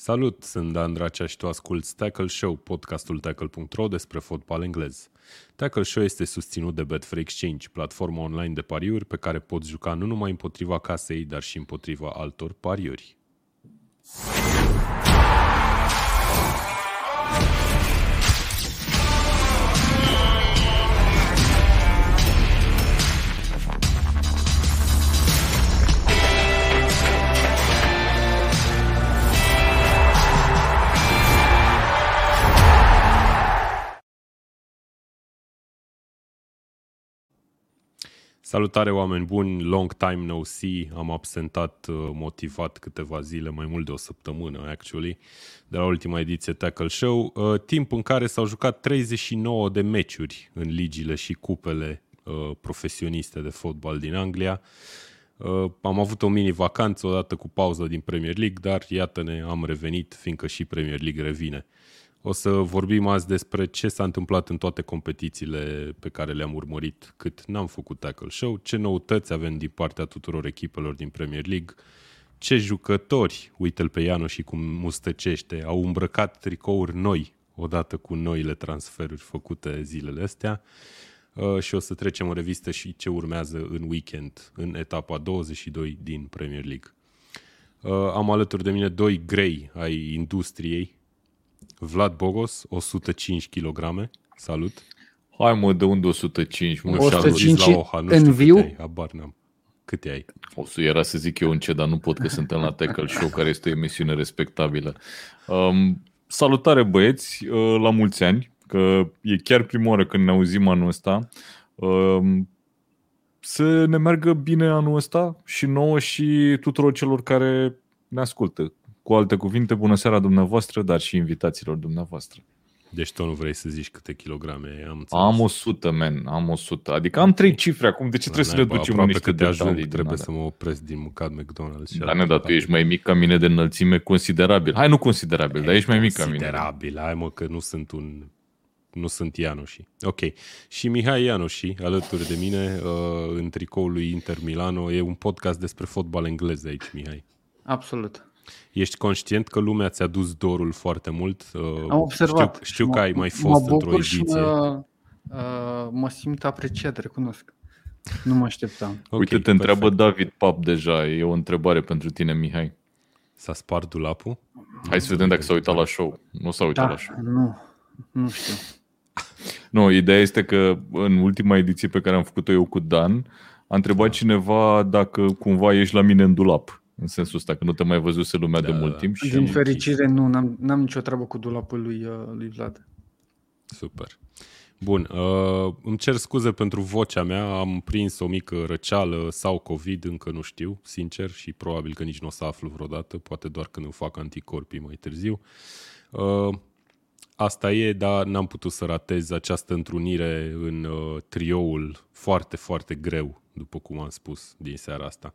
Salut, sunt Dan Dracea și tu asculti Tackle Show, podcastul tackle.ro despre fotbal englez. Tackle Show este susținut de Betfair Exchange, platforma online de pariuri pe care poți juca nu numai împotriva casei, dar și împotriva altor pariuri. Salutare oameni buni, long time no see, am absentat uh, motivat câteva zile, mai mult de o săptămână actually, de la ultima ediție Tackle Show, uh, timp în care s-au jucat 39 de meciuri în ligile și cupele uh, profesioniste de fotbal din Anglia. Am avut o mini vacanță odată cu pauză din Premier League, dar iată-ne, am revenit, fiindcă și Premier League revine. O să vorbim azi despre ce s-a întâmplat în toate competițiile pe care le-am urmărit cât n-am făcut tackle show, ce noutăți avem din partea tuturor echipelor din Premier League, ce jucători, uite-l pe Iano și cum mustăcește, au îmbrăcat tricouri noi odată cu noile transferuri făcute zilele astea uh, și o să trecem în revistă și ce urmează în weekend, în etapa 22 din Premier League. Uh, am alături de mine doi grei ai industriei, Vlad Bogos, 105 kg. Salut! Hai mă, de unde 105? Mă, 105 la Oha, nu în viu? Ai, habar n-am. Cât ai? O să era să zic eu în ce, dar nu pot că suntem la Tackle Show, care este o emisiune respectabilă. Um, salutare băieți, uh, la mulți ani, că e chiar prima oară când ne auzim anul ăsta. Um, să ne meargă bine anul ăsta și nouă și tuturor celor care ne ascultă. Cu alte cuvinte, bună seara dumneavoastră, dar și invitațiilor dumneavoastră. Deci tu nu vrei să zici câte kilograme ai? Am, am 100, men, am 100. Adică am trei cifre acum, de ce trebuie să le ducem în niște de ajung, trebuie să mă opresc din mâncat McDonald's. Da, ne, dar tu ești mai mic ca mine de înălțime considerabil. Hai, nu considerabil, dar ești mai mic ca mine. Considerabil, hai mă, că nu sunt un nu sunt Ianoși. Ok. Și Mihai Ianoși, alături de mine, uh, în tricoul lui Inter Milano, e un podcast despre fotbal englez aici, Mihai. Absolut. Ești conștient că lumea ți-a dus dorul foarte mult? Uh, Am observat. Știu, știu că ai mai fost într-o ediție. Mă, uh, mă simt apreciat, recunosc. Nu mă așteptam. Okay, Uite, te perfect. întreabă David Pap deja. E o întrebare pentru tine, Mihai. S-a spart dulapul? Hai să vedem dacă s-a uitat la show. Nu s-a uitat da, la show. Nu, nu știu. Nu, ideea este că în ultima ediție pe care am făcut-o eu cu Dan, a întrebat da. cineva dacă cumva ești la mine în dulap. În sensul ăsta, că nu te mai văzuse lumea da, de mult timp. Și Din fericire nu, n-am, n-am nicio treabă cu dulapul lui, uh, lui Vlad. Super. Bun, uh, îmi cer scuze pentru vocea mea, am prins o mică răceală sau COVID, încă nu știu, sincer, și probabil că nici nu o să aflu vreodată, poate doar când îmi fac anticorpii mai târziu. Uh, asta e, dar n-am putut să ratez această întrunire în uh, trioul foarte, foarte greu, după cum am spus, din seara asta.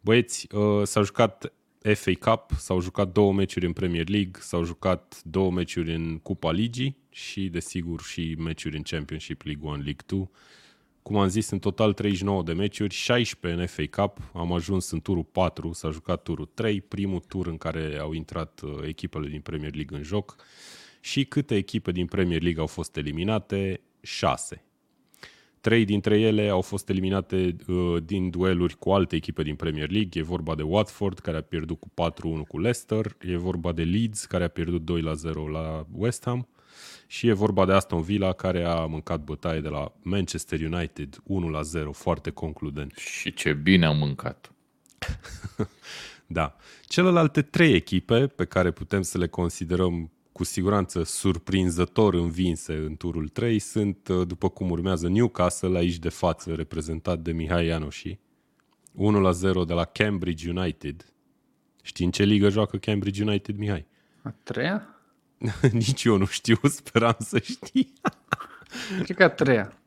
Băieți, uh, s-a jucat FA Cup, s-au jucat două meciuri în Premier League, s-au jucat două meciuri în Cupa Ligii și, desigur, și meciuri în Championship League 1, League 2. Cum am zis, în total 39 de meciuri, 16 în FA Cup, am ajuns în turul 4, s-a jucat turul 3, primul tur în care au intrat uh, echipele din Premier League în joc. Și câte echipe din Premier League au fost eliminate? 6. Trei dintre ele au fost eliminate uh, din dueluri cu alte echipe din Premier League. E vorba de Watford, care a pierdut cu 4-1 cu Leicester, e vorba de Leeds, care a pierdut 2-0 la West Ham și e vorba de Aston Villa, care a mâncat bătaie de la Manchester United 1-0, foarte concludent. Și ce bine am mâncat! da. Celelalte trei echipe pe care putem să le considerăm cu siguranță surprinzător învinse în turul 3 sunt, uh, după cum urmează, Newcastle, aici de față, reprezentat de Mihai Ianoși, 1 la 0 de la Cambridge United. Știi în ce ligă joacă Cambridge United, Mihai? A treia? Nici eu nu știu, speram să știi. Cred că a treia.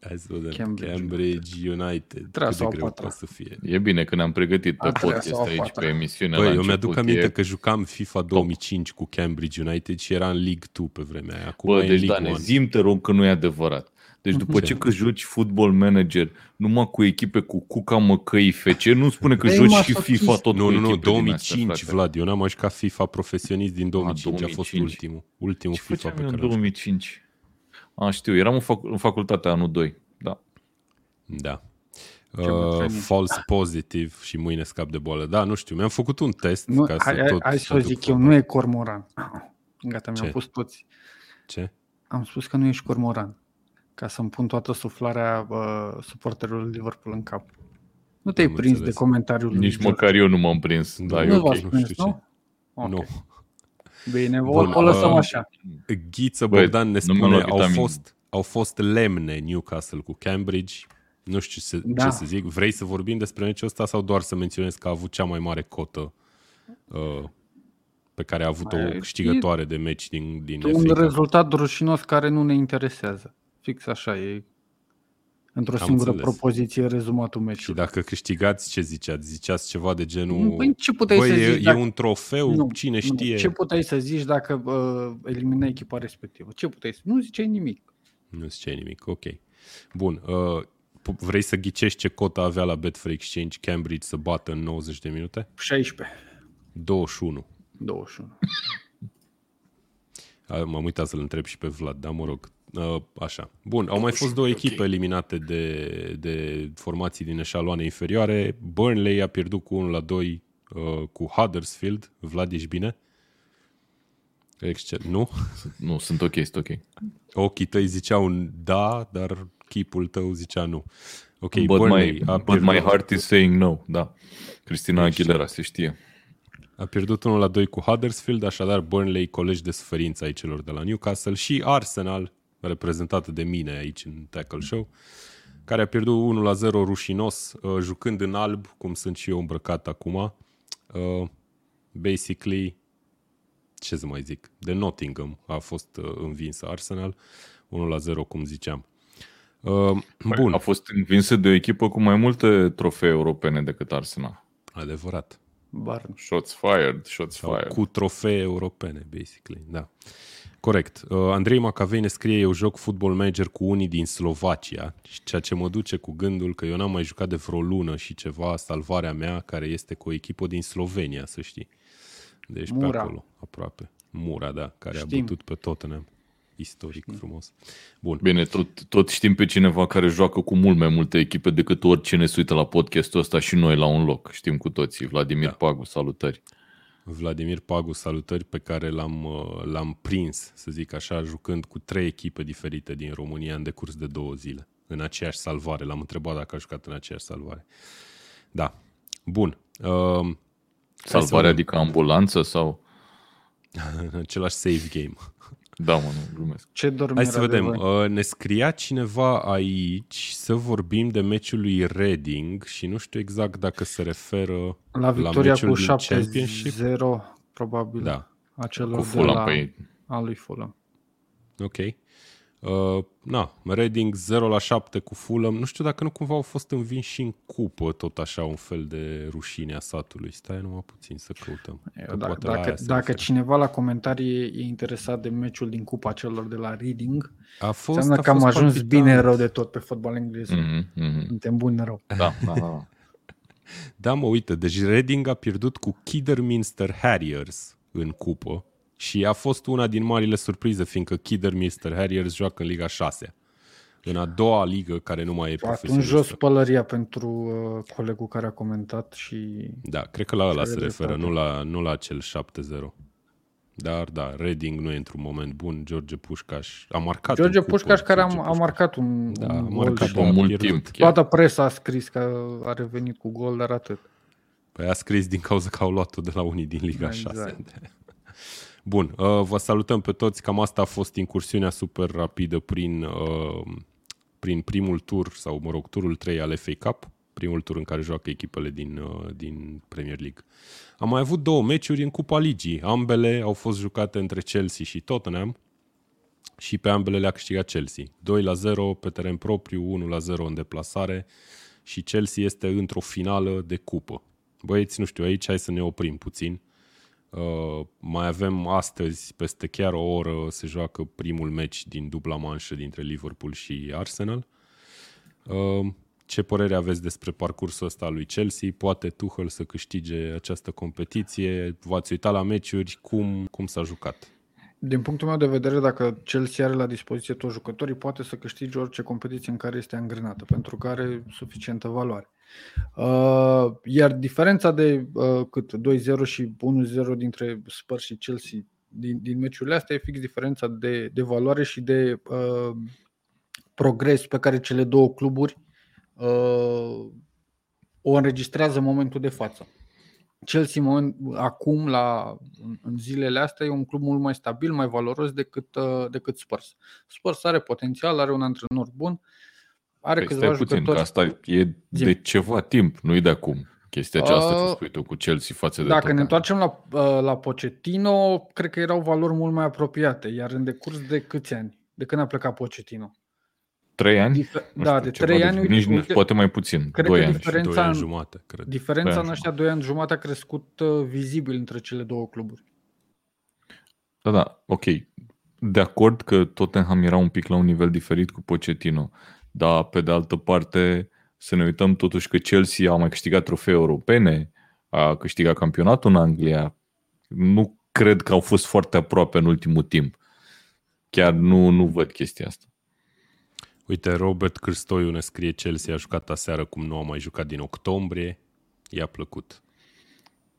Hai să vedem. Cambridge, Cambridge United. Treia Cât de greu poate să fie. E bine că ne-am pregătit pe podcast aici, pe emisiunea Băi, eu mi-aduc aminte e... că jucam FIFA 2005 cu Cambridge United și era în League 2 pe vremea aia. Acum Bă, deci Dane, zim te rog că nu e adevărat. Deci după ce că joci football manager numai cu echipe cu Cuca, Măcăi, FC, nu spune că Ei, joci mă, și sochist. FIFA tot Nu, cu nu, nu, echipe din 2005, astea, frate. Vlad. Eu n-am mai jucat FIFA profesionist din 2005. A, fost 2005. ultimul. Ultimul Ce FIFA făceam pe eu în care l-am jucat. 2005? A, știu, eram în, fac- în facultatea anul 2. Da. Da. Ce Uh, bătrânie. false positive și mâine scap de boală. Da, nu știu, mi-am făcut un test Nu, ca hai, să hai, tot hai să o aduc zic eu, forma. nu e cormoran. Gata, mi-am Ce? pus toți. Ce? Am spus că nu ești cormoran. Ca să-mi pun toată suflarea uh, suporterilor Liverpool în cap. Nu te-ai Am prins înțeles. de comentariul lui Nici George. măcar eu nu m-am prins. Da, Nu e Nu ok. v-ați nu prins, știu nu? Ok. Nu. Bine, o, Bun, o lăsăm uh, așa. Ghiță Băi, Bogdan ne nu mi-am spune, luat au vitamine. fost, au fost lemne Newcastle cu Cambridge. Nu știu ce, Da. ce să zic. Vrei să vorbim despre meciul ăsta sau doar să menționez că a avut cea mai mare cotă uh, pe care a avut-o Mai- câștigătoare de meci din, din Un FA Cup. rezultat rușinos care nu ne interesează. Fix așa e. Într-o Am singură înțeles. propoziție rezumatul Și meciului. dacă câștigați, ce ziceați? Ziceați ceva de genul... Păi ce puteai Băi, să e, zici e dacă... un trofeu, Nu, cine nu, știe? Ce puteai să zici dacă uh, eliminai echipa respectivă? Ce puteai să... Nu ziceai nimic. Nu ziceai nimic, ok. Bun, uh, p- vrei să ghicești ce cotă avea la Betfair Exchange Cambridge să bată în 90 de minute? 16, 21. 21. A, M-am uitat să-l întreb și pe Vlad, dar mă rog. Uh, Așa. Bun, au mai fost două echipe eliminate de, de formații din eșaloane inferioare. Burnley a pierdut cu 1 la 2 uh, cu Huddersfield. Vlad, ești bine? Excel. Nu? Nu, sunt ok, sunt ok. Ochii tăi ziceau da, dar chipul tău zicea nu. Ok, but, Burnley my, a but my pierdut, heart is saying no, da. Cristina Aguilera, se știe. a pierdut 1 la 2 cu Huddersfield, așadar Burnley colegi de suferință ai celor de la Newcastle și Arsenal, reprezentată de mine aici în Tackle Show, care a pierdut 1 la 0 rușinos, uh, jucând în alb, cum sunt și eu îmbrăcat acum. Uh, basically, ce să mai zic, de Nottingham a fost uh, învinsă Arsenal, 1 la 0, cum ziceam. Uh, bun, A fost învinsă de o echipă cu mai multe trofee europene decât Arsenal. adevărat. Barn. Shots fired, shots Sau fired. cu trofee europene, basically, da. Corect. Uh, Andrei Macavei ne scrie, eu joc football manager cu unii din Slovacia, ceea ce mă duce cu gândul că eu n-am mai jucat de vreo lună și ceva salvarea mea, care este cu o echipă din Slovenia, să știi. Deci pe Mura. acolo, aproape. Mura, da, care Știm. a bătut pe Tottenham. Istoric frumos. Bun. Bine, tot, tot știm pe cineva care joacă cu mult mai multe echipe decât oricine se uită la podcastul ăsta și noi la un loc. Știm cu toții. Vladimir Da. Pagu, salutări. Vladimir Pagu, salutări pe care l-am, uh, l-am prins, să zic așa, jucând cu trei echipe diferite din România în decurs de două zile, în aceeași salvare. L-am întrebat dacă a jucat în aceeași salvare. Da. Bun. Uh, Salvarea, să- adică ambulanță sau... în același save game. Da, mă, nu, glumesc. Ce dorm Hai să era de vedem. voi? Uh, ne scria cineva aici să vorbim de meciul lui Reading și nu știu exact dacă se referă La victoria meciul cu din 7-0, Championship. probabil, Da. a celor Cu de Fulham, la, păi a lui Fulham. Ok. Uh, na, Reading 0 la 7 cu Fulham. Nu știu dacă nu cumva au fost învinși și în cupă, tot așa, un fel de rușine a satului. Stai numai puțin să căutăm. Că Eu, dacă poate la dacă, aia se dacă referă. cineva la comentarii e interesat de meciul din cupa celor de la Reading, a fost, înseamnă a că am fost ajuns palpitant. bine rău de tot pe fotbal englez. Mm. mm-hmm, mm-hmm. Suntem buni rău. Da, da, da. Da, mă, uite, deci Reading a pierdut cu Kidderminster Harriers în cupă și a fost una din marile surprize, fiindcă Kidderminster Harriers joacă în Liga 6 în a doua ligă care nu mai e Atunci profesionistă. jos pălăria pentru uh, colegul care a comentat și Da, cred că la ăla are se referă, dreptate. nu la, nu la cel 7-0. Dar da, Reading nu e într-un moment bun. George Pușcaș a marcat George în cupă, Pușcaș care a, George a Pușcaș. marcat un, Da, un a gol marcat și Da, După mult pierdut. timp chiar. toată presa a scris că a revenit cu gol, dar atât. Păi a scris din cauza că au luat-o de la unii din Liga Exact. 6. Bun, uh, vă salutăm pe toți. Cam asta a fost incursiunea super rapidă prin, uh, prin primul tur, sau mă rog, turul 3 al FA Cup, primul tur în care joacă echipele din, uh, din Premier League. Am mai avut două meciuri în Cupa Ligii. Ambele au fost jucate între Chelsea și Tottenham și pe ambele le-a câștigat Chelsea. 2 la 0 pe teren propriu, 1 la 0 în deplasare și Chelsea este într-o finală de cupă. Băieți, nu știu, aici hai să ne oprim puțin. Uh, mai avem astăzi, peste chiar o oră, se joacă primul meci din dubla manșă dintre Liverpool și Arsenal. Uh, ce părere aveți despre parcursul ăsta al lui Chelsea? Poate Tuchel să câștige această competiție? V-ați uitat la meciuri? Cum, cum s-a jucat? Din punctul meu de vedere, dacă Chelsea are la dispoziție toți jucătorii, poate să câștige orice competiție în care este angrenată, pentru că are suficientă valoare. Uh, iar diferența de uh, cât 2-0 și 1-0 dintre Spurs și Chelsea din, din meciurile astea e fix diferența de, de valoare și de uh, progres pe care cele două cluburi uh, o înregistrează în momentul de față. Chelsea moment, acum, la, în zilele astea, e un club mult mai stabil, mai valoros decât, uh, decât Spurs. Spurs are potențial, are un antrenor bun, are păi câțiva puțin, jucători. Că asta e de ceva timp, nu e de acum. Chestia aceasta uh, ce spui tu cu Chelsea față de Dacă ne întoarcem la, uh, la Pochettino, cred că erau valori mult mai apropiate, iar în decurs de câți ani? De când a plecat Pochettino? Trei ani? Dif- da, de trei ani. Nici, uite, poate mai puțin. Cred doi că ani. diferența, doi ani jumate, cred. Diferența în ăștia doi ani jumate a crescut uh, vizibil între cele două cluburi. Da, da, ok. De acord că Tottenham era un pic la un nivel diferit cu Pochettino, dar pe de altă parte să ne uităm totuși că Chelsea a mai câștigat trofee europene, a câștigat campionatul în Anglia. Nu cred că au fost foarte aproape în ultimul timp. Chiar nu, nu văd chestia asta. Uite, Robert Cârstoiu ne scrie Chelsea a jucat aseară cum nu a mai jucat din octombrie. I-a plăcut.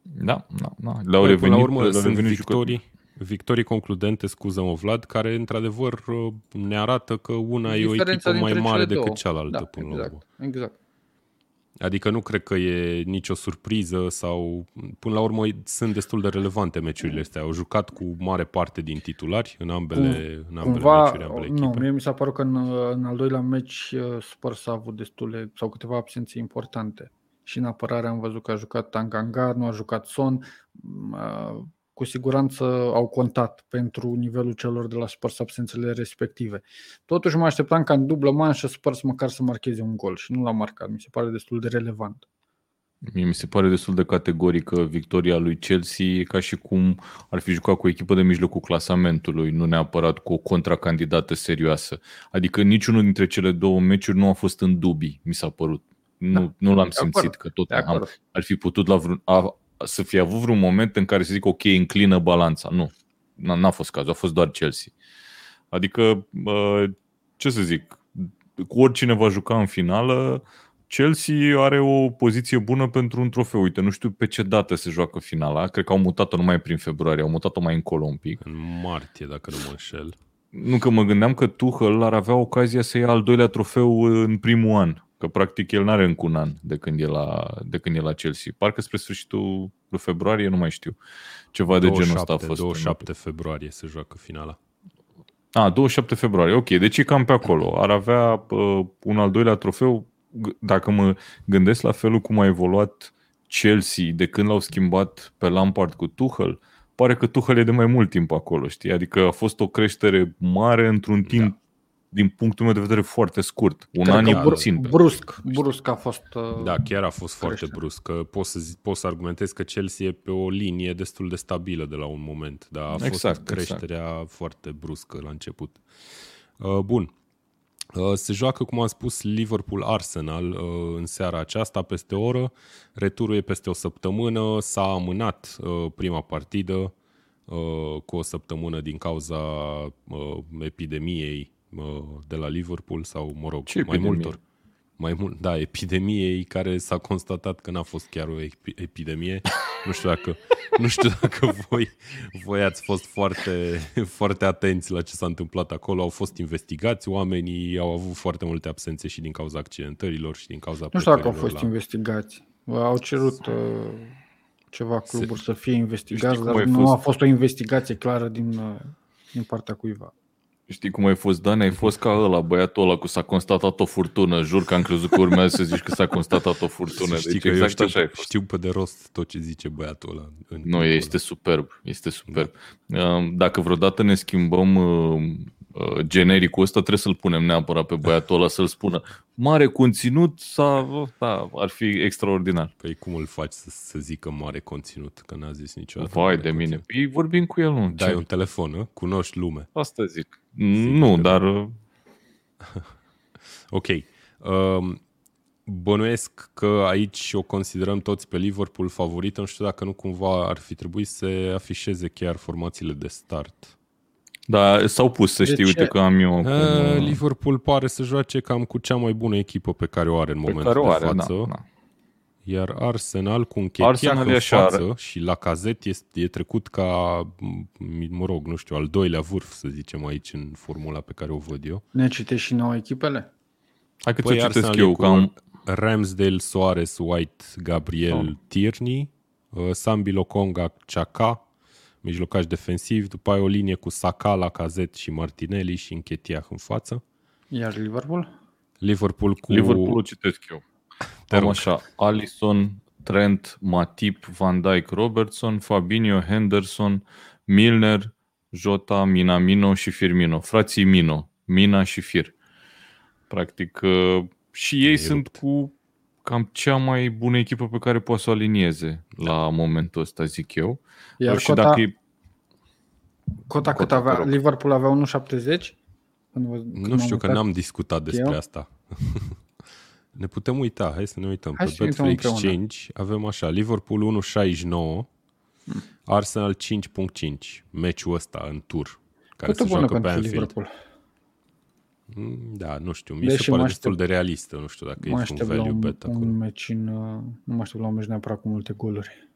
Da, da, da. Le-au păi, revenit, la urmă le-au sunt revenit victorii, victorii concludente, scuză-mă Vlad, care într-adevăr ne arată că una Diferența e o echipă mai mare decât cealaltă da, până exact, la urmă. Exact. Adică nu cred că e nicio surpriză sau, până la urmă, sunt destul de relevante meciurile astea. Au jucat cu mare parte din titulari în ambele, Cum, în ambele cumva, meciuri, ambele Nu, echipe. mie mi s-a părut că în, în al doilea meci uh, Spurs a avut destule sau câteva absențe importante. Și în apărare am văzut că a jucat Tanganga, nu a jucat Son. Uh, cu siguranță au contat pentru nivelul celor de la Spurs absențele respective. Totuși mă așteptam ca în dublă manșă Spurs măcar să marcheze un gol și nu l-a marcat. Mi se pare destul de relevant. Mie mi se pare destul de categorică victoria lui Chelsea, ca și cum ar fi jucat cu o echipă de mijlocul clasamentului, nu neapărat cu o contracandidată serioasă. Adică niciunul dintre cele două meciuri nu a fost în dubii, mi s-a părut. Nu, da, nu l-am simțit acord. că tot am, ar fi putut la vreun, a, să fie avut vreun moment în care să zic ok, înclină balanța. Nu, n-a fost cazul, a fost doar Chelsea. Adică, ce să zic, cu oricine va juca în finală, Chelsea are o poziție bună pentru un trofeu. Uite, nu știu pe ce dată se joacă finala. Cred că au mutat-o numai prin februarie, au mutat-o mai încolo un pic. În martie, dacă nu mă înșel. Nu că mă gândeam că Tuchel ar avea ocazia să ia al doilea trofeu în primul an. Că practic el n-are încă un an de când e la, de când e la Chelsea. Parcă spre sfârșitul lui februarie, nu mai știu. Ceva 27, de genul ăsta a fost. 27 februarie se joacă finala. A, 27 februarie, ok, deci e cam pe acolo. Ar avea uh, un al doilea trofeu. Dacă mă gândesc la felul cum a evoluat Chelsea de când l-au schimbat pe Lampard cu Tuchel, pare că Tuchel e de mai mult timp acolo, știi? Adică a fost o creștere mare într-un timp da din punctul meu de vedere, foarte scurt. Un an e puțin. Brusc, brusc a fost. Uh, da, chiar a fost crește. foarte brusc. Că poți să, poți să argumentezi că Chelsea e pe o linie destul de stabilă de la un moment, dar a fost exact, creșterea exact. foarte bruscă la început. Uh, bun. Uh, se joacă, cum am spus, Liverpool-Arsenal uh, în seara aceasta, peste o oră. Returul e peste o săptămână. S-a amânat uh, prima partidă uh, cu o săptămână din cauza uh, epidemiei de la Liverpool sau, mă rog, Ce mai epidemie? multor. Mai mult, da, epidemiei care s-a constatat că n-a fost chiar o epidemie. Nu știu dacă, nu știu dacă voi, voi ați fost foarte, foarte atenți la ce s-a întâmplat acolo. Au fost investigați, oamenii au avut foarte multe absențe și din cauza accidentărilor și din cauza Nu știu dacă au fost la... investigați. Au cerut uh, ceva cluburi Se... să fie investigați, dar nu fost... a fost o investigație clară din, uh, din partea cuiva. Știi cum ai fost, Dan? Ai fost ca ăla, băiatul ăla cu s-a constatat o furtună. Jur că am crezut că urmează să zici că s-a constatat o furtună. Știi deci că exact știu, așa ai fost. știu pe de rost tot ce zice băiatul ăla. Nu, este ăla. superb. Este superb. Da. Dacă vreodată ne schimbăm uh, uh, genericul ăsta, trebuie să-l punem neapărat pe băiatul ăla să-l spună mare conținut sau da, ar fi extraordinar. Păi cum îl faci să, să zică mare conținut, că n-a zis niciodată Vai mare de mine. conținut. Păi vorbim cu el, nu? Dai Ce? un telefon, a? cunoști lume. Asta zic. nu, dar uh, Ok. Um, bănuiesc că aici o considerăm toți pe Liverpool favorită. Nu știu dacă nu cumva ar fi trebuit să afișeze chiar formațiile de start. Da, s-au pus, să De știi, ce? uite că am eu acum, Uh, uh, Liverpool pare să joace cam cu cea mai bună echipă pe care o are în pe momentul care o are, de față. da, da. Iar Arsenal cu Închetiac Arsenal e în așa, față are. și la cazet este, e trecut ca, m- mă rog, nu știu, al doilea vârf, să zicem aici, în formula pe care o văd eu. Ne citești și nouă echipele? Hai că Păi ți-o citesc Arsenal e eu, cu că am, Ramsdale, Soares, White, Gabriel, Oh. Tierney, uh, Sambi Lokonga, Chaka, mijlocaș defensiv, după aia o linie cu Saka, Cazet și Martinelli și Închetiac în față. Iar Liverpool? Liverpool cu... Liverpool o citesc eu. Te Am rog. așa, Alisson, Trent, Matip, Van Dijk, Robertson, Fabinho, Henderson, Milner, Jota, Minamino și Firmino. Frații Mino, Mina și Fir. Practic, uh, și ei E sunt rupt. cu cam cea mai bună echipă pe care poate să o alinieze la momentul ăsta, zic eu. Iar și cota, dacă e cota cât cota, te avea? rog. Liverpool avea 1,70? Când vă- când Nu m-am știu că uitat. n-am discutat despre eu. asta. ne putem uita, hai să ne uităm. Hai Pe să ne uităm Betfair împreună. Exchange avem așa, Liverpool 1.69, Arsenal 5.5, meciul ăsta în tur, care Cotă se bună joacă pe pentru Anfield. Liverpool. Mm, Da, nu știu, mi Deși se pare mă destul aștept- de realistă, nu știu dacă Mă e un aștept la value un, bet acolo. un meci în, uh, nu mă aștept la un meci neapărat cu multe goluri.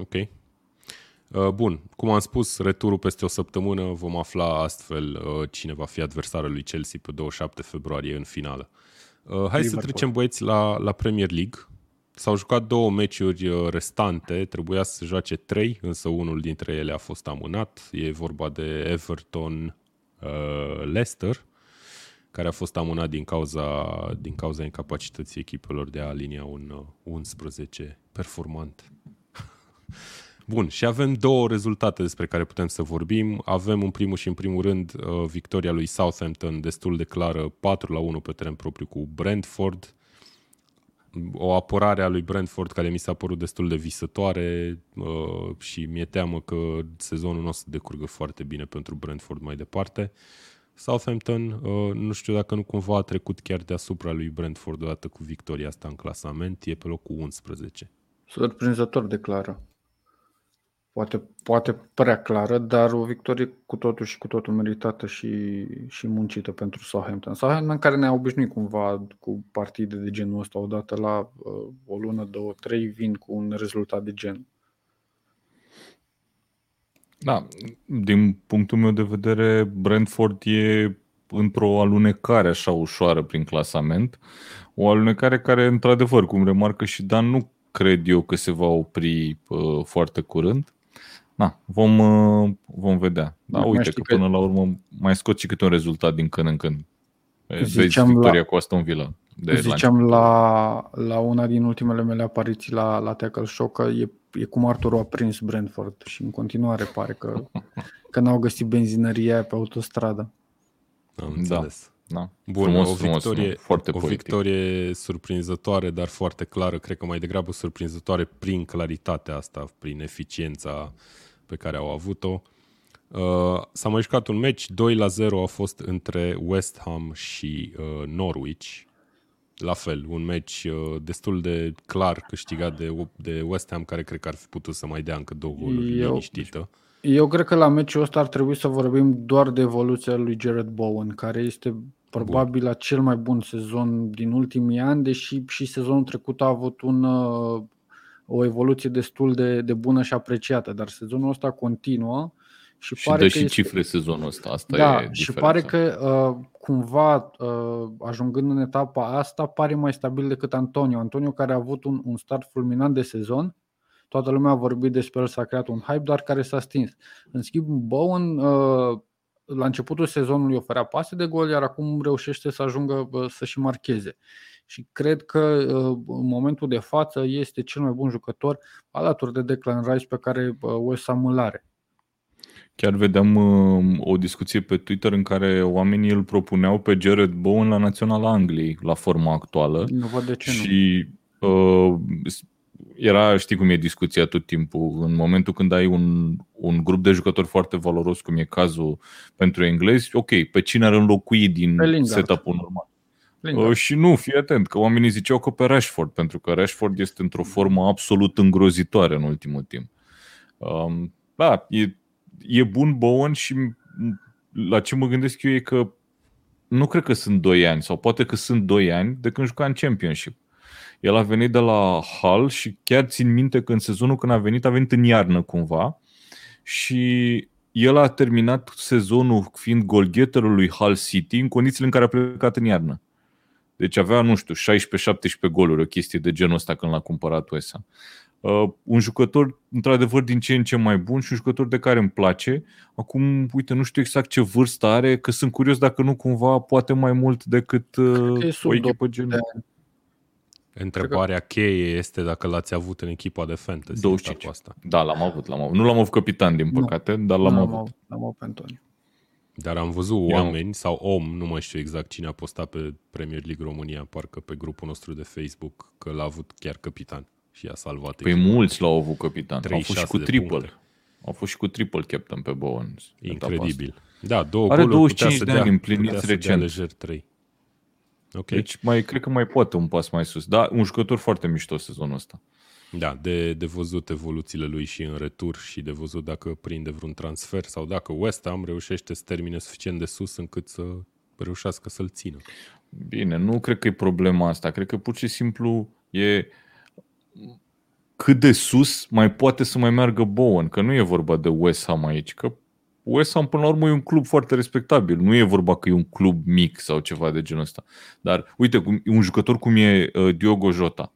Ok. Uh, Bun, cum am spus, returul peste o săptămână vom afla astfel uh, cine va fi adversarul lui Chelsea pe 27 februarie în finală. Uh, Hai să Liverpool. trecem, băieți, la, la Premier League. S-au jucat două meciuri uh, restante, trebuia să se joace trei, însă unul dintre ele a fost amânat. E vorba de Everton uh, Leicester, care a fost amânat din cauza, din cauza incapacității echipelor de a alinia un uh, 11 performant. Bun, și avem două rezultate despre care putem să vorbim. Avem în primul și în primul rând uh, victoria lui Southampton destul de clară, 4 la 1 pe teren propriu cu Brentford. O apărare a lui Brentford care mi s-a părut destul de visătoare uh, și mi-e teamă că sezonul nu o să decurgă foarte bine pentru Brentford mai departe. Southampton, uh, nu știu dacă nu cumva a trecut chiar deasupra lui Brentford odată cu victoria asta în clasament, e pe locul 11. Surprinzător de clară. Poate, poate prea clară, dar o victorie cu totul și cu totul meritată și, și muncită pentru Southampton. Southampton care ne-a obișnuit cumva cu partide de genul ăsta, odată la uh, o lună, două, trei, vin cu un rezultat de gen. Da, din punctul meu de vedere, Brentford e într-o alunecare așa ușoară prin clasament. O alunecare care, într-adevăr, cum remarcă și Dan, nu cred eu că se va opri uh, foarte curând. Na, vom, uh, vom vedea. Da, Mai uite știi că că- până la urmă mai scot și câte un rezultat din când în când. Vezi Ziceam victoria la- cu Aston Villa. De Ziceam la, la una din ultimele mele apariții la, la Tackle Show că e, e cum Arthur a prins Brentford și în continuare pare că, că n-au găsit benzinăria aia pe autostradă. Am Da. înțeles. Da. Bun, frumos, o frumos, victorie, nu? foarte o poetic. victorie surprinzătoare, dar foarte clară. Cred că mai degrabă surprinzătoare prin claritatea asta, prin eficiența pe care au avut-o. Uh, s-a mai jucat un meci, 2 la 0 a fost între West Ham și uh, Norwich. La fel, un meci uh, destul de clar câștigat de, de West Ham, care cred că ar fi putut să mai dea încă două goluri Eu- liniștită. Eu cred că la meciul ăsta ar trebui să vorbim doar de evoluția lui Jared Bowen, care este probabil la cel mai bun sezon din ultimii ani, deși și sezonul trecut a avut un, uh, o evoluție destul de, de bună și apreciată, dar sezonul ăsta continuă și, Și pare dă că și este... cifre sezonul ăsta. Asta da, e și diferența. pare că uh, cumva uh, ajungând în etapa asta pare mai stabil decât Antonio. Antonio care a avut un, un start fulminant de sezon, toată lumea a vorbit despre el, s-a creat un hype, dar care s-a stins. În schimb, Bowen uh, la începutul sezonului oferea pase de gol, iar acum reușește să ajungă uh, să și marcheze. Și cred că uh, în momentul de față este cel mai bun jucător alături de Declan Rice pe care uh, West Ham îl are. Chiar vedeam uh, o discuție pe Twitter în care oamenii îl propuneau pe Jared Bowen la Naționala Angliei, la forma actuală. Nu văd de ce nu. și uh, era, știi cum e discuția tot timpul, în momentul când ai un, un grup de jucători foarte valoros, cum e cazul pentru englezi, ok, pe cine ar înlocui din Pe Lingard. setup-ul normal? Lingard. Uh, și nu, fii atent, că oamenii ziceau că pe Rashford, pentru că Rashford este într-o formă absolut îngrozitoare în ultimul timp. Um, da, e, e bun Bowen și m- la ce mă gândesc eu e că nu cred că sunt 2 ani, sau poate că sunt 2 ani de când juca în Championship. El a venit de la Hull și chiar țin minte că în sezonul când a venit, a venit în iarnă cumva și el a terminat sezonul fiind golgheterul lui Hull City în condițiile în care a plecat în iarnă. Deci avea, nu știu, 16-17 goluri, o chestie de genul ăsta când l-a cumpărat West Ham. Uh, un jucător, într-adevăr, din ce în ce mai bun și un jucător de care îmi place. Acum, uite, nu știu exact ce vârstă are, că sunt curios dacă nu cumva poate mai mult decât uh, că e sub o echipă gen... de Întrebarea cheie este dacă l-ați avut în echipa de fantasy. 25. Cu asta. Da, l-am avut, l-am avut. Nu l-am avut capitan, din Nu. păcate, dar l-am N-am avut. avut, L-am avut pe Antonio. Dar am văzut Eu- oameni sau om, nu mai știu exact cine a postat pe Premier League România, parcă pe grupul nostru de Facebook, că l-a avut chiar capitan și a salvat Păi echipa. mulți l-au avut capitan. Au fost 36 și cu de triple. puncte. Au fost și cu triple captain pe Bowen. Incredibil. Da, două Are goluri 25 putea să de dea, ani împliniți putea să dea recent. lejer 3. Ok. Deci mai, cred că mai poate un pas mai sus. Da, un jucător foarte mișto sezonul ăsta. Da, de, de văzut evoluțiile lui și în retur și de văzut dacă prinde vreun transfer sau dacă West Ham reușește să termine suficient de sus încât să reușească să-l țină. Bine, nu cred că e problema asta. Cred că pur și simplu e cât de sus mai poate să mai meargă Bowen, că nu e vorba de West Ham aici, că West Ham până la urmă e un club foarte respectabil. Nu e vorba că e un club mic sau ceva de genul ăsta. Dar uite, cum- un jucător cum e uh, Diogo Jota,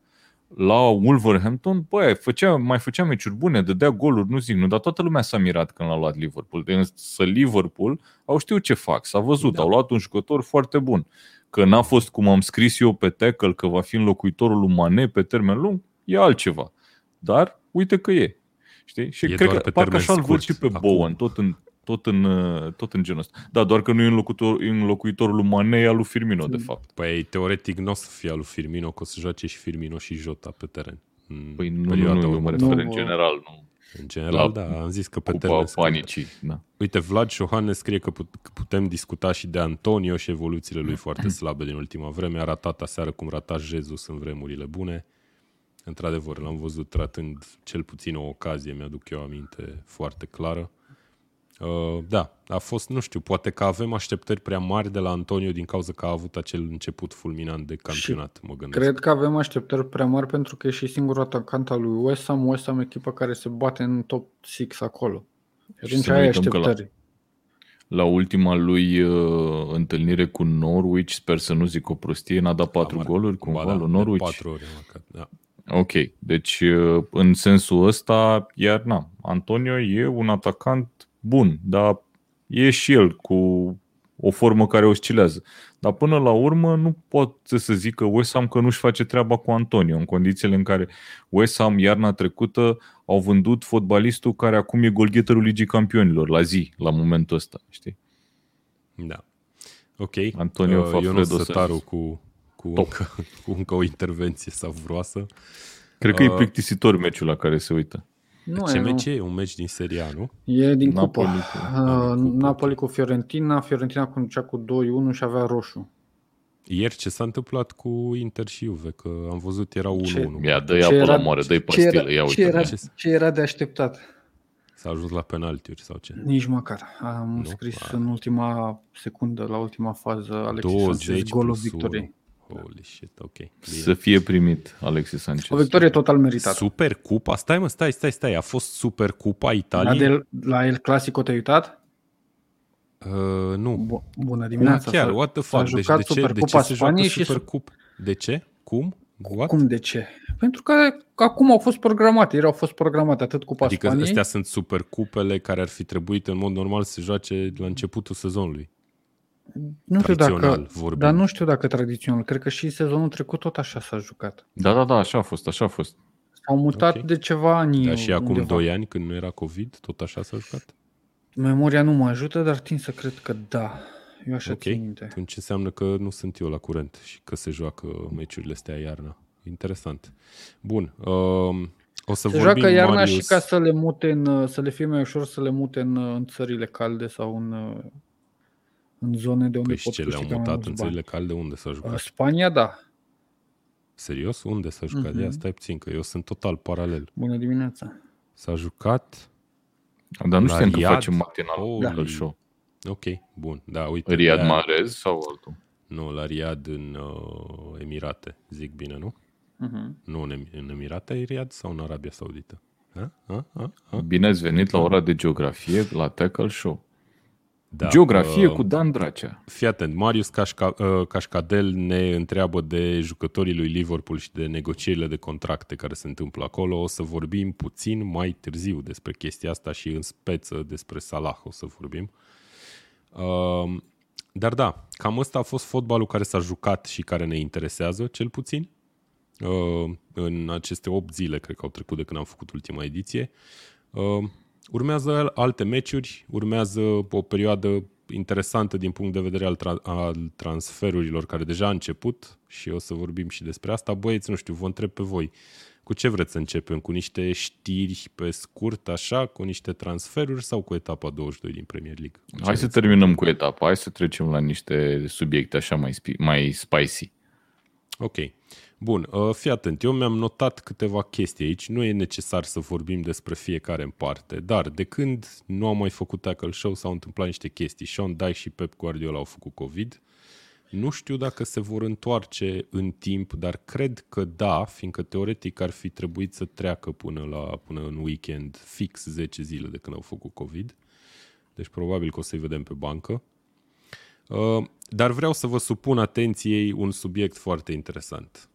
la Wolverhampton, băi, făcea, mai făcea meciuri bune, dădea goluri, nu zic, nu, dar toată lumea s-a mirat când l-a luat Liverpool. Însă Liverpool au știut ce fac, s-a văzut, Da. au luat un jucător foarte bun. Că n-a fost cum am scris eu pe tackle, că va fi înlocuitorul lui Mane pe termen lung, e altceva. Dar uite că e. Știi? Și E cred doar că pe parcă termen așa îl văd scurt, și pe acum. Bowen, tot în, tot în, uh, tot în genul ăsta. Da, doar că nu e înlocuitor, e înlocuitorul lui Mane, e al lui Firmino, de fapt. Păi teoretic nu o să fie al lui Firmino, că o să joace și Firmino și Jota pe teren. În Păi nu, nu, perioada nu, eu mă următoare. refer în Nu, general, nu. În general, la da, am zis că pe Cupa termen scurt. panicii, da. Uite, Vlad Șohan ne scrie că put- că putem discuta și de Antonio și evoluțiile lui foarte slabe din ultima vreme. A ratat aseară cum rata Jesus în vremurile bune. Într-adevăr, l-am văzut tratând cel puțin o ocazie, mi-aduc eu aminte foarte clară. Uh, da, a fost, nu știu, poate că avem așteptări prea mari de la Antonio din cauza că a avut acel început fulminant de campionat, mă gândesc. Cred că avem așteptări prea mari pentru că e și singurul atacant al lui West Ham. West Ham e echipa care se bate în top 6 acolo. Și Și atunci să nu ai uităm că la- așteptări. La ultima lui uh, întâlnire cu Norwich, sper să nu zic o prostie, n-a dat patru Am marcat- goluri cumva ba da, lui de Norwich. Patru ori am marcat, da. Ok, deci uh, în sensul ăsta, iar na, Antonio e un atacant bun, dar e și el cu o formă care oscilează. Dar până la urmă nu pot să zic că West Ham că nu-și face treaba cu Antonio, în condițiile în care West Ham iarna trecută au vândut fotbalistul care acum e golgheterul Ligii Campionilor la zi, la momentul ăsta, știi? Da. Ok. Antonio uh, Fafredo Ionuț să Sătaru zic. cu, cu, Top. încă, cu încă o intervenție savuroasă. Cred că e Uh, plictisitor meciul la care se uită. Nu, Ce e, meci e? Un meci din Serie A, nu? e din Napoli cupă. cu- Uh, Ah, din cupă, Napoli ok. cu Fiorentina. Fiorentina conducea cu 2-1 și avea roșu. Ieri ce s-a întâmplat cu Inter și Juve? Că am văzut era 1-1. Ce- Ia, dă Ce apă la era- moare, dă-i ce pastilă, era- ia ce uite. era- Ce- Ce era de așteptat? S-a ajuns la penaltiuri sau ce? Nici măcar. Am Nu? scris Ah. în ultima secundă, la ultima fază, Alexis 20 Sanchez, golul plus victoriei. 1. Holy shit, ok. Bine. Să fie primit Alexis Sanchez. O victorie total meritată. Super Cupa? Stai mă, stai, stai, stai. A fost Super Cupa La, Italiei? de, la El Clasico te-ai uitat? Uh, nu. Bu- Bună Cum dimineața. chiar? S-a- What the s-a fuck? Deci jucat de ce, de Supercupa ce se joacă Spaniei și Super Cup? De ce? Cum? What? Cum de ce? Pentru că acum au fost programate, ele au fost programate atât Cupa Adică Spaniei. astea sunt supercupele care ar fi trebuit în mod normal să se joace la începutul sezonului. Nu știu tradițional dacă, vorbind. dar nu știu dacă tradițional. Cred că și sezonul trecut tot așa s-a jucat. Da, da, da, așa a fost, așa a fost. S-au mutat Ok. de ceva ani. Dar și acum undeva. 2 ani, când nu era COVID, tot așa s-a jucat? Memoria nu mă ajută, dar tind să cred că da. Eu așa Ok, țin minte. atunci înseamnă că nu sunt eu la curent și că se joacă meciurile astea iarna. Interesant. Bun. Um, o să Se vorbim, joacă iarna Marius, și ca să le mute în, să le fie mai ușor să le mute în, în țările calde sau în, în zone de unde Păi și pot ce le-au câștiga mai mutat mulți în bani. țările calde? Unde s-a jucat? Uh, Spania, da. Serios? Unde s-a jucat? Mhm. Ia stai puțin, că eu sunt total paralel. Bună dimineața. S-a jucat... Dar nu La știam că Riyadh? facem matinal Holy- Tackle Show. Ok, bun. Da, uite. Riyad de-aia- Mahrez sau altul? Nu, la Riad în uh, Emirate. Zic bine, nu? Uh-huh. Nu în, Em- în Emirate e Riad sau în Arabia Saudită? Ha? Ha? Ha? Ha? Bine ați venit la ora de geografie la Tackle Show. Da. Geografie uh, cu Dan Dracea. Fii atent, Marius Cașca, uh, Cașcadel ne întreabă de jucătorii lui Liverpool și de negocierile de contracte care se întâmplă acolo. O să vorbim puțin mai târziu despre chestia asta și în speță despre Salah o să vorbim. Uh, dar da, cam ăsta a fost fotbalul care s-a jucat și care ne interesează, cel puțin. Uh, în aceste 8 zile, cred că au trecut de când am făcut ultima ediție. Uh, urmează al- alte meciuri, urmează o perioadă interesantă din punct de vedere al, tra- al transferurilor care deja a început și o să vorbim și despre asta. Băieți, nu știu, vă întreb pe voi. Cu ce vreți să începem? Cu niște știri pe scurt, așa, cu niște transferuri sau cu etapa 22 din Premier League? Cu ce Hai să vreți? terminăm cu etapa, hai să trecem la niște subiecte așa mai, spi- mai spicy. Ok. Bun, uh, fii atent, eu mi-am notat câteva chestii aici, nu e necesar să vorbim despre fiecare în parte, dar de când nu am mai făcut tackle show s-au întâmplat niște chestii. Sean Dyche și Pep Guardiola au făcut COVID. Nu știu dacă se vor întoarce în timp, dar cred că da, fiindcă teoretic ar fi trebuit să treacă până, la, până în weekend fix 10 zile de când au făcut COVID. Deci probabil că o să-i vedem pe bancă. Uh, Dar vreau să vă supun atenției un subiect foarte interesant.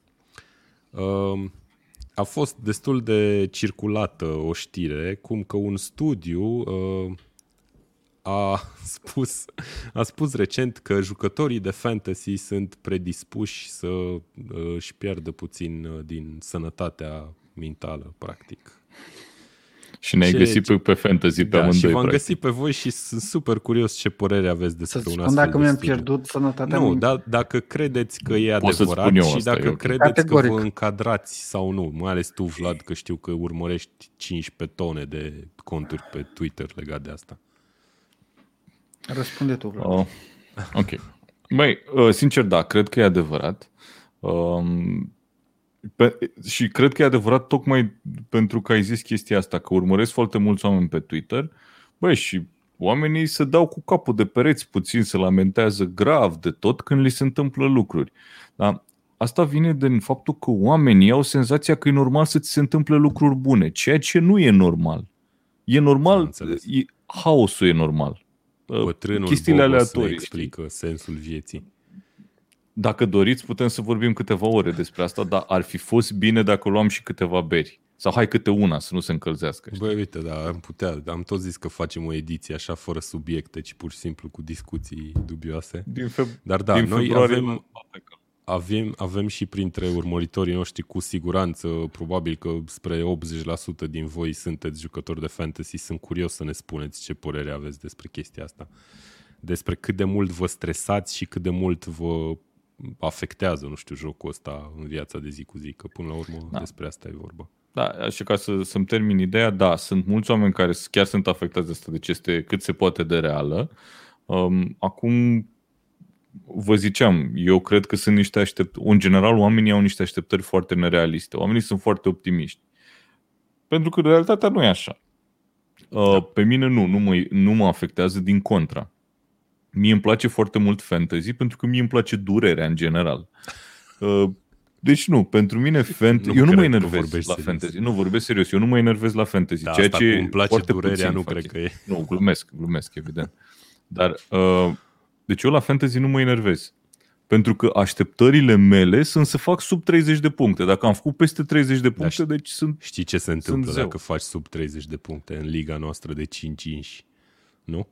Uh, A fost destul de circulată o știre cum că un studiu uh, a spus, a spus recent că jucătorii de fantasy sunt predispuși să uh, își pierdă puțin uh, din sănătatea mentală, practic. Și ne-ai Ce- găsit ce- pe, pe fantasy pe Da, și amândoi, v-am practic. găsit pe voi și sunt super curios ce părere aveți Să despre un spun astfel dacă de mi-am studiu. pierdut sănătatea Nu, minte. da, dacă credeți că e Pot să-ți adevărat spun eu și asta, dacă e ok. credeți Categoric. că vă încadrați sau nu, mai ales tu, Vlad, că știu că urmărești 15 tone de conturi pe Twitter legat de asta. Răspunde tu, Vlad. Oh, ok. Băi, uh, sincer, da, cred că e adevărat. Um, pe, și cred că e adevărat tocmai pentru că ai zis chestia asta, că urmăresc foarte mulți oameni pe Twitter. Băi, și oamenii se dau cu capul de pereți puțin, se lamentează grav de tot când li se întâmplă lucruri. Dar asta vine din faptul că oamenii au senzația că e normal să ți se întâmple lucruri bune, ceea ce nu e normal. E Am normal, înțeles. e, haosul e normal. Uh, Bătrânul chestiile Bogos ne aleatorii. știi? explică sensul vieții. Dacă doriți, putem să vorbim câteva ore despre asta, dar ar fi fost bine dacă luam și câteva beri. Sau hai câte una, să nu se încălzească. știi? Băi, uite, da, am putea, am tot zis că facem o ediție așa fără subiecte, ci pur și simplu cu discuții dubioase. Din, feb- Dar da, din noi februarie avem, la- avem, avem și printre urmăritorii noștri cu siguranță, probabil că spre 80% din voi sunteți jucători de fantasy, sunt curios să ne spuneți ce părere aveți despre chestia asta. Despre cât de mult vă stresați și cât de mult vă afectează, nu știu, jocul ăsta în viața de zi cu zi, că până la urmă Da. despre asta e vorba. Da, așa ca să, să-mi termin ideea, da, sunt mulți oameni care s- chiar sunt afectați de asta, deci este cât se poate de reală. Um, acum, vă ziceam, eu cred că sunt niște așteptări, în general oamenii au niște așteptări foarte nerealiste, oamenii sunt foarte optimiști. Pentru că realitatea nu e așa. Uh, pe mine nu, nu mă, nu mă afectează din contra. Mie îmi place foarte mult fantasy pentru că mie îmi place durerea în general. Uh, deci nu, pentru mine fantasy, Nu eu nu cred mă că enervez vorbești la serios. fantasy. Nu vorbesc serios, eu nu mă enervez la fantasy. Da, ceea asta ce cum îmi place foarte durerea, puțin nu fac cred că e. Nu, glumesc, glumesc, evident. Dar, uh, deci eu la fantasy nu mă enervez. Pentru că așteptările mele sunt să fac sub 30 de puncte. Dacă am făcut peste 30 de puncte, știi- deci sunt... Știi ce se întâmplă zeu. dacă faci sub 30 de puncte în liga noastră de 5 inși? Nu?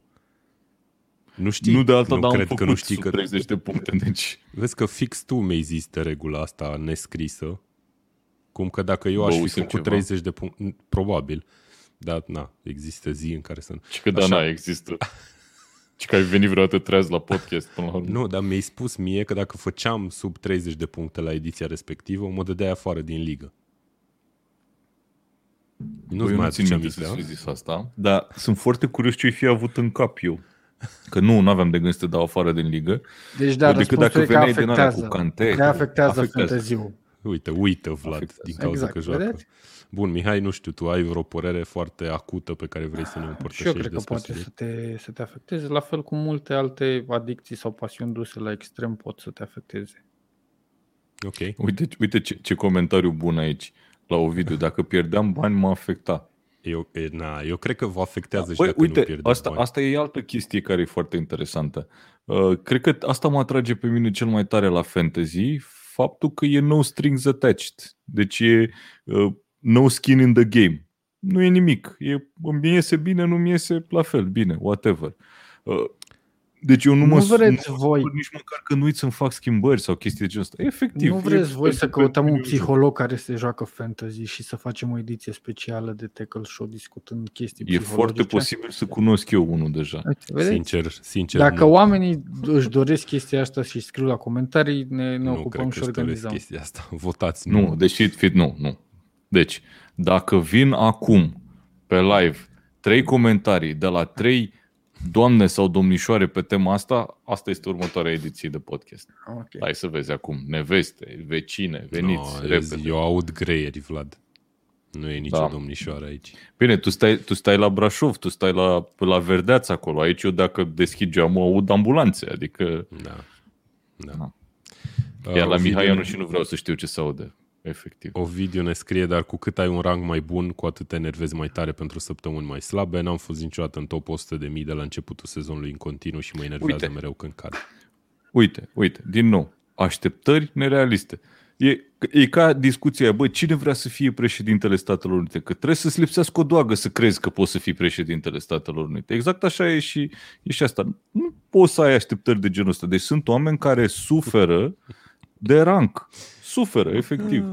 Nu știi? nu de alta, nu dar am cred făcut că nu știi sub că 30 de puncte. Deci, Vezi că fix tu mi-ai zis de regula asta nescrisă, cum că dacă eu Bă, aș fi uităm făcut ceva. 30 de puncte, probabil, dar na, există zi în care să nu. Și că da, Așa. na, există. Și că ai venit vreodată treaz la podcast până la urmă. Nu, dar mi-ai spus mie că dacă făceam sub 30 de puncte la ediția respectivă, mă dădeai afară din ligă. Nu-ți Băi, eu mai nu țin aduce minte aminte, să da? fi zis asta, dar sunt foarte curios ce-i fi avut în cap eu. Că nu, nu aveam de gând să te dau afară din ligă. Deci da, decât răspunsul dacă e că veneai din alea afectează. cu Kanté. Că afectează, Afectează. fanteziul. Uite, uită, Vlad, Afectează. din cauza Exact, că joacă. vedeți? Bun, Mihai, nu știu, tu ai vreo părere foarte acută pe care vrei să ne Și eu împărtășești cred că despre poate subiect? să te, să te afecteze, la fel cum multe alte adicții sau pasiuni duse la extrem pot să te afecteze. Ok. Uite, uite ce, ce comentariu bun aici la Ovidiu. Dacă pierdeam bani, mă afecta. Eu, e, na, eu cred că vă afectează și Băi, dacă nu uite, pierde asta, bani. asta e altă chestie care e foarte interesantă. Uh, cred că asta mă atrage pe mine cel mai tare la fantasy, faptul că e no strings attached. Deci e uh, no skin in the game. Nu e nimic. E, îmi iese bine, nu mi iese la fel, bine, whatever. Uh, deci eu nu, Nu mă vreți nu mă voi- supăr nici măcar că nu uit să-mi fac schimbări sau chestii de genul ăsta. Efectiv. nu e vreți voi pentru- să căutăm pentru un mine joc. psiholog care se joacă fantasy și să facem o ediție specială de Tackle Show discutând chestii E foarte posibil să cunosc eu unul deja. Uite, vedeți? Sincer, sincer, Dacă nu, oamenii își doresc chestia asta și scriu la comentarii, ne, ne nu ocupăm cred și că își doresc organizăm. chestia asta. Votați Nu, deși fit, nu, nu. Deci, dacă vin acum pe live trei comentarii de la trei doamne sau domnișoare pe tema asta, asta este următoarea ediție de podcast. Ok. Hai să vezi acum, neveste, vecine, veniți, no, repede. Eu aud greieri, Vlad. Nu e nicio Da. domnișoară aici. Bine, tu stai, tu stai la Brașov, tu stai la, la Verdeaț acolo. Aici eu dacă deschid geamul aud ambulanțe, adică Da. da. Da. Uh, iar la Ovidiu Mihai ne- eu nu și nu vreau să știu ce se aude, efectiv. Ovidiu ne scrie, dar cu cât ai un rang mai bun, cu atât te enervezi mai tare pentru săptămâni mai slabe. N-am fost niciodată în top 100 de mii de la începutul sezonului în continuu și mă enervează Uite. mereu când cad. Uite, uite, din nou, așteptări nerealiste. E, e ca discuția aia, bă, cine vrea să fie președintele Statelor Unite? Că trebuie să-ți lipsească o doagă să crezi că poți să fii președintele Statelor Unite. Exact așa e și, e și asta. Nu poți să ai așteptări de genul ăsta. Deci sunt oameni care suferă de rank. Suferă, efectiv.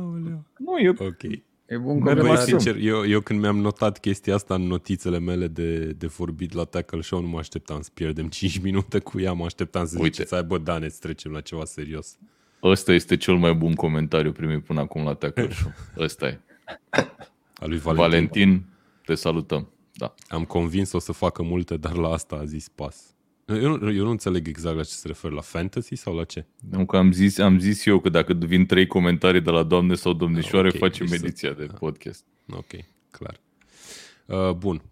Nu, e, Ok. E bun Merg Băi, mai comentariu. sincer, eu, eu când mi-am notat chestia asta în notițele mele de, de vorbit la Tackle Show, nu mă așteptam să pierdem 5 minute cu ea, mă așteptam să Uite. ziceți, hai bă, Dane, să trecem la ceva serios. ăsta este cel mai bun comentariu primit până acum la Tackle Show. Ăsta e. A lui Valentin. Valentin, te salutăm. Da. Am convins o să facă multe, dar la asta a zis pas. Eu, nu- eu nu înțeleg exact la ce se referă, la fantasy sau la ce? Nu că am zis, am zis eu că dacă vin trei comentarii de la doamne sau domnișoare, Ah, ok, facem deci să- ediția de podcast. Ok, clar. Uh, bun.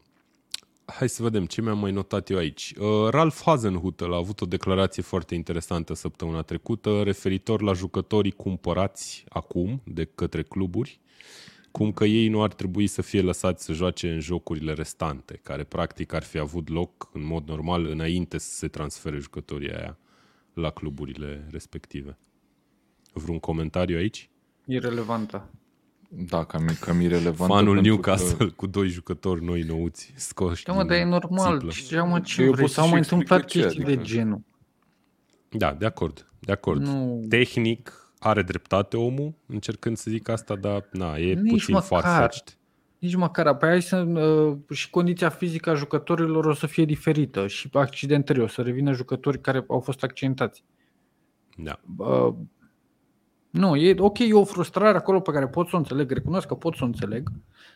Hai să vedem ce mi-am mai notat eu aici. Uh, Ralph Hasenhutel a avut o declarație foarte interesantă săptămâna trecută referitor la jucătorii cumpărați acum de către cluburi, cum că ei nu ar trebui să fie lăsați să joace în jocurile restante, care practic ar fi avut loc în mod normal înainte să se transfere jucătorii aia la cluburile respective. Vreun comentariu aici? Irelevantă. Da, cam, cam irelevant. Fanul Newcastle cu doi jucători noi nouți scoși Da, mă, dar e din normal. țiplă. Ce, mă, ce Eu vrei? pot să S-au și mai explic întâmplat de ce, chestii de adică- genul. Da, de acord, de acord. Nu. Tehnic are dreptate omul, încercând să zic asta, dar na, e Nici puțin măcar. farfetched. Nici măcar, apoi hai să, uh, și condiția fizică a jucătorilor o să fie diferită și accidentări, o să revină jucători care au fost accidentați. Da. Uh, nu, e ok, e o frustrare acolo pe care pot să o înțeleg, recunosc că pot să o înțeleg,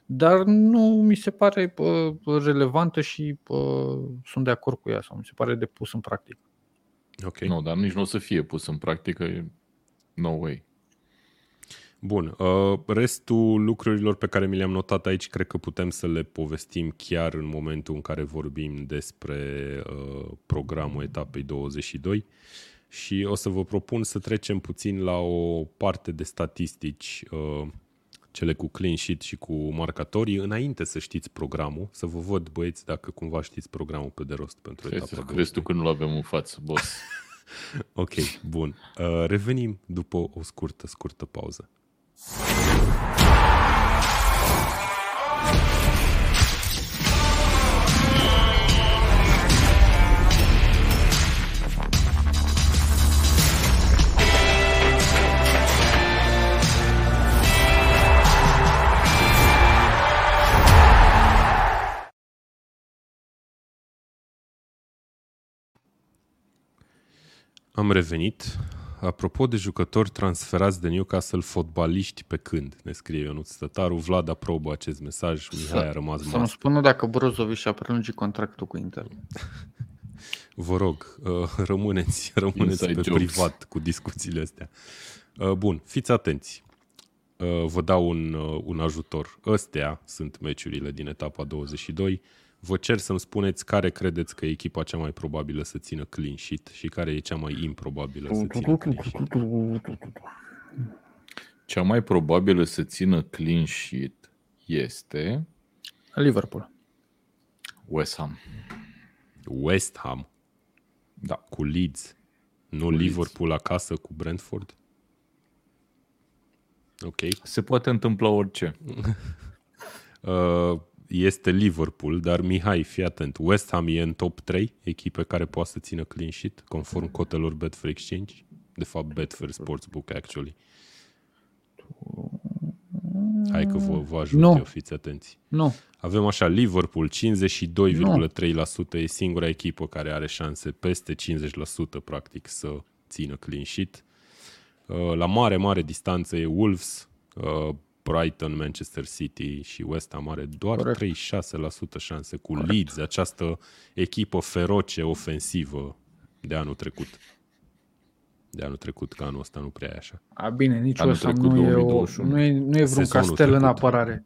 dar nu mi se pare uh, relevantă și uh, sunt de acord cu ea sau mi se pare de pus în practică. Ok. Nu, dar nici nu o să fie pus în practică. E No way. Bun. Uh, restul lucrurilor pe care mi le-am notat aici, cred că putem să le povestim chiar în momentul în care vorbim despre uh, programul etapei 22 și o să vă propun să trecem puțin la o parte de statistici, uh, cele cu clean sheet și cu marcatorii, înainte să știți programul, să vă văd băieți dacă cumva știți programul pe de rost pentru Crezi, etapa crezi tu că nu-l avem în față, boss? Ok, bun. Uh, revenim după o scurtă, scurtă pauză. Am revenit. Apropo de jucători transferați de Newcastle, fotbaliști pe când, ne scrie Ionuț Stătaru. Vlad aprobă acest mesaj, Mihai a rămas Să-mi mas. spună dacă Brozovic și-a prelungit contractul cu Inter. Vă rog, uh, rămâneți, rămâneți Inside pe jokes. privat cu discuțiile astea. Uh, Bun, fiți atenți. Uh, Vă dau un, uh, un ajutor. Ăstea sunt meciurile din etapa 22. Vă cer să-mi spuneți care credeți că e echipa cea mai probabilă să țină clean sheet și care e cea mai improbabilă să țină clean sheet. Cea mai probabilă să țină clean sheet este Liverpool. West Ham. West Ham Da. cu Leeds, nu Leeds. Liverpool acasă cu Brentford. Ok. Se poate întâmpla orice. Uh, este Liverpool, dar Mihai, fii atent. West Ham e în top 3 echipe care poate să țină clean sheet, conform cotelor Betfair Exchange. De fapt, Betfair Sportsbook, actually. Hai că vă, vă ajut Nu. eu, fiți atenți. Nu. Avem așa, Liverpool 52,3% e singura echipă care are șanse peste 50% practic să țină clean sheet. Uh, La mare, mare distanță e Wolves, uh, Brighton, Manchester City și West Ham are doar Corect. 36% șanse cu Leeds, această echipă feroce ofensivă de anul trecut. De anul trecut, că anul ăsta nu prea e așa. A, bine, nici Anul West Ham trecut, nu e, o, 2021. nu, e, nu e vreun Sezonul castel în trecut. apărare.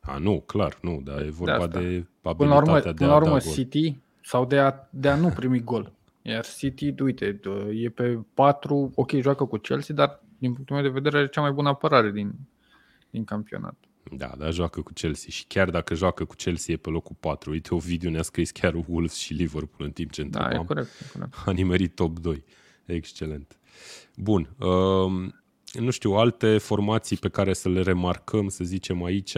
A, nu, clar, nu, dar e vorba asta. de, de Până la urmă, abilitatea de până a la da urmă gol. City sau de a, de a nu primi gol. Iar City, uite, e pe 4, ok, joacă cu Chelsea, dar din punctul meu de vedere are cea mai bună apărare din, din campionat. Da, dar joacă cu Chelsea și chiar dacă joacă cu Chelsea e pe locul 4. Uite, o video ne-a scris chiar Wolves și Liverpool în timp ce Da, e întrebam. corect. E corect. A nimerit top 2. Excelent. Bun. Um, nu știu, alte formații pe care să le remarcăm, să zicem aici,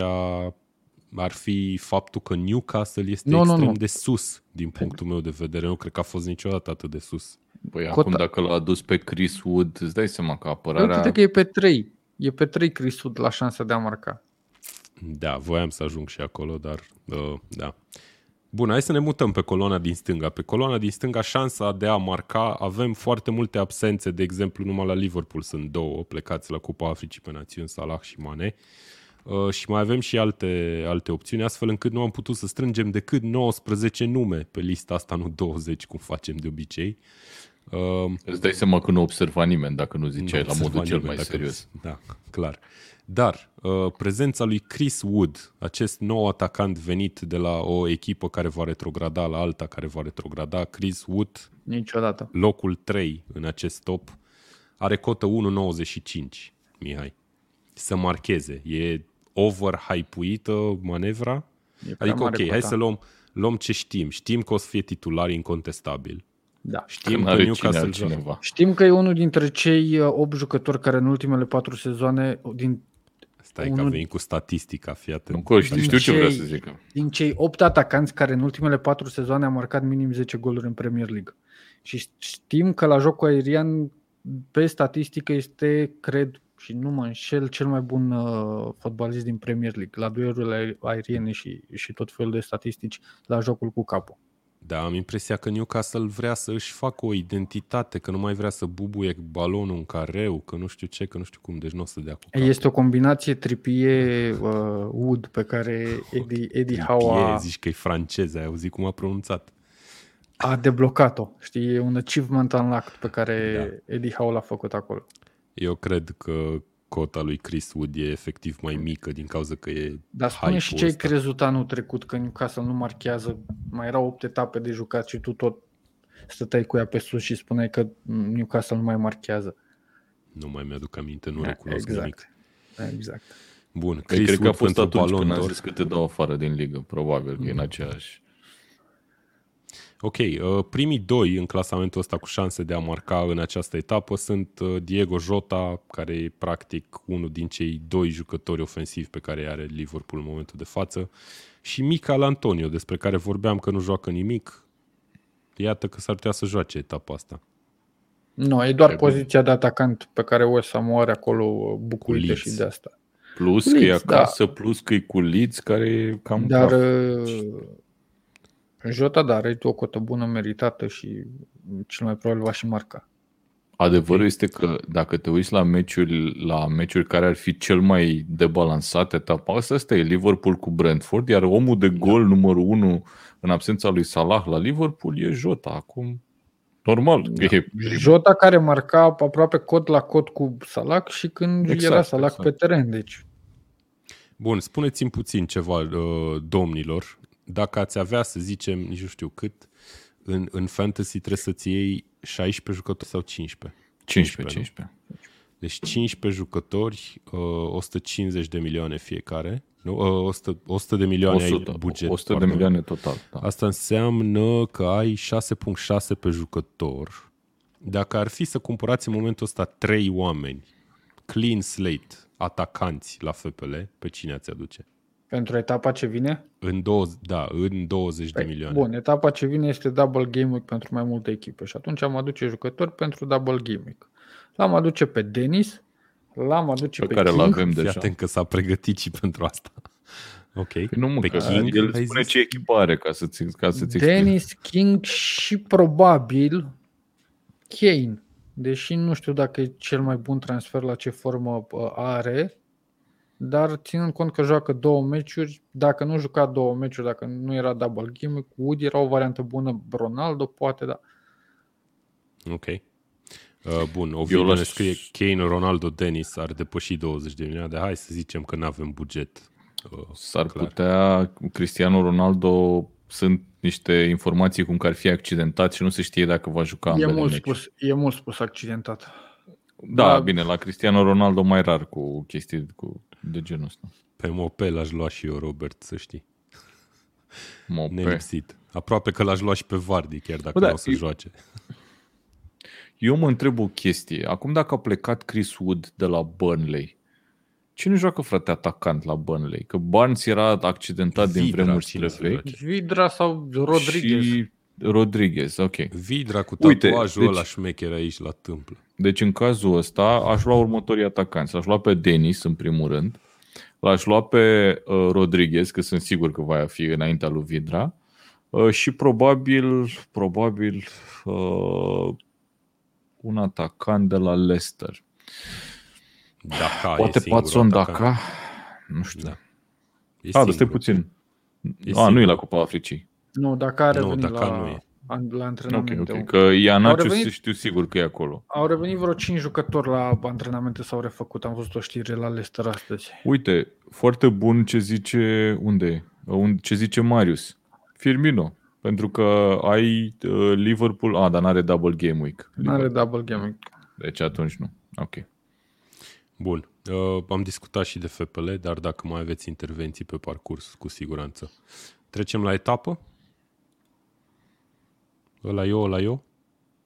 ar fi faptul că Newcastle este Nu, nu, extrem nu. de sus, din punctul meu de vedere. Nu cred că a fost niciodată atât de sus. Păi Cota- acum dacă l-a adus pe Chris Wood, îți dai seama că apărarea... Uite că e pe 3. E pe 3 Chris Wood la șansa de a marca. Da, voiam să ajung și acolo, dar uh, da. Bun, hai să ne mutăm pe coloana din stânga. Pe coloana din stânga, șansa de a marca, avem foarte multe absențe, de exemplu, numai la Liverpool sunt două, plecați la Cupa Africii pe Națiuni, Salah și Mane. Uh, și mai avem și alte, alte opțiuni, astfel încât nu am putut să strângem decât 19 nume pe lista asta, nu 20, cum facem de obicei. Uh, Îți dai seama că nu observa nimeni dacă nu ziceai nu la observa modul cel nimeni mai dacă- serios. Da, clar. Dar uh, prezența lui Chris Wood, acest nou atacant venit de la o echipă care va retrograda la alta care va retrograda, Chris Wood, Niciodată. locul 3 în acest top, are cotă 1.95, Mihai. Să marcheze. E overhypuită manevra? E prea Adică, ok, mare hai cota. să luăm, luăm ce știm. Știm că o să fie titular incontestabil. Da. Știm Când că are cine Newcastle joacă. altcineva. Știm că e unul dintre cei 8 jucători care în ultimele 4 sezoane, din, Stai că a Unul- venit cu statistica, fii atent. Nu, că știu, Din știu ce vreau cei- să zic. din cei 8 atacanți care în ultimele 4 sezoane au marcat minim 10 goluri în Premier League. Și știm că la jocul aerian, pe statistică, este, cred, și nu mă înșel, cel mai bun uh, fotbalist din Premier League, la duelurile aeriene și, și tot felul de statistici la jocul cu capul. Da, am impresia că Newcastle vrea să își facă o identitate, că nu mai vrea să bubuie balonul în careu, că nu știu ce, că nu știu cum, deci nu o să dea cu capul. Este o combinație tripie uh, Wood pe care Eddie, Eddie Howe Trippier, a, zici că e francez, ai auzit cum a pronunțat. a deblocat-o. Știi, e un achievement unlocked pe care Da. Eddie Howe l-a făcut acolo. Eu cred că cota lui Chris Wood e efectiv mai mică din cauza că e Dar spune și hype-ul ce ai ăsta. crezut anul trecut că Newcastle nu marchează, mai erau 8 etape de jucat și tu tot stăteai cu ea pe sus și spuneai că Newcastle nu mai marchează. Nu mai mi-aduc aminte, nu Da, recunosc exact. nimic. Exact. Bun, Păi Chris cred că a Wood fost pentru atunci Ballon când am d'Or. zis că te dau afară din ligă, probabil că e în Mm. aceeași. Ok, uh, primii doi în clasamentul ăsta cu șanse de a marca în această etapă sunt uh, Diego Jota, care e practic unul din cei doi jucători ofensivi pe care îi are Liverpool în momentul de față, și Michael Antonio, despre care vorbeam că nu joacă nimic. Iată că s-ar putea să joace etapa asta. Nu, e doar Trebuie. poziția de atacant pe care West Ham o are acolo bucurite Leeds. și de asta. Plus că e Leeds, da. acasă, plus că e cu Leeds, care e cam Dar praf. Uh, Jota, da, are o cotă bună meritată și cel mai probabil va și marca. Adevărul este că dacă te uiți la meciuri, la meciuri care ar fi cel mai debalansat etapa asta, asta e Liverpool cu Brentford, iar omul de gol numărul 1 în absența lui Salah la Liverpool e Jota. Acum, normal. Da. E, Jota care marca aproape cot la cot cu Salah și când exact, era Salah exact. pe teren. Deci. Bun, spuneți-mi puțin ceva, uh, domnilor. Dacă ați avea, să zicem, nici nu știu cât, în, în fantasy trebuie să-ți iei 16 jucători sau 15? 15, 15. Deci 15 jucători, 150 de milioane fiecare. Nu? 100, 100 de milioane 100, ai buget. 100 pardon. de milioane total. Da. Asta înseamnă că ai 6.6 pe jucător. Dacă ar fi să cumpărați în momentul ăsta 3 oameni, clean slate, atacanți la FPL, pe cine ați aduce? Pentru etapa ce vine? În 20, da, în 20 păi, de milioane. Bun, etapa ce vine este double game week pentru mai multe echipe și atunci am aduce jucători pentru double game week. L-am aduce pe Denis, l-am aduce pe, pe care King. l-avem deja. Fii că s-a pregătit și pentru asta. Ok. Păi nu mă, pe King, el spune ce echipă are ca să-ți, ca să-ți Dennis, explic. King și probabil Kane. Deși nu știu dacă e cel mai bun transfer la ce formă are, dar ținând cont că joacă două meciuri, dacă nu juca două meciuri, dacă nu era double game, Wood era o variantă bună, Ronaldo poate, da. Ok. Uh, bun, Ovidiu ne scrie Kane, Ronaldo, Dennis ar depăși 20 de milioane, de hai să zicem că nu avem buget. Uh, S-ar clar. putea, Cristiano Ronaldo sunt niște informații cum că ar fi accidentat și nu se știe dacă va juca e mult spus, E mult spus accidentat. Da, la... bine, la Cristiano Ronaldo mai rar cu chestii cu de genul ăsta. Pe Mope l-aș lua și eu, Robert, să știi. Mope. Nelipsit. Aproape că l-aș lua și pe Vardy, chiar dacă Bă, da, nu o să eu... joace. Eu mă întreb o chestie. Acum dacă a plecat Chris Wood de la Burnley, cine joacă, frate, atacant la Burnley? Că Barnes era accidentat Vidra, din vremurile vechi. Vidra sau Rodriguez. Și Rodriguez, ok. Vidra cu tatuajul Uite, deci, ăla șmecher aici la tâmplă. Deci în cazul ăsta aș lua următorii atacanți. Aș lua pe Denis în primul rând. L-aș lua pe uh, Rodriguez, că sunt sigur că va fi înaintea lui Vidra. Uh, și probabil, probabil uh, un atacant de la Leicester. Daca Poate Patson Daca? Nu știu. Da. E ah, stai puțin. E A, nu e la Cupa Africii. Nu, dacă a revenit nu, la, nu e. la antrenamente. Okay, okay. Că Ianaciu revenit, știu sigur că e acolo. Au revenit vreo 5 jucători la antrenamente s-au refăcut. Am văzut o știre la Leicester astăzi. Uite, foarte bun ce zice, unde Ce zice Marius. Firmino. Pentru că ai uh, Liverpool, a, dar n-are double game week. Nu are double game week. Deci atunci nu. Ok. Bun. Uh, am discutat și de FPL, dar dacă mai aveți intervenții pe parcurs, cu siguranță. Trecem la etapă? Ăla eu, ăla eu?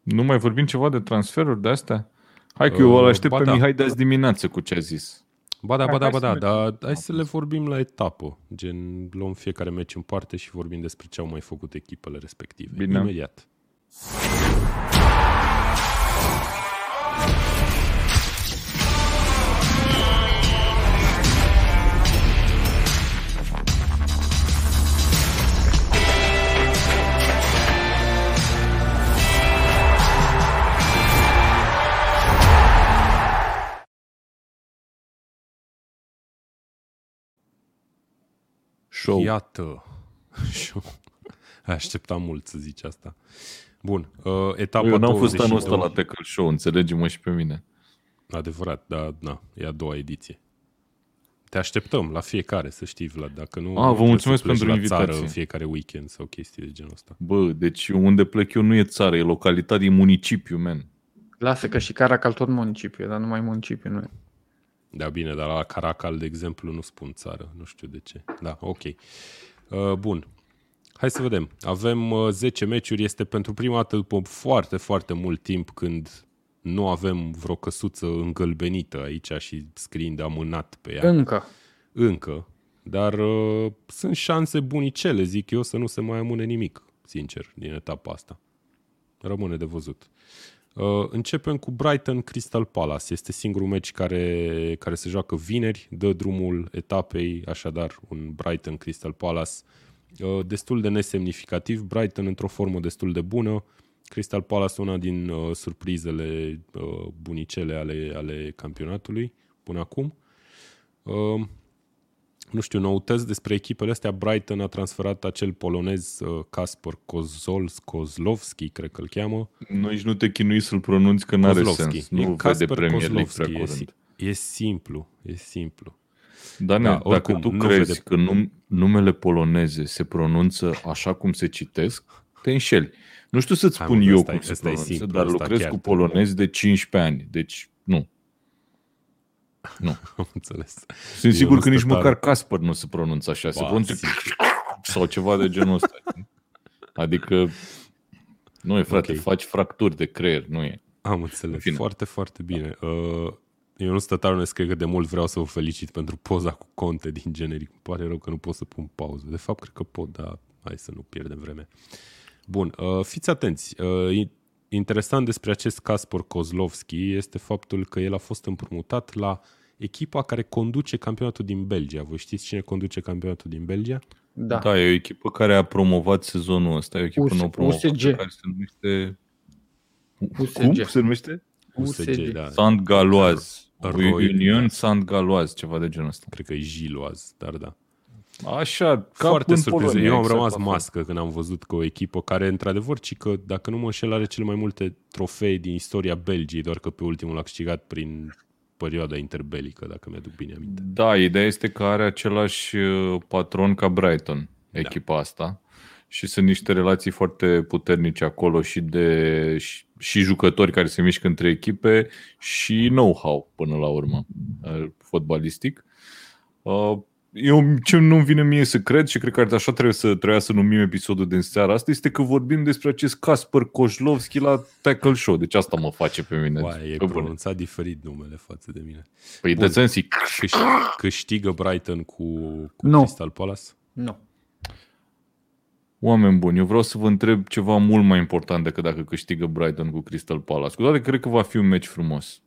Nu mai vorbim ceva de transferuri de astea? Hai că uh, eu îl aștept pe da. Mihai de azi dimineață cu ce a zis. Ba da, ba da, ba da, dar hai să le vorbim la etapă. Gen, luăm fiecare meci în parte și vorbim despre ce au mai făcut echipele respective. Bine. Imediat. Show. Iată. Show. Așteptam mult să zici asta. Bun. Uh, etapa Eu n-am fost anul ăsta la Tackle Show, înțelegi-mă și pe mine. Adevărat, dar na, e a doua ediție. Te așteptăm la fiecare, să știi, Vlad. Dacă nu, a, vă mulțumesc pentru la invitație. țară în fiecare weekend sau chestii de genul ăsta. Bă, deci unde plec eu nu e țară, e localitate, e municipiu, men. Lasă că și Caracal tot municipiu, dar numai municipiu nu e. Da, bine, dar la Caracal, de exemplu, nu spun țară. Nu știu de ce. Da, ok. Uh, bun. Hai să vedem. Avem uh, 10 meciuri. Este pentru prima dată după foarte, foarte mult timp când nu avem vreo căsuță îngălbenită aici și scriind amânat pe ea. Încă. Încă. Dar uh, sunt șanse bunicele, zic eu, să nu se mai amâne nimic, sincer, din etapa asta. Rămâne de văzut. Uh, începem cu Brighton Crystal Palace. Este singurul meci care, care se joacă vineri, dă drumul etapei, așadar un Brighton Crystal Palace uh, destul de nesemnificativ, Brighton într-o formă destul de bună, Crystal Palace una din uh, surprizele uh, bunicele ale, ale campionatului până acum. Uh, nu știu, noutăți despre echipele astea. Brighton a transferat acel polonez uh, Kasper Kozol, Kozlovski, cred că îl cheamă. Nu, nici nu te chinui să-l pronunți că n-are Kozlovski. sens. Nu E vede Kasper Premier League Kozlovski. prea E, curând. si- e simplu, e simplu. Dar Da, da, dacă oricum, tu nu crezi vede- că num- numele poloneze se pronunță așa cum se citesc, te înșeli. Nu știu să-ți Hai, spun mă, eu ăsta e- cum se ăsta e pronunță, simplu, dar ăsta lucrez chiar cu te- polonezi de 15 ani. Deci, nu. Am înțeles. Sunt Eu sigur nu că nici stătară. măcar Casper nu se pronunță așa. Se Ba, pronunță sigur. sau ceva de genul ăsta. Adică, nu e, frate, Ok. faci fracturi de creier, nu e. Am În înțeles. fine. Foarte, foarte bine. Uh, eu nu stătarul cred că de mult vreau să vă felicit pentru poza cu conte din generic. Îmi pare rău că nu pot să pun pauză. De fapt, cred că pot, dar hai să nu pierdem vreme. Bun, uh, fiți atenți. Uh, i- interesant despre acest Kaspor Kozlovski este faptul că el a fost împrumutat la echipa care conduce campionatul din Belgia. Voi știți cine conduce campionatul din Belgia? Da. Da, e o echipă care a promovat sezonul ăsta, e o echipă US- nou promovată USG. care se numește... USG. Cum se numește? USG, da. Sant Galoaz. Roy- Union da. Sant Galoaz, ceva de genul ăsta. Cred că e Giloaz, dar da. Așa, ca Foarte în surprins. Polonia, Eu am exact rămas la fel. mască când am văzut că o echipă care, într-adevăr, ci că, dacă nu mă înșel, are cele mai multe trofee din istoria Belgiei, doar că pe ultimul a câștigat prin perioada interbelică, dacă mi-aduc bine aminte. Da, ideea este că are același uh, patron ca Brighton, echipa asta. Și sunt niște relații foarte puternice acolo și de și, și jucători care se mișcă între echipe și know-how până la urmă uh, fotbalistic. Uh, Eu ce nu vine mie să cred și cred că așa trebuie să trebuia să numim episodul din seara asta este că vorbim despre acest Kasper Kozlovski la Tackle Show. Deci asta mă face pe mine. Oaie, e Pe bune. pronunțat diferit numele față de mine. Păi Bun. de sens, e- Câș- câștigă Brighton cu, cu Nu. Crystal Palace? Nu. Oameni buni, eu vreau să vă întreb ceva mult mai important decât dacă câștigă Brighton cu Crystal Palace. Cu toate că cred că va fi un meci frumos.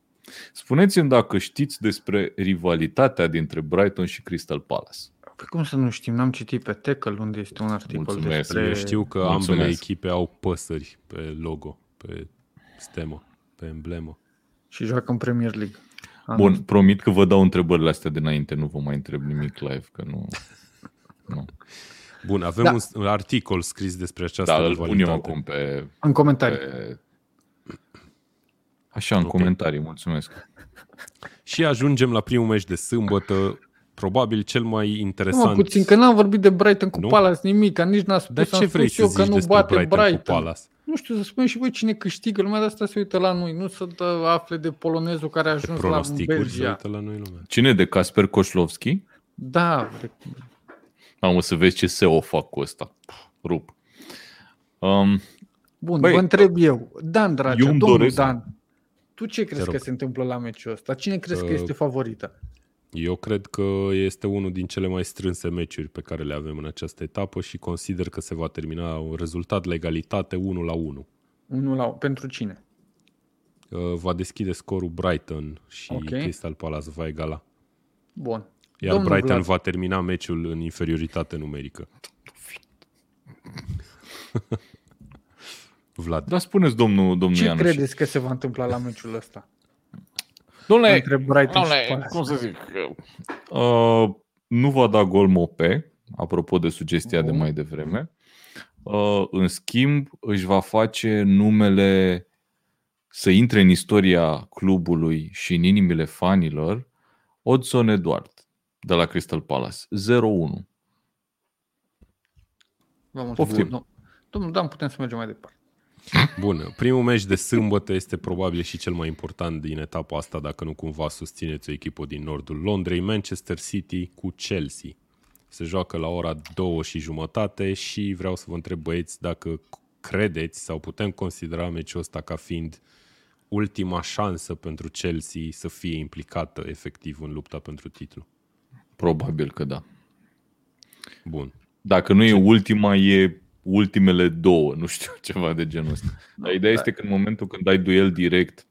Spuneți-mi dacă știți despre rivalitatea dintre Brighton și Crystal Palace. Păi cum să nu știm? N-am citit pe Tackle unde este un articol Mulțumesc. despre... Eu știu că Mulțumesc. ambele echipe au păsări pe logo, pe stemă, pe emblemă. Și joacă în Premier League. Am- Bun, promit că vă dau întrebările astea dinainte, nu vă mai întreb nimic live, că nu... nu. Bun, avem Da. un, un articol scris despre această Da, îl pun eu rivalitate. acum pe... În comentarii. pe... Așa, în Ok. comentarii, mulțumesc. Și ajungem la primul meci de sâmbătă, probabil cel mai Nu, interesant. mă, puțin, că n-am vorbit de Brighton cu Nu? Palace nimic, că nici n-a spus, Dar am ce vrei spus să eu zici că nu despre bate Brighton, Brighton. cu Palace? Nu știu, să spunem și voi cine câștigă. Lumea de asta se uită la noi, nu să dă, afle de polonezul care a ajuns la Pronosticuri se Belgia. uită la noi lumea. Cine de Casper Koșlovski? Da, Am să vezi ce SEO fac cu ăsta. Rup. Um, bun, Băi, vă întreb eu. Dan, dragă, eu îmi domnul doresc- Dan, tu ce crezi rog. că se întâmplă la meciul ăsta? Cine crezi că Uh, este favorită? Eu cred că este unul din cele mai strânse meciuri pe care le avem în această etapă și consider că se va termina un rezultat legalitate 1 la 1. Unul la, pentru cine? Uh, Va deschide scorul Brighton și Ok. Crystal Palace va egala. Bun. Iar Domnul Brighton Vlad. va termina meciul în inferioritate numerică. Vlad. dar spuneți, domnul, domnul Ce Ianuș. credeți că se va întâmpla la meciul ăsta? Domnule, Între Brighton și domnule, Palace. cum să zic? Uh, nu va da gol Mope, apropo de sugestia de Bun. mai devreme. Uh, în schimb, își va face numele să intre în istoria clubului și în inimile fanilor Odson Eduard de la Crystal Palace. 0-1. Vă mulțumesc. Poftim. Nu. Domnul Dan, putem să mergem mai departe. Bun, primul meci de sâmbătă este probabil și cel mai important din etapa asta, dacă nu cumva susțineți o echipă din nordul Londrei, Manchester City cu Chelsea. Se joacă la ora două și jumătate și vreau să vă întreb băieți dacă credeți sau putem considera meciul ăsta ca fiind ultima șansă pentru Chelsea să fie implicată efectiv în lupta pentru titlu. Probabil că da. Bun. Dacă nu e ultima, e ultimele două, nu știu, ceva de genul ăsta. Dar ideea da. este că în momentul când ai duel direct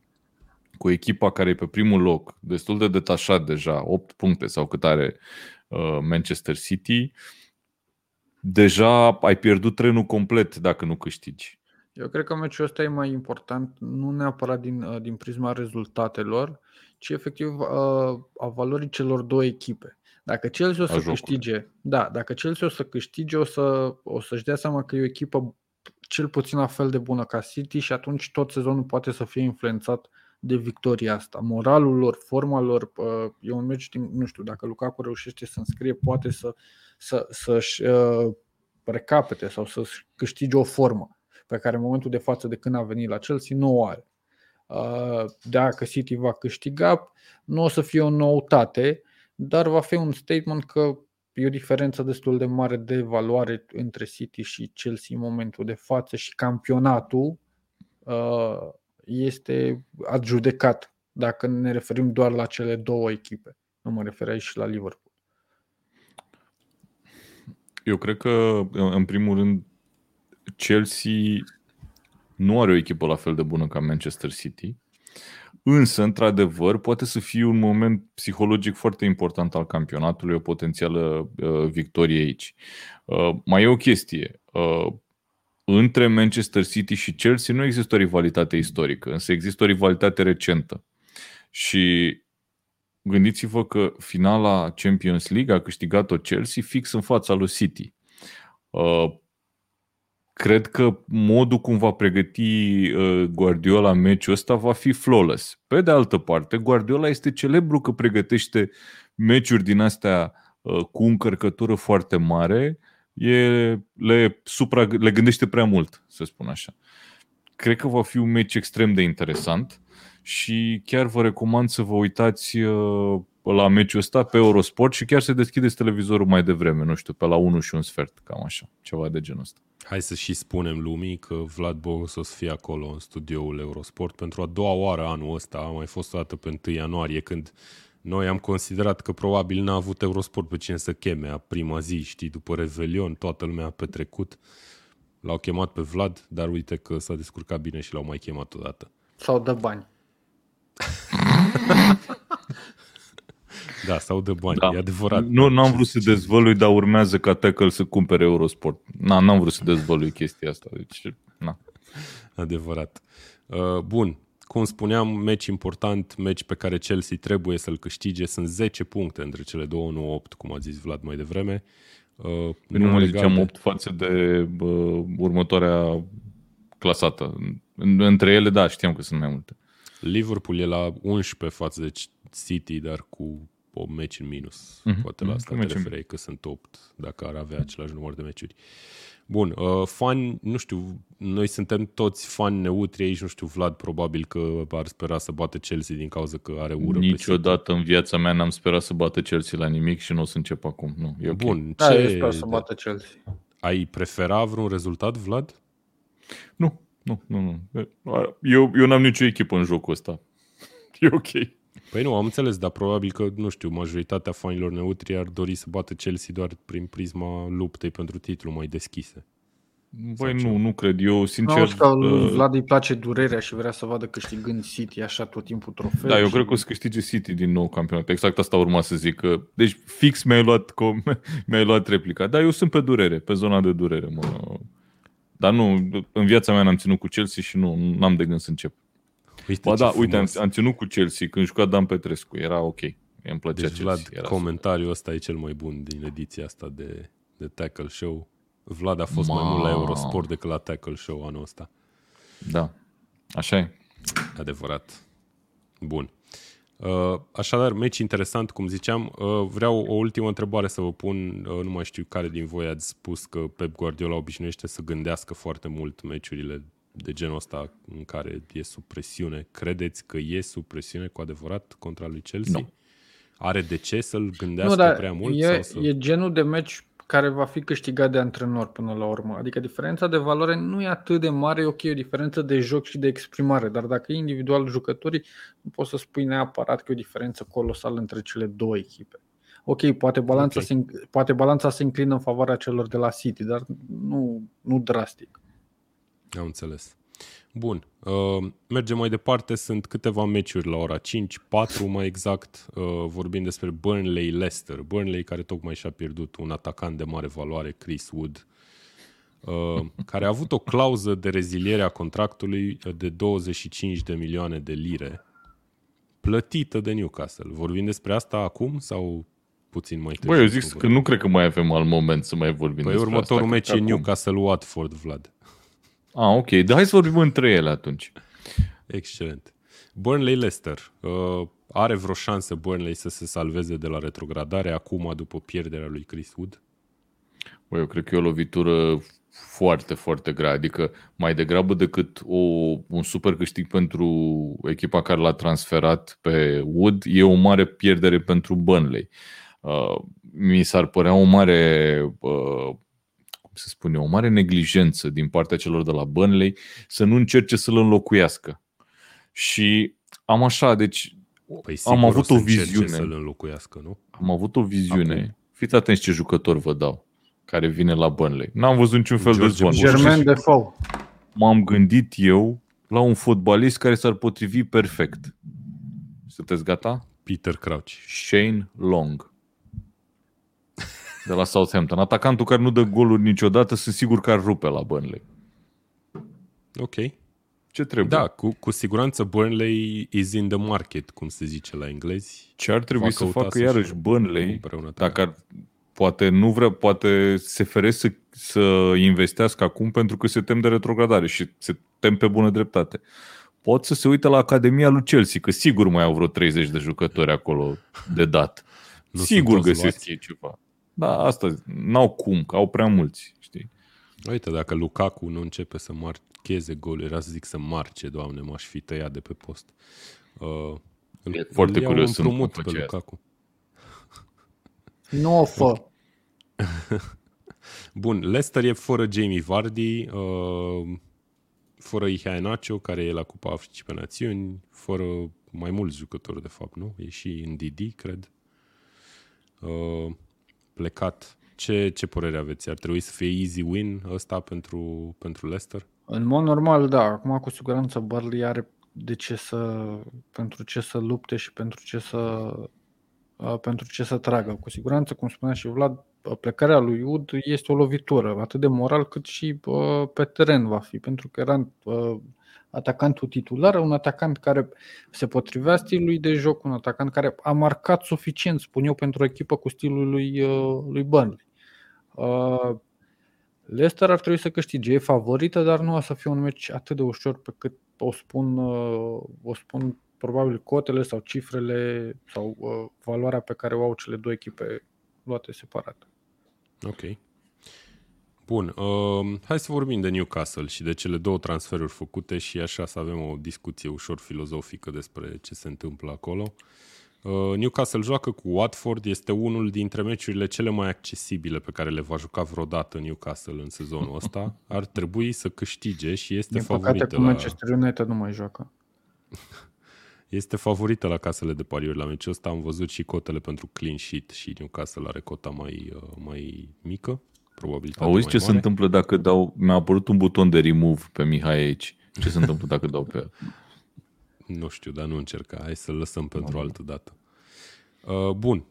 cu echipa care e pe primul loc, destul de detașat deja, 8 puncte sau cât are uh, Manchester City, deja ai pierdut trenul complet dacă nu câștigi. Eu cred că meciul ăsta e mai important, nu neapărat din, uh, din prisma rezultatelor, ci efectiv uh, a valorii celor două echipe. Dacă Chelsea o să câștige, da, dacă Chelsea o să câștige, o, să, o să-și dea seama că e o echipă cel puțin la fel de bună ca City și atunci tot sezonul poate să fie influențat de victoria asta. Moralul lor, forma lor, uh, e un meci, nu știu, dacă Lukaku reușește să înscrie, poate să, să, să-și uh, recapete sau să-și câștige o formă pe care în momentul de față de când a venit la Chelsea nu o are. Uh, dacă City va câștiga, nu o să fie o noutate, dar va fi un statement că e o diferență destul de mare de valoare între City și Chelsea în momentul de față și campionatul uh, este adjudecat dacă ne referim doar la cele două echipe. Nu mă refer aici și la Liverpool. Eu cred că, în primul rând, Chelsea nu are o echipă la fel de bună ca Manchester City, însă, într-adevăr, poate să fie un moment psihologic foarte important al campionatului, o potențială uh, victorie aici. Uh, mai e o chestie. Uh, între Manchester City și Chelsea nu există o rivalitate istorică, însă există o rivalitate recentă. Și gândiți-vă că finala Champions League a câștigat-o Chelsea fix în fața lui City. Uh, cred că modul cum va pregăti uh, Guardiola meciul ăsta va fi flawless. Pe de altă parte, Guardiola este celebru că pregătește meciuri din astea uh, cu încărcătură foarte mare, e, le, supra, le gândește prea mult, să spun așa. Cred că va fi un meci extrem de interesant și chiar vă recomand să vă uitați uh, la meciul ăsta pe Eurosport și chiar să deschideți televizorul mai devreme, nu știu, pe la 1 și un sfert, cam așa, ceva de genul ăsta. Hai să și spunem lumii că Vlad Bogos o să fie acolo în studioul Eurosport pentru a doua oară anul ăsta, a mai fost o dată pe 1 ianuarie când noi am considerat că probabil n-a avut Eurosport pe cine să cheme a prima zi, știi, după Revelion, toată lumea a petrecut. L-au chemat pe Vlad, dar uite că s-a descurcat bine și l-au mai chemat odată. Sau dă bani. Da, sau de bani, da. e adevărat. Nu, n-am vrut să dezvălui, dar urmează ca Tackle să cumpere Eurosport. Na, n-am vrut să dezvălui chestia asta, deci, na. Adevărat. Uh, bun, cum spuneam, meci important, meci pe care Chelsea trebuie să-l câștige. Sunt 10 puncte între cele două, nu 8, cum a zis Vlad mai devreme. Uh, nu mai ziceam de... 8 față de uh, următoarea clasată. Între ele, da, știam că sunt mai multe. Liverpool e la 11 față de City, dar cu o meci în minus. Mm-hmm. Poate la mhm. asta mm-hmm. te referai că sunt 8, dacă ar avea același număr de meciuri. Bun, uh, fani, nu știu, noi suntem toți fani neutri aici, nu știu, Vlad probabil că ar spera să bată Chelsea din cauza că are ură Niciodată în viața mea n-am sperat să bată Chelsea la nimic și nu o să încep acum. Nu, e okay. Bun, da, ce... eu sper să bată Chelsea. Ai prefera vreun rezultat, Vlad? Nu, nu, nu, nu. Eu, eu n-am nicio echipă în jocul ăsta. E ok. Păi nu, am înțeles, dar probabil că, nu știu, majoritatea fanilor neutri ar dori să bată Chelsea doar prin prisma luptei pentru titlu mai deschise. Băi, nu, nu cred. Eu, sincer... Nu, că uh... Vlad îi place durerea și vrea să vadă câștigând City așa tot timpul trofeu. Da, eu și... cred că o să câștige City din nou campionat. Exact asta urma să zic. Că... Deci fix mi-ai luat, mi-ai luat replica. Da, eu sunt pe durere, pe zona de durere. Mă. Dar nu, în viața mea n-am ținut cu Chelsea și nu, n-am de gând să încep. Uite, ba da, uite, am, am ținut cu Chelsea când juca Dan Petrescu, era ok. Îmi plăcea deci, Chelsea. Vlad, era comentariul ăsta e cel mai bun din ediția asta de, de Tackle Show. Vlad a fost Ma. mai mult la Eurosport decât la Tackle Show anul ăsta. Da, așa e. Adevărat. Bun. Uh, așadar, meci interesant, cum ziceam. Uh, vreau o ultimă întrebare să vă pun. Uh, nu mai știu care din voi ați spus că Pep Guardiola obișnuiește să gândească foarte mult meciurile de genul ăsta în care e sub presiune, credeți că e sub presiune cu adevărat contra lui Chelsea? Nu. Are de ce să-l gândească nu, dar prea mult? E, sau să... e genul de meci care va fi câștigat de antrenor până la urmă. Adică diferența de valoare nu e atât de mare, e ok, e o diferență de joc și de exprimare, dar dacă e individual jucătorii, nu poți să spui neapărat că e o diferență colosală între cele două echipe. Ok, poate balanța, okay. Se, poate balanța se înclină în favoarea celor de la City, dar nu, nu drastic. Am înțeles. Bun. Uh, mergem mai departe. Sunt câteva meciuri la ora 5, 4 mai exact. Uh, vorbim despre Burnley-Leicester. Burnley care tocmai și-a pierdut un atacant de mare valoare, Chris Wood, uh, care a avut o clauză de reziliere a contractului de 25 de milioane de lire plătită de Newcastle. Vorbim despre asta acum sau puțin mai târziu? Băi, eu zic că nu cred că mai avem alt moment să mai vorbim păi despre următorul asta. meci e Newcastle-Watford, Vlad. Ah, ok. Dar hai să vorbim între ele atunci. Excelent. Burnley-Leicester. Uh, are vreo șansă Burnley să se salveze de la retrogradare acum după pierderea lui Chris Wood? Băi, eu cred că e o lovitură foarte, foarte grea. Adică mai degrabă decât o, un super câștig pentru echipa care l-a transferat pe Wood, e o mare pierdere pentru Burnley. Uh, mi s-ar părea o mare uh, cum se spune, o mare neglijență din partea celor de la Burnley să nu încerce să-l înlocuiască. Și am așa, deci Păi am sigur o avut să o încerce viziune. să-l înlocuiască, nu? Am avut o viziune. Acum. Fiți atenți ce jucător vă dau care vine la Burnley. N-am văzut niciun fel de George zvon. Germain de Fau. M-am gândit eu la un fotbalist care s-ar potrivi perfect. Sunteți gata? Peter Crouch. Shane Long. De la Southampton. Atacantul care nu dă goluri niciodată, sunt sigur că ar rupe la Burnley. Ok. Ce trebuie? Da, cu, cu siguranță Burnley is in the market, cum se zice la englezi. Ce ar trebui Va să căuta facă să-și iarăși Burnley, cumpere un atacant. dacă ar, poate nu vrea, poate se feresc să, să investească acum pentru că se tem de retrogradare și se tem pe bună dreptate. Pot să se uite la Academia lui Chelsea, că sigur mai au vreo 30 de jucători acolo de dat. Nu sigur sunt toți găsesc luați. ei ceva. Da, asta, n-au cum, că au prea mulți, știi? Uite, dacă Lukaku nu începe să marcheze goluri, era să zic să marce, doamne, m-aș fi tăiat de pe post. Uh, îl- Foarte îl iau curios sunt împrumut cum pe face asta. Lukaku. Nu o fă. Bun, Leicester e fără Jamie Vardy, uh, fără Iheanacho, care e la Cupa Africii pe Națiuni, fără mai mulți jucători, de fapt, nu? E și în Didi, cred. Uh, plecat. Ce, ce părere aveți? Ar trebui să fie easy win ăsta pentru, pentru Leicester? În mod normal, da. Acum, cu siguranță, Burnley are de ce să, pentru ce să lupte și pentru ce să, uh, pentru ce să tragă. Cu siguranță, cum spunea și Vlad, uh, plecarea lui Ud este o lovitură, atât de moral cât și uh, pe teren va fi, pentru că era uh, atacantul titular, un atacant care se potrivea stilului de joc, un atacant care a marcat suficient, spun eu, pentru o echipă cu stilul lui, uh, lui Burnley. Uh, Leicester ar trebui să câștige, e favorită, dar nu o să fie un meci atât de ușor pe cât o spun, uh, o spun probabil cotele sau cifrele sau uh, valoarea pe care o au cele două echipe luate separat. Ok. Bun, uh, hai să vorbim de Newcastle și de cele două transferuri făcute și așa să avem o discuție ușor filozofică despre ce se întâmplă acolo. Uh, Newcastle joacă cu Watford, este unul dintre meciurile cele mai accesibile pe care le va juca vreodată Newcastle în sezonul ăsta. Ar trebui să câștige și este Din păcate, favorită cu la, Manchester United nu mai joacă. este favorită la casele de pariuri la meciul ăsta. Am văzut și cotele pentru clean sheet și Newcastle are cota mai, uh, mai mică. Probabilitatea Auzi mai ce mare. se întâmplă dacă dau... Mi-a apărut un buton de remove pe Mihai aici. Ce se întâmplă dacă dau pe el? Nu știu, dar nu încerca. Hai să lăsăm pentru altă dată. Uh, bun.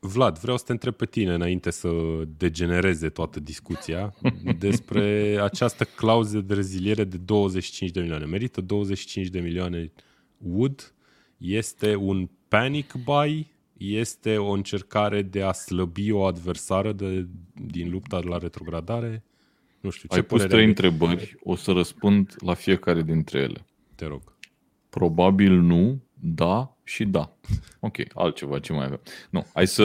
Vlad, vreau să te întreb pe tine, înainte să degenereze toată discuția, despre această clauză de reziliere de 25 de milioane. Merită 25 de milioane Wood? Este un panic buy? Este o încercare de a slăbi o adversară de, din lupta la retrogradare? Nu știu, ce Ai pus părere trei ai? întrebări, o să răspund la fiecare dintre ele. Te rog. Probabil nu, da și da. Ok, altceva, ce mai avem? Nu, hai să,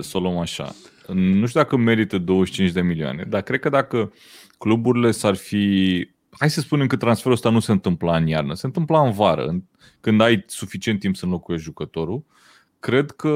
să o luăm așa. Nu știu dacă merită 25 de milioane, dar cred că dacă cluburile s-ar fi... Hai să spunem că transferul ăsta nu se întâmpla în iarnă, se întâmpla în vară, în- când ai suficient timp să înlocuiești jucătorul. Cred că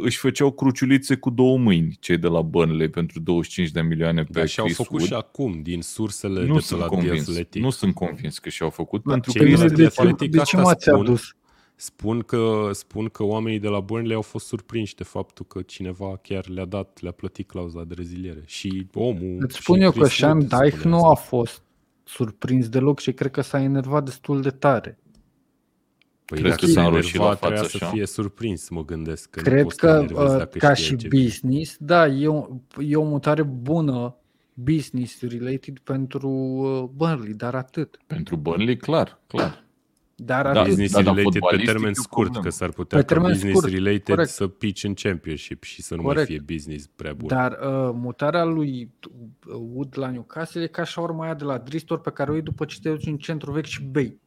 își făceau cruciulițe cu două mâini cei de la Burnley pentru 25 de milioane pe Dar și-au Chris făcut Wood. și acum, din sursele Nu de pe sunt la The convins. Athletic. Nu sunt convins că și-au făcut, Da, pentru cei că de la este The de, ce, Athletic de ce asta m-ați spun. adus? Spun că, spun că oamenii de la Burnley au fost surprinși de faptul că cineva chiar le-a dat, le-a plătit clauza de reziliere. Și omul... Îți și spun eu că Chris Sean Wood Dyche spunea nu asta. a fost surprins deloc și cred că s-a enervat destul de tare. Păi Crezi dacă că s-a s-a înroșit la enervat, față trebuia să așa? fie surprins, mă gândesc. Că nu Cred poți să te că enervezi uh, dacă ca știi și ce- business, da, e o, e o mutare bună business related pentru uh, Burnley, dar atât. Pentru Burnley, clar, clar. Dar Da, atât. Business Da, dar related pe fotbalistic termen e o scurt, problemă. că s-ar putea Pe ca termen business scurt, related corect. să pici în championship și să nu mai Corect. fie business prea bun. Dar uh, mutarea lui uh, Wood la Newcastle e ca și urma aia de la Dristor pe care o iei după ce te duci în centru vechi și bei.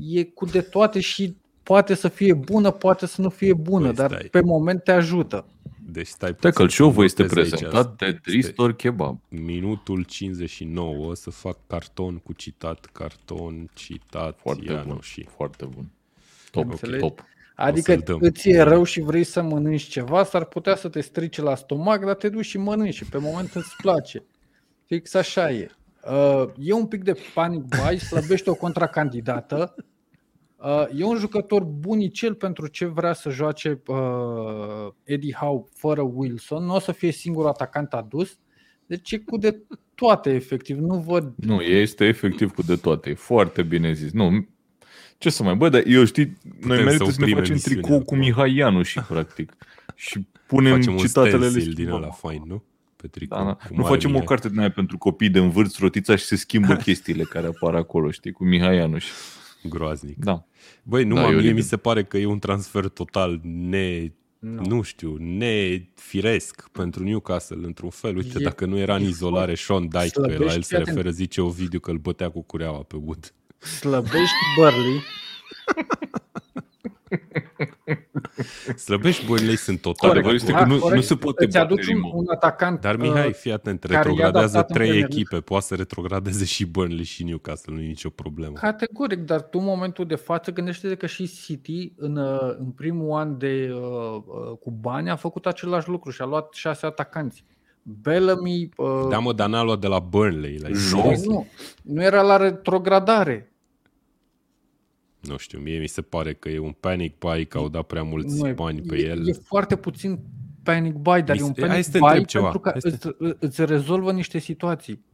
E cu de toate și poate să fie bună, poate să nu fie bună, Păi, dar stai. pe moment te ajută. Deci stai Tackle puțin, show-ul este notez aici. prezentat de Dristor Kebab. Minutul 59 să fac carton cu citat, carton, citat, Foarte Ianu bun. și... Foarte bun. Top, Înțelegi? top. Adică să-l dăm. îți e rău și vrei să mănânci ceva, s-ar putea să te strice la stomac, dar te duci și mănânci și pe moment îți place. Fix așa e. Uh, e un pic de panic buy, slăbește o contracandidată. Uh, e un jucător bunicel pentru ce vrea să joace uh, Eddie Howe fără Wilson. Nu o să fie singur atacant adus. Deci e cu de toate, efectiv. Nu văd Nu, este efectiv cu de toate. E foarte bine zis. Nu, ce să mai... Bă, dar eu știi, noi să merită să, ne oprim facem emisiunea tricou cu acum. Mihai Ianu și practic. Și punem Facem un citatele stencil lui din schimbăm. ăla fain, nu? Pe tricou, Da, da. cu Nu mare facem o Mihai. carte din aia pentru copii de învârți rotița și se schimbă chestiile care apar acolo, știi, cu Mihai Ianuș. Groaznic. Da. Băi, nu Da, da, e mie oribil. mi se pare că e un transfer total ne... Nu. Nu. nu știu, nefiresc pentru Newcastle într-un fel. Uite, E- dacă nu era în e izolare Sean Dyche, că la slăbești, el se fii atent. referă, zice o video că îl bătea cu cureaua pe Wood. slăbești Burley. Slăbești Burnley sunt total Corect. de Este acord. că nu- corect. nu se poate Îți aduci bate un, rimul. un atacant Dar uh, Mihai, fii atent, care e retrogradează adaptat în trei Premier League. echipe, poate să retrogradeze și Burnley și Newcastle, nu e nicio problemă. Categoric, dar tu în momentul de față gândește că și City în, uh, în primul an de uh, uh, cu bani a făcut același lucru și a luat șase atacanți. Bellamy uh, Da, mă, dar n-a luat de la Burnley. La Jos. nu, nu era la retrogradare. Nu știu, mie mi se pare că e un panic buy, că au dat prea mulți Nu e, bani pe e, el. E foarte puțin panic buy, dar Mi e un se- hai panic să te buy întreb ceva. pentru că Hai să îți, îți rezolvă niște situații.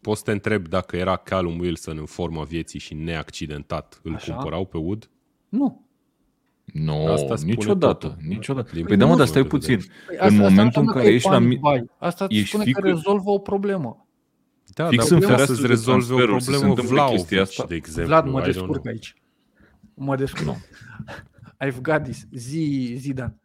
Poți să te întreb dacă era Callum Wilson în forma vieții și neaccidentat, îl Așa. cumpărau pe Wood? Nu. Nu, Asta spune niciodată. totul. Niciodată. Din Păi da, mă, dar punctul stai de puțin. vedere. Păi În momentul în înseamnă care că e ești la panic mi- buy. Asta îți ești spune că fică- rezolvă o problemă. Da, Fix dar în putea fereastră să-ți de rezolve o transferuri, să se problemă întâmple Vlaovic, chestia asta. de exemplu. Vlad, mă I don't descurc know. aici. Mă descurc. I've got this. Zi, zi, Dan.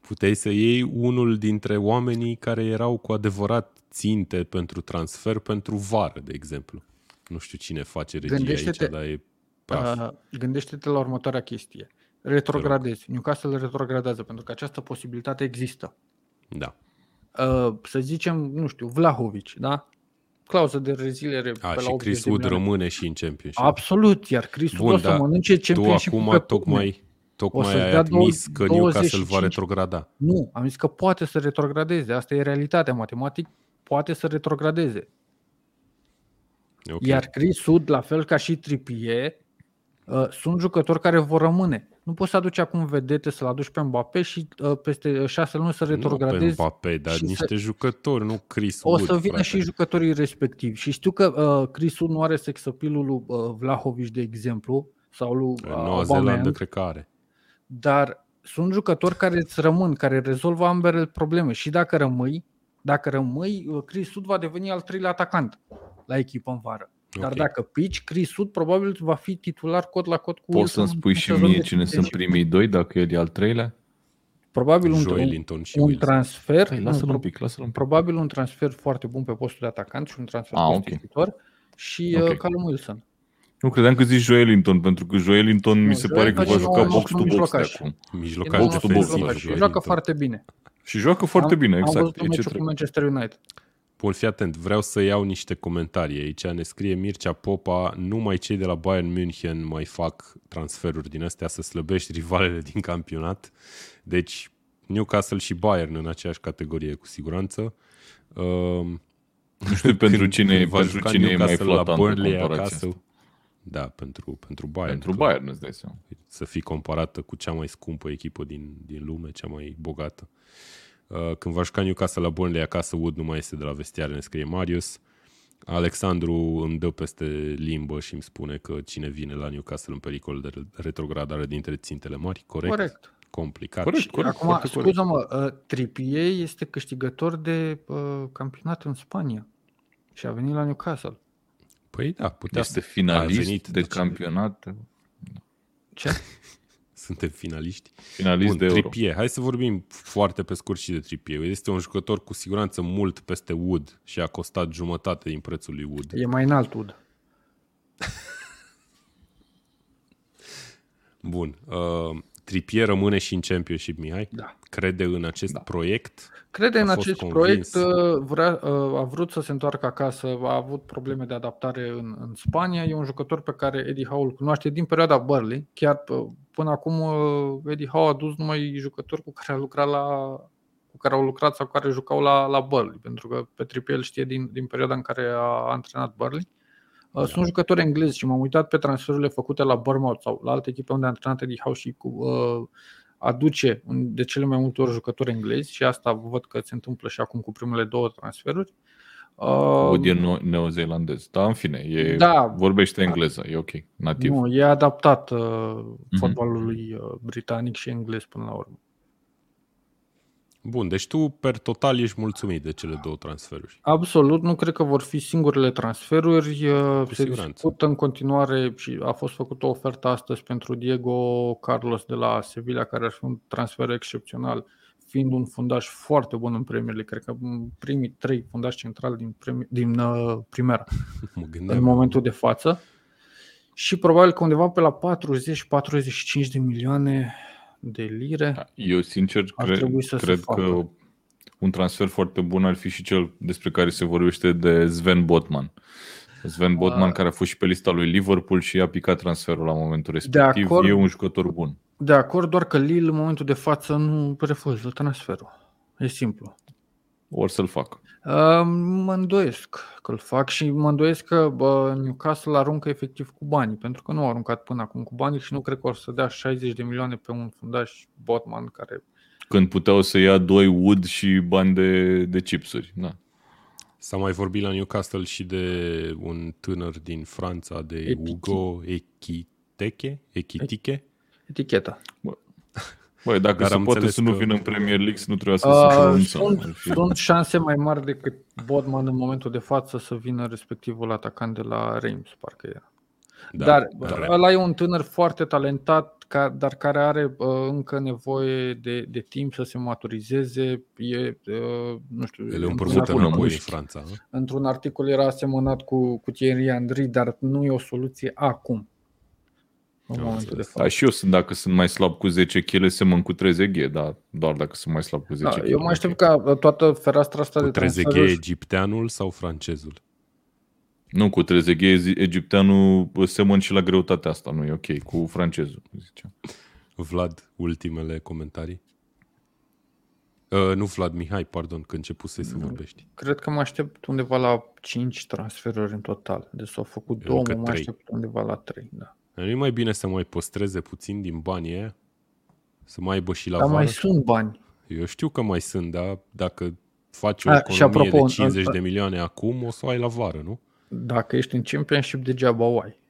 Puteai să iei unul dintre oamenii care erau cu adevărat ținte pentru transfer pentru vară, de exemplu. Nu știu cine face regia Gândește-te- aici, dar e praf. Uh, gândește-te la următoarea chestie. Retrogradezi. Newcastle retrogradează pentru că această posibilitate există. Da. Uh, să zicem, nu știu, Vlahovic, da? Clauză de reziliere A, pe la și 80 Chris de Wood milioane. rămâne și în Championship. Absolut, iar Chris Wood Bun, o să dar mănânce tu Championship acum pe tocmai, O tocmai să-ți ai dea admis două- că Newcastle va 25. retrograda. Nu, am zis că poate să retrogradeze. Asta e realitatea. Matematic poate să retrogradeze. Ok. Iar Chris Wood, la fel ca și Trippier, uh, sunt jucători care vor rămâne. Nu poți să aduci acum vedete, să-l aduci pe Mbappé și uh, peste șase luni să nu pe retrogradezi. Mbappé, dar și niște jucători, nu Chris O Wood, să vină frate. și jucătorii respectivi. Și știu că uh, Chris Wood nu are sex appeal-ul lui uh, Vlahovic, de exemplu, sau lui În uh, Noua Zeelandă Aubameyang, cred că are. dar sunt jucători care îți rămân, care rezolvă ambele probleme. Și dacă rămâi, dacă rămâi, uh, Chris Wood va deveni al treilea atacant la echipă în vară. Dar Ok. dacă pici, Chris Wood probabil va fi titular cot la cot cu Poți Wilson să-mi spui în și sezon mie de cine sunt championship. primii doi, dacă el e al treilea? Probabil un, un, Joelinton și un Wilson. transfer, Păi, nu, lasă-l un pro- pic, lasă-l un pic. probabil un transfer foarte bun pe postul de atacant și un transfer Ah, ok. costisitor și Ok. uh, Callum Wilson. Nu credeam că zici Joelinton, pentru că Joelinton mi Nu, se pare că va Joelinton juca e box to un box de mijlocaș. acum. Mijlocaș box to box, defensiv. mijlocaș. Și Joelinton. joacă foarte bine. Și joacă foarte am, bine, Am exact. văzut E un ce meciul cu trebuie. Manchester United. Bun, fii atent, vreau să iau niște comentarii aici. Ne scrie Mircea Popa, numai cei de la Bayern München mai fac transferuri din astea să slăbești rivalele din campionat. Deci Newcastle și Bayern în aceeași categorie cu siguranță. Um, Nu știu pentru când- cine, când va pentru juca cine e mai Newcastle la flatantă Burnley comparația acasă. asta. Da, pentru, pentru Bayern. Pentru clar. Bayern, îți dai seama. să fii comparată cu cea mai scumpă echipă din, din lume, cea mai bogată. Uh, Când va juca Newcastle la Burnley acasă, Wood nu mai este de la vestiare, ne scrie Marius. Alexandru îmi dă peste limbă și îmi spune că cine vine la Newcastle în pericol de retrogradare dintre țintele mari, corect? Corect. Complicat. Corect, corect. Acum, foarte corect. scuză-mă, uh, Trippier este câștigător de uh, campionat în Spania și a venit la Newcastle. Păi da, putea Este să... finalist a venit, de deci- campionat, Ce? Suntem finaliști. finalist Bun, de euro. Trippier. Hai să vorbim foarte pe scurt și de Trippier. Este un jucător cu siguranță mult peste Wood și a costat jumătate din prețul lui Wood. E mai înalt, Ud. Bun. Uh, Trippier rămâne și în Championship, Mihai? Da. Crede în acest da. proiect? Crede în A fost acest convins. proiect, uh, vrea, uh, a vrut să se întoarcă acasă, a avut probleme de adaptare în, în Spania. E un jucător pe care Eddie Howe îl cunoaște din perioada Burnley. Chiar uh, până acum uh, Eddie Howe a dus numai jucători cu care a lucrat la cu care au lucrat sau care jucau la, la Burnley, pentru că pe Trippier îl știe din, din perioada în care a antrenat Burnley. Da. Sunt jucători englezi și m-am uitat pe transferurile făcute la Bournemouth sau la alte echipe unde a antrenat Eddie Howe și cu, uh, aduce un- de cele mai multe ori jucători englezi și asta văd că se întâmplă și acum cu primele două transferuri. Uh, Wood e neo- neozeelandez. Da, în fine, e, Da. vorbește engleză, e ok, nativ. nu, e adaptat uh, fotbalului uh, britanic și englez până la urmă. Bun, deci tu per total ești mulțumit de cele două transferuri. Absolut, nu cred că vor fi singurele transferuri. uh, Se siguranță. discută în continuare și a fost făcută o ofertă astăzi pentru Diego Carlos de la Sevilla, care ar fi un transfer excepțional, fiind un fundaș foarte bun în Premier League. Cred că în primii trei fundași centrali din, premi- din uh, Primera Mă în gândeam. momentul de față. Și probabil că undeva pe la 40-45 de milioane de lire. Eu, sincer, Ar cred, trebui să se cred facă. că un transfer foarte bun ar fi și cel despre care se vorbește de Sven Botman. Sven Botman, Ah. care a fost și pe lista lui Liverpool și a picat transferul la momentul respectiv, acord. e un jucător bun. De acord, doar că Lille în momentul de față nu refuză transferul. E simplu. Or să-l fac. Uh, Mă îndoiesc că îl fac și mă îndoiesc că bă, Newcastle aruncă efectiv cu banii, pentru că nu au aruncat până acum cu banii și nu cred că o să dea 60 de milioane pe un fundaș Botman care Când puteau să ia doi Wood și bani de, de chipsuri. Da. S-a mai vorbit la Newcastle și de un tânăr din Franța, de Etichi. Hugo Echiteke, Echitike. eticheta. Băi, dacă Dar se am poate înțeles să nu că- vină în Premier League, să nu trebuia să se Uh, pronunțăm. sunt, Ar fi- sunt șanse mai mari decât Botman în momentul de față să vină respectivul atacant de la Reims, parcă era. Da, dar dar- ăla e un tânăr foarte talentat, ca, dar care are uh, încă nevoie de, de timp să se maturizeze. E, uh, nu știu, El e într-un împărțit articol- înapoi în mușchi. Franța. nu? într-un articol era asemănat cu, cu Thierry Henry, dar nu e o soluție acum. În Am momentul de înțeles. față. Da, și eu sunt, dacă sunt mai slab cu 10 kg, semăn cu Trezeghe, dar doar dacă sunt mai slab cu 10 Da, kg. eu mă aștept ca uh, toată fereastra asta Cu de Trezeguet transferuri egipteanul sau francezul? Nu, cu Trezeghe egipteanul semăn și la greutatea asta, nu e ok, cu francezul, ziceam. Vlad, ultimele comentarii? Uh, nu Vlad, Mihai, pardon, că începusei să vorbești. Cred că mă aștept undeva la 5 transferuri în total. Deci s-au făcut Eu două, încă mă mai trei. aștept undeva la 3. Da. Nu e mai bine să mai păstreze puțin din banii aia? Să mai aibă și la Dar vară? mai sunt bani. Eu știu că mai sunt, dar dacă faci o A, economie și apropo, de 50 în- de milioane acum, o să o ai la vară, nu? Dacă ești în Championship, degeaba o ai.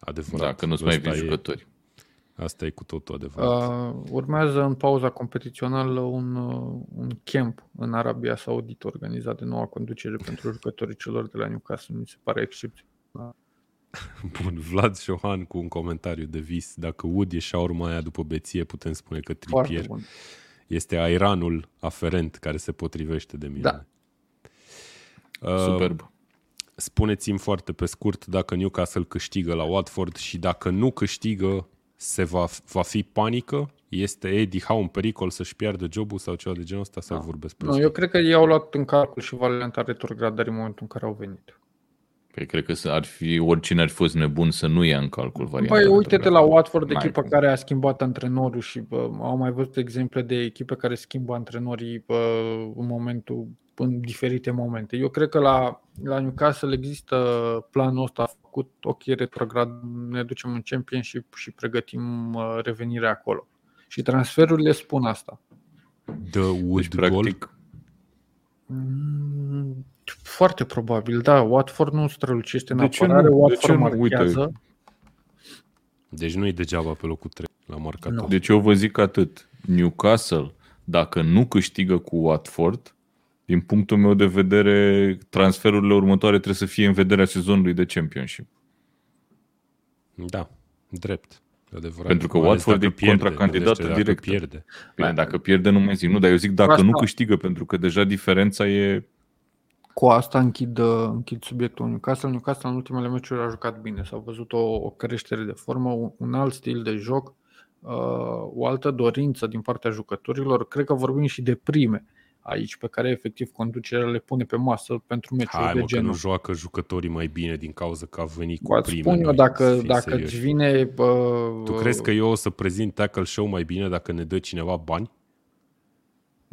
Adevărat. Dacă nu-ți mai Ăsta vin e- jucători. Asta e cu totul adevărat. Uh, urmează în pauza competițională un, uh, un camp în Arabia Saudită organizat de noua conducere pentru jucătorii celor de la Newcastle. Mi se pare excepție. Bun, Vlad Șohan cu un comentariu de vis. Dacă Wood e șaurma aia după beție, putem spune că Foarte Trippier bun. este airanul aferent care se potrivește de mine. Da. Uh, Superb. Spuneți-mi foarte pe scurt dacă Newcastle câștigă la Watford și dacă nu câștigă, se va, va fi panică? Este Eddie Howe în pericol să-și piardă jobul sau ceva de genul ăsta? Sau vorbesc pe Nu, eu cred că ei au luat în calcul și varianta retrogradării în momentul în care au venit. Păi cred că ar fi, oricine ar fi fost nebun să nu ia în calcul varianta. Păi uite-te la retrogradă. Watford, N-ai echipa cum. care a schimbat antrenorul și bă, au mai văzut exemple de echipe care schimbă antrenorii bă, în momentul în diferite momente. Eu cred că la, la Newcastle există planul ăsta făcut, ok, retrograd, ne ducem în Championship și pregătim uh, revenirea acolo. Și transferurile spun asta. The Wood Deci, Goal? practic, Mm, foarte probabil, da. Watford nu strălucește în De ce apărare, nu? De Watford ce nu? Uite. marchează. Deci nu e degeaba pe locul 3 la marcator. Nu. Deci eu vă zic atât. Newcastle, dacă nu câștigă cu Watford, din punctul meu de vedere, transferurile următoare trebuie să fie în vederea sezonului de Championship. Da, drept. e Adevărat. Pentru că Mai ales Watford dacă e pierde, contracandidată gândește dacă directă. pierde. Bine, dacă pierde, nu mai zic. Nu, dar eu zic dacă Asta- nu câștigă, pentru că deja diferența e... Cu asta închid, uh, închid subiectul Newcastle. Newcastle în ultimele meciuri a jucat bine. S-a văzut o, o creștere de formă, un, un alt stil de joc, uh, o altă dorință din partea jucătorilor. Cred că vorbim și de prime aici, pe care efectiv conducerea le pune pe masă pentru meciuri Hai de mă, că genul. nu joacă jucătorii mai bine din cauza că a venit cu Îți prime. spun eu, noi, dacă, fii dacă serioși. îți vine... Uh, Tu crezi că eu o să prezint tackle show mai bine dacă ne dă cineva bani?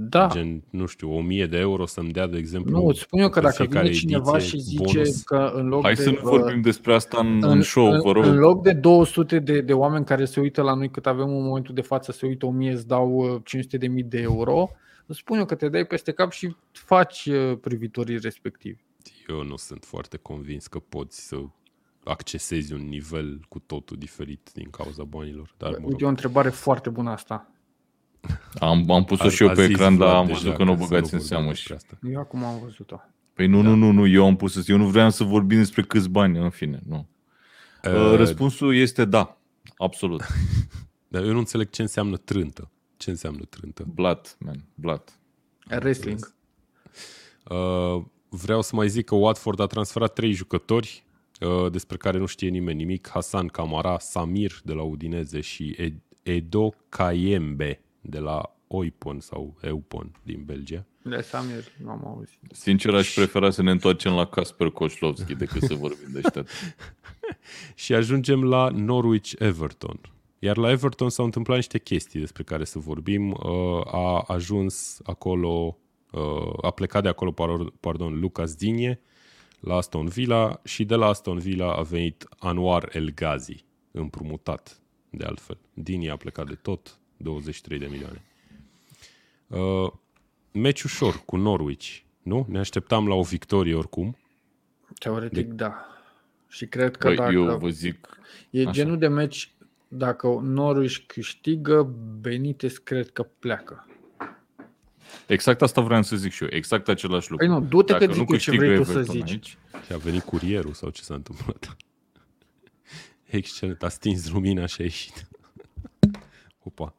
Da, Gen, nu știu, 1000 de euro să-mi dea, de exemplu, nu, îți spun eu că pe dacă fiecare vine cineva ediție, și zice bonus. că în loc Hai de... să nu uh, vorbim despre asta în, în show, vă rog. În loc de 200 de, de oameni care se uită la noi cât avem în momentul de față, se uită 1000, îți dau uh, 500 de mii de euro, îți spun eu că te dai peste cap și faci uh, privitorii respectivi. Eu nu sunt foarte convins că poți să accesezi un nivel cu totul diferit din cauza banilor. Dar, mă rog, Uite, o întrebare foarte bună asta. Am, am pus-o a- și eu a pe zis ecran, Vlad dar am deja văzut că nu o să băgați în vorbim seamă. despre Și... asta. Eu acum am văzut-o. Păi nu, nu, nu, nu, eu am pus Eu nu vreau să vorbim despre câți bani, în fine, nu. Uh, Uh, Răspunsul este da, absolut. Dar eu nu înțeleg ce înseamnă trântă. Ce înseamnă trântă? Blat, man, blat. Wrestling. Uh, vreau să mai zic că Watford a transferat trei jucători uh, despre care nu știe nimeni nimic. Hasan Camara, Samir de la Udineze și Ed- Edo Kayembe de la Oipon sau Eupon din Belgia. De Samir, nu am auzit. Sincer, aș prefera să ne întoarcem la Casper Koșlovski decât să vorbim de ăștia. Și ajungem la Norwich Everton. Iar la Everton s-au întâmplat niște chestii despre care să vorbim. Uh, A ajuns acolo, uh, a plecat de acolo, pardon, pardon Lucas Digne la Aston Villa și de la Aston Villa a venit Anwar El Ghazi, împrumutat de altfel. Digne a plecat de tot, 23 de milioane. Uh, Meci ușor cu Norwich, nu? Ne așteptam la o victorie oricum. Teoretic, da. Și cred că Băi, dacă eu vă zic, e așa. genul de meci, dacă Norwich câștigă, Benitez cred că pleacă. exact asta vreau să zic și eu, exact același lucru. Păi nu, du-te Dacă că nu zic eu ce câștigă vrei tu să Everton zici. Aici, Și a venit curierul sau ce s-a întâmplat? Excelent, a stins lumina și a ieșit. Opa.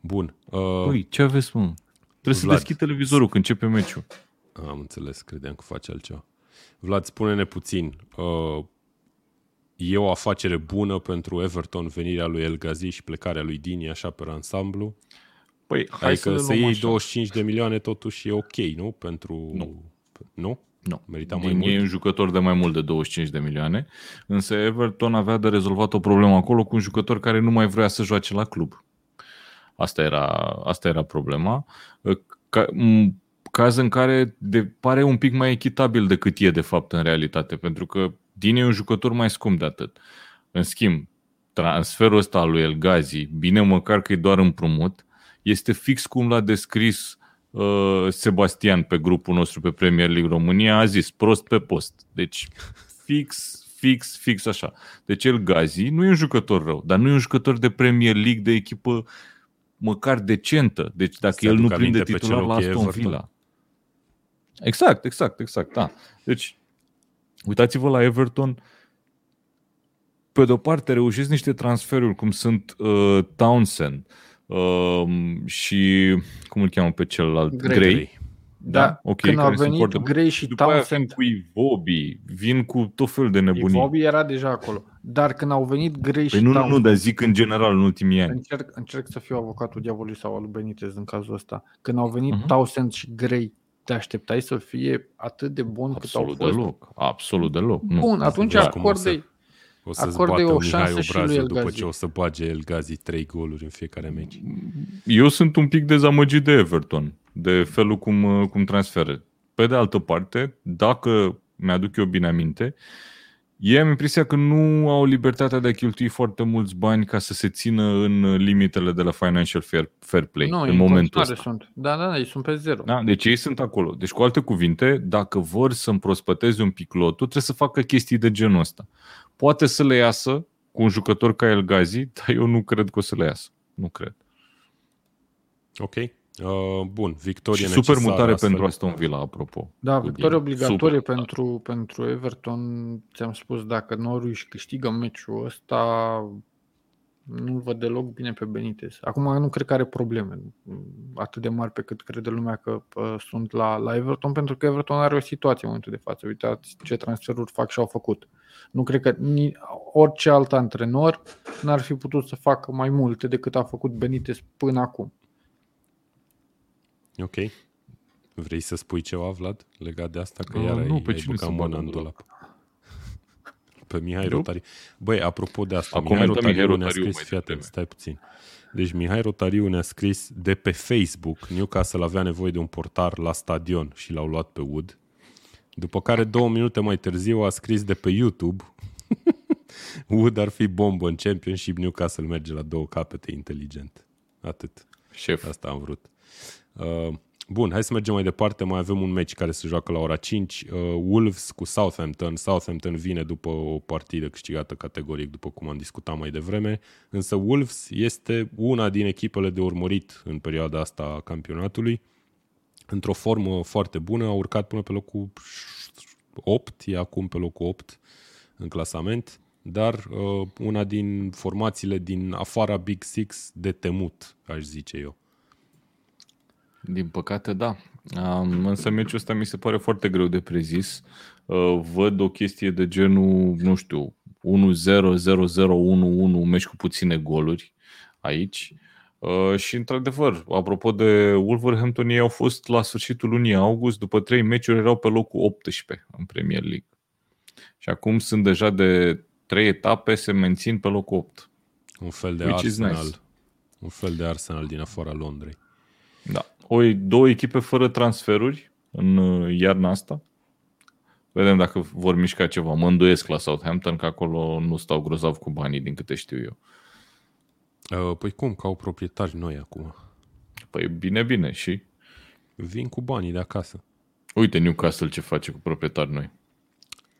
Bun. Uh, Ui, ce aveți, mă? Trebuie să Vlad. deschid televizorul când începe meciul. am înțeles, credeam că face altceva. Vlad, spune-ne puțin. Uh, e o afacere bună pentru Everton venirea lui El Ghazi și plecarea lui Dini așa pe ansamblu? Păi, hai Adică să, le să luăm iei așa. 25 de milioane totuși e ok, nu? Pentru... Nu. Nu? Nu. Merita mai Din mult? e un jucător de mai mult de 25 de milioane, însă Everton avea de rezolvat o problemă acolo cu un jucător care nu mai vrea să joace la club. Asta era, asta era problema. Ca, m- caz în care de, pare un pic mai echitabil decât e de fapt în realitate, pentru că Dine e un jucător mai scump de atât. În schimb, transferul ăsta al lui El Ghazi, bine măcar că e doar împrumut, este fix cum l-a descris uh, Sebastian pe grupul nostru pe Premier League România, a zis prost pe post. Deci fix, fix, fix așa. Deci El Ghazi nu e un jucător rău, dar nu e un jucător de Premier League de echipă măcar decentă. Deci dacă Se el nu aduc prinde aminte pe ce titular la loc e Aston Everton? Villa. Exact, exact, exact, da. Deci, uitați-vă la Everton, pe de-o parte reușesc niște transferuri, cum sunt uh, Townsend uh, și, cum îl cheamă pe celălalt, Gray. Gray. Da, ok, când au care sunt venit foarte buni. Gray și După aia vin Townsend, cu Ivobi, vin cu tot felul de nebunii. Ivobi era deja acolo. Dar când au venit Gray Păi și nu, nu, nu, Townsend, dar zic în general în ultimii ani. încerc, încerc să fiu avocatul diavolului sau al lui Benitez în cazul ăsta. Când au venit Mhm. Townsend și Gray, te așteptai să fie atât de bun cât au Absolut fost? deloc. Absolut deloc. Nu. Bun, atunci Vezi cum o acordei. O să-ți Acorde bată o Mihai șansă și lui obrazul El după Ghazi. ce o să bage El Ghazi 3 goluri în fiecare meci. Eu sunt un pic dezamăgit de Everton, de felul cum, cum transferă. Pe de altă parte, dacă mi-aduc eu bine aminte, ei am impresia că nu au libertatea de a cheltui foarte mulți bani ca să se țină în limitele de la Financial Fair, fair Play Nu, în momentul ăsta. sunt. Da, da, da, ei sunt pe zero. Da? Deci ei sunt acolo. Deci, cu alte cuvinte, dacă vor să împrospăteze un pic lotul, trebuie să facă chestii de genul ăsta. Poate să le iasă cu un jucător ca El Gazi, dar eu nu cred că o să le iasă. Nu cred. Ok. Uh, bun, victorie Și super necesară mutare astfel. pentru Aston Villa, apropo. Da, Cu victorie Dean. obligatorie Super. pentru, pentru Everton. Ți-am spus, dacă Norwich câștigă meciul ăsta, nu-l văd deloc bine pe Benitez. Acum nu cred că are probleme atât de mari pe cât crede lumea că uh, sunt la, la Everton, pentru că Everton are o situație în momentul de față. Uitați ce transferuri fac și au făcut. Nu cred că ni, orice alt antrenor n-ar fi putut să facă mai multe decât a făcut Benitez până acum. Ok. Vrei să spui ceva, Vlad, legat de asta? Că Uh, iar nu, ai, pe ai cine băgat să mâna bag în în dulap. Pe Mihai Eu? Rotariu. Băi, apropo de asta, A Mihai comentat Rotariu, Mihai ne-a Rotariu scris, mai fii atent, devreme. stai puțin. Deci Mihai Rotariu ne-a scris de pe Facebook, Newcastle avea nevoie de un portar la stadion și l-au luat pe Wood. După care două minute mai târziu a scris de pe YouTube Wood ar fi bombă în Championship, Newcastle merge la două capete inteligent. Atât. Șef. Asta am vrut. Uh, bun, hai să mergem mai departe. Mai avem un meci care se joacă la ora 5. Uh, Wolves cu Southampton. Southampton vine după o partidă câștigată categoric, după cum am discutat mai devreme. Însă Wolves este una din echipele de urmărit în perioada asta a campionatului. Într-o formă foarte bună, a urcat până pe locul 8, e acum pe locul 8 în clasament, dar uh, una din formațiile din afara Big Six de temut, aș zice eu. Din păcate, da. Um, însă meciul ăsta mi se pare foarte greu de prezis. Uh, văd o chestie de genul, nu știu, 1-0, 0-0, 1-1, un meci cu puține goluri aici. Uh, și într-adevăr, apropo de Wolverhampton, ei au fost la sfârșitul lunii august, după trei meciuri erau pe locul 18 în Premier League. Și acum sunt deja de trei etape, se mențin pe locul 8. Un fel de Which is Arsenal. nice. Un fel de Arsenal din afara Londrei. Da. O, două echipe fără transferuri în uh, iarna asta. Vedem dacă vor mișca ceva. Mă îndoiesc la Southampton, că acolo nu stau grozav cu banii, din câte știu eu. Uh, Păi cum, că au proprietari noi acum. Păi bine, bine. Și Vin cu banii de acasă. uite Newcastle ce face cu proprietari noi.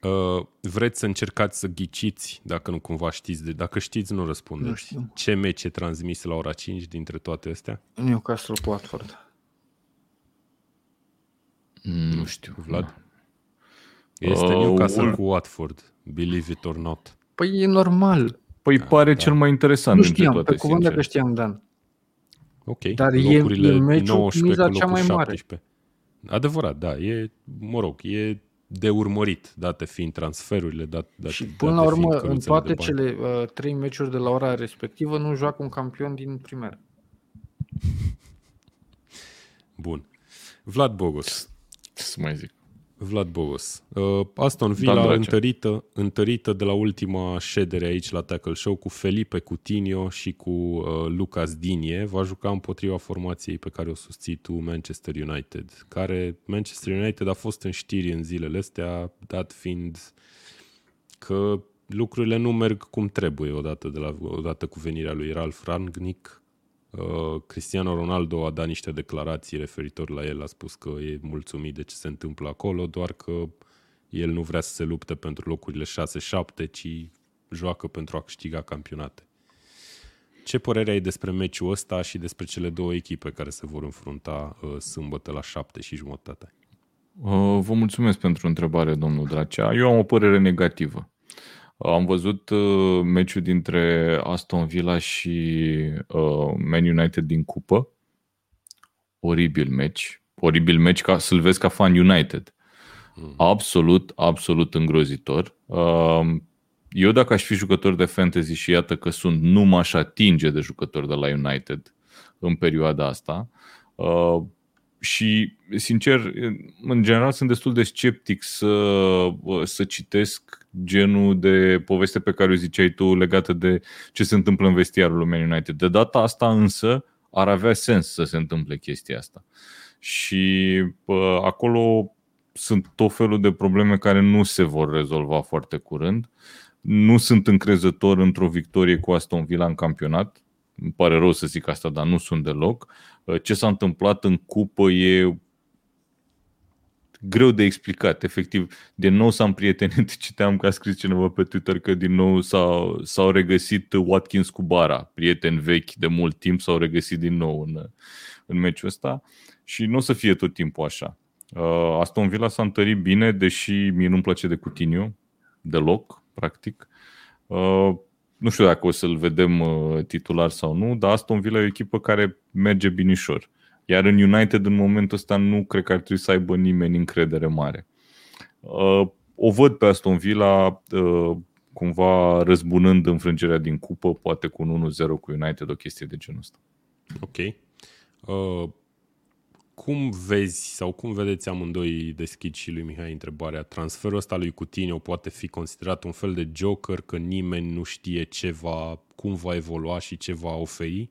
Uh, vreți să încercați să ghiciți, dacă nu cumva știți, de, dacă știți, nu răspundeți. Nu știu. Ce meci e transmis la ora 5 dintre toate astea? Newcastle cu Watford. Nu știu. Vlad? Este Uh, Newcastle Wolf- cu Watford, believe it or not. Păi e normal. Păi pare da. cel mai interesant Nu dintre știam, toate, pe cuvânt sincer. dacă știam, Dan. Ok, Dar e- locurile e meciul cu 19 miza cu cea locul mai mare. 17. Adevărat, da, e, mă rog, e de urmărit, date fiind transferurile, dat, dat, Și date până la fiind urmă, în căruțele toate de bani. cele uh, trei meciuri de la ora respectivă nu joacă un campion din primer. Bun. Vlad Bogos. Ce să mai zic? Vlad Bogos. Uh, Aston Villa Dracea. întărită, întărită de la ultima ședere aici la Tackle Show cu Felipe Coutinho și cu uh, Lucas Dinie. Va juca împotriva formației pe care o susții tu, Manchester United. Care Manchester United a fost în știri în zilele astea, dat fiind că lucrurile nu merg cum trebuie odată, de la, odată cu venirea lui Ralf Rangnick. Uh, Cristiano Ronaldo a dat niște declarații referitor la el, a spus că e mulțumit de ce se întâmplă acolo, doar că el nu vrea să se lupte pentru locurile 6-7, ci joacă pentru a câștiga campionate. Ce părere ai despre meciul ăsta și despre cele două echipe care se vor înfrunta uh, sâmbătă la 7 și jumătate? Uh, Vă mulțumesc pentru întrebare, domnul Dracea. Eu am o părere negativă. Uh, Am văzut uh, meciul dintre Aston Villa și uh, Man United din cupă. Oribil meci. Oribil meci ca să-l vezi ca fan United. Absolut, absolut îngrozitor. Uh, Eu dacă aș fi jucător de fantasy și iată că sunt, nu m-aș atinge de jucători de la United în perioada asta. Uh, și, sincer, în general sunt destul de sceptic să, să citesc genul de poveste pe care o ziceai tu legată de ce se întâmplă în vestiarul lui Man United. De data asta însă ar avea sens să se întâmple chestia asta. Și uh, acolo sunt tot felul de probleme care nu se vor rezolva foarte curând. Nu sunt încrezător într-o victorie cu Aston Villa în campionat. Îmi pare rău să zic asta, dar nu sunt deloc. Ce s-a întâmplat în cupă e greu de explicat. Efectiv, din nou s-am prietenit, citeam că a scris cineva pe Twitter că din nou s-au, s-au regăsit Watkins cu Bara, prieteni vechi de mult timp, s-au regăsit din nou în, în meciul ăsta și nu o să fie tot timpul așa. Uh, Aston Villa s-a întărit bine, deși mie nu-mi place de Coutinho, deloc, practic. Uh, nu știu dacă o să-l vedem uh, titular sau nu, dar Aston Villa e o echipă care merge binișor. Iar în United, în momentul ăsta, nu cred că ar trebui să aibă nimeni încredere mare. Uh, o văd pe Aston Villa uh, cumva răzbunând înfrângerea din cupă, poate cu un 1-0 cu United, o chestie de genul ăsta. Ok. Uh, cum vezi sau cum vedeți amândoi deschid și lui Mihai întrebarea? Transferul ăsta lui Coutinho poate fi considerat un fel de joker că nimeni nu știe ce va, cum va evolua și ce va oferi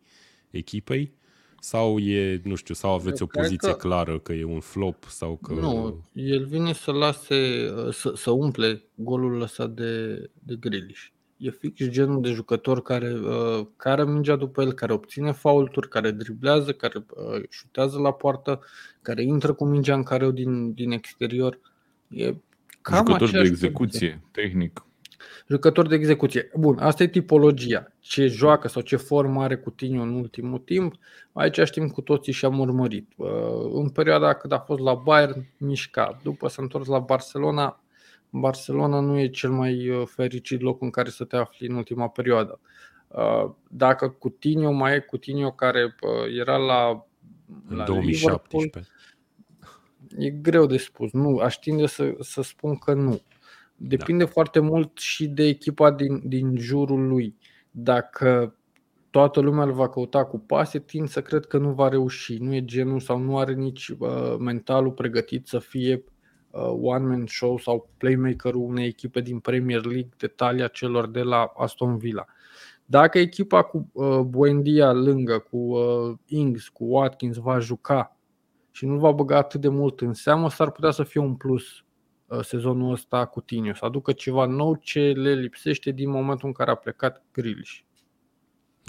echipei? Sau e, nu știu, sau aveți Eu o poziție că... clară că e un flop sau că... Nu, el vine să lase, să, să umple golul lăsat de, de Grealish. E fix genul de jucător care uh, care mingea după el, care obține faulturi, care driblează, care uh, șutează la poartă, care intră cu mingea în careu din, din exterior. E cam jucător de execuție, poziție. tehnic. Jucător de execuție. Bun, asta e tipologia. Ce joacă sau ce formă are Coutinho în ultimul timp, aici știm cu toții și am urmărit. În perioada când a fost la Bayern, mișca. După s-a întors la Barcelona, Barcelona nu e cel mai uh, fericit loc în care să te afli în ultima perioadă. Uh, dacă Coutinho mai e Coutinho care uh, era la, la 2017. e greu de spus. Nu, aș tinde să, să spun că nu. Depinde da. foarte mult și de echipa din, din jurul lui. Dacă toată lumea îl va căuta cu pase, tind să cred că nu va reuși. Nu e genul sau nu are nici uh, mentalul pregătit să fie uh, one-man show sau playmakerul unei echipe din Premier League de talia celor de la Aston Villa. Dacă echipa cu uh, Buendia lângă, cu uh, Ings, cu Watkins va juca și nu va băga atât de mult în seamă, s-ar putea să fie un plus Uh, sezonul ăsta cu tine, să aducă ceva nou ce le lipsește din momentul în care a plecat Grealish.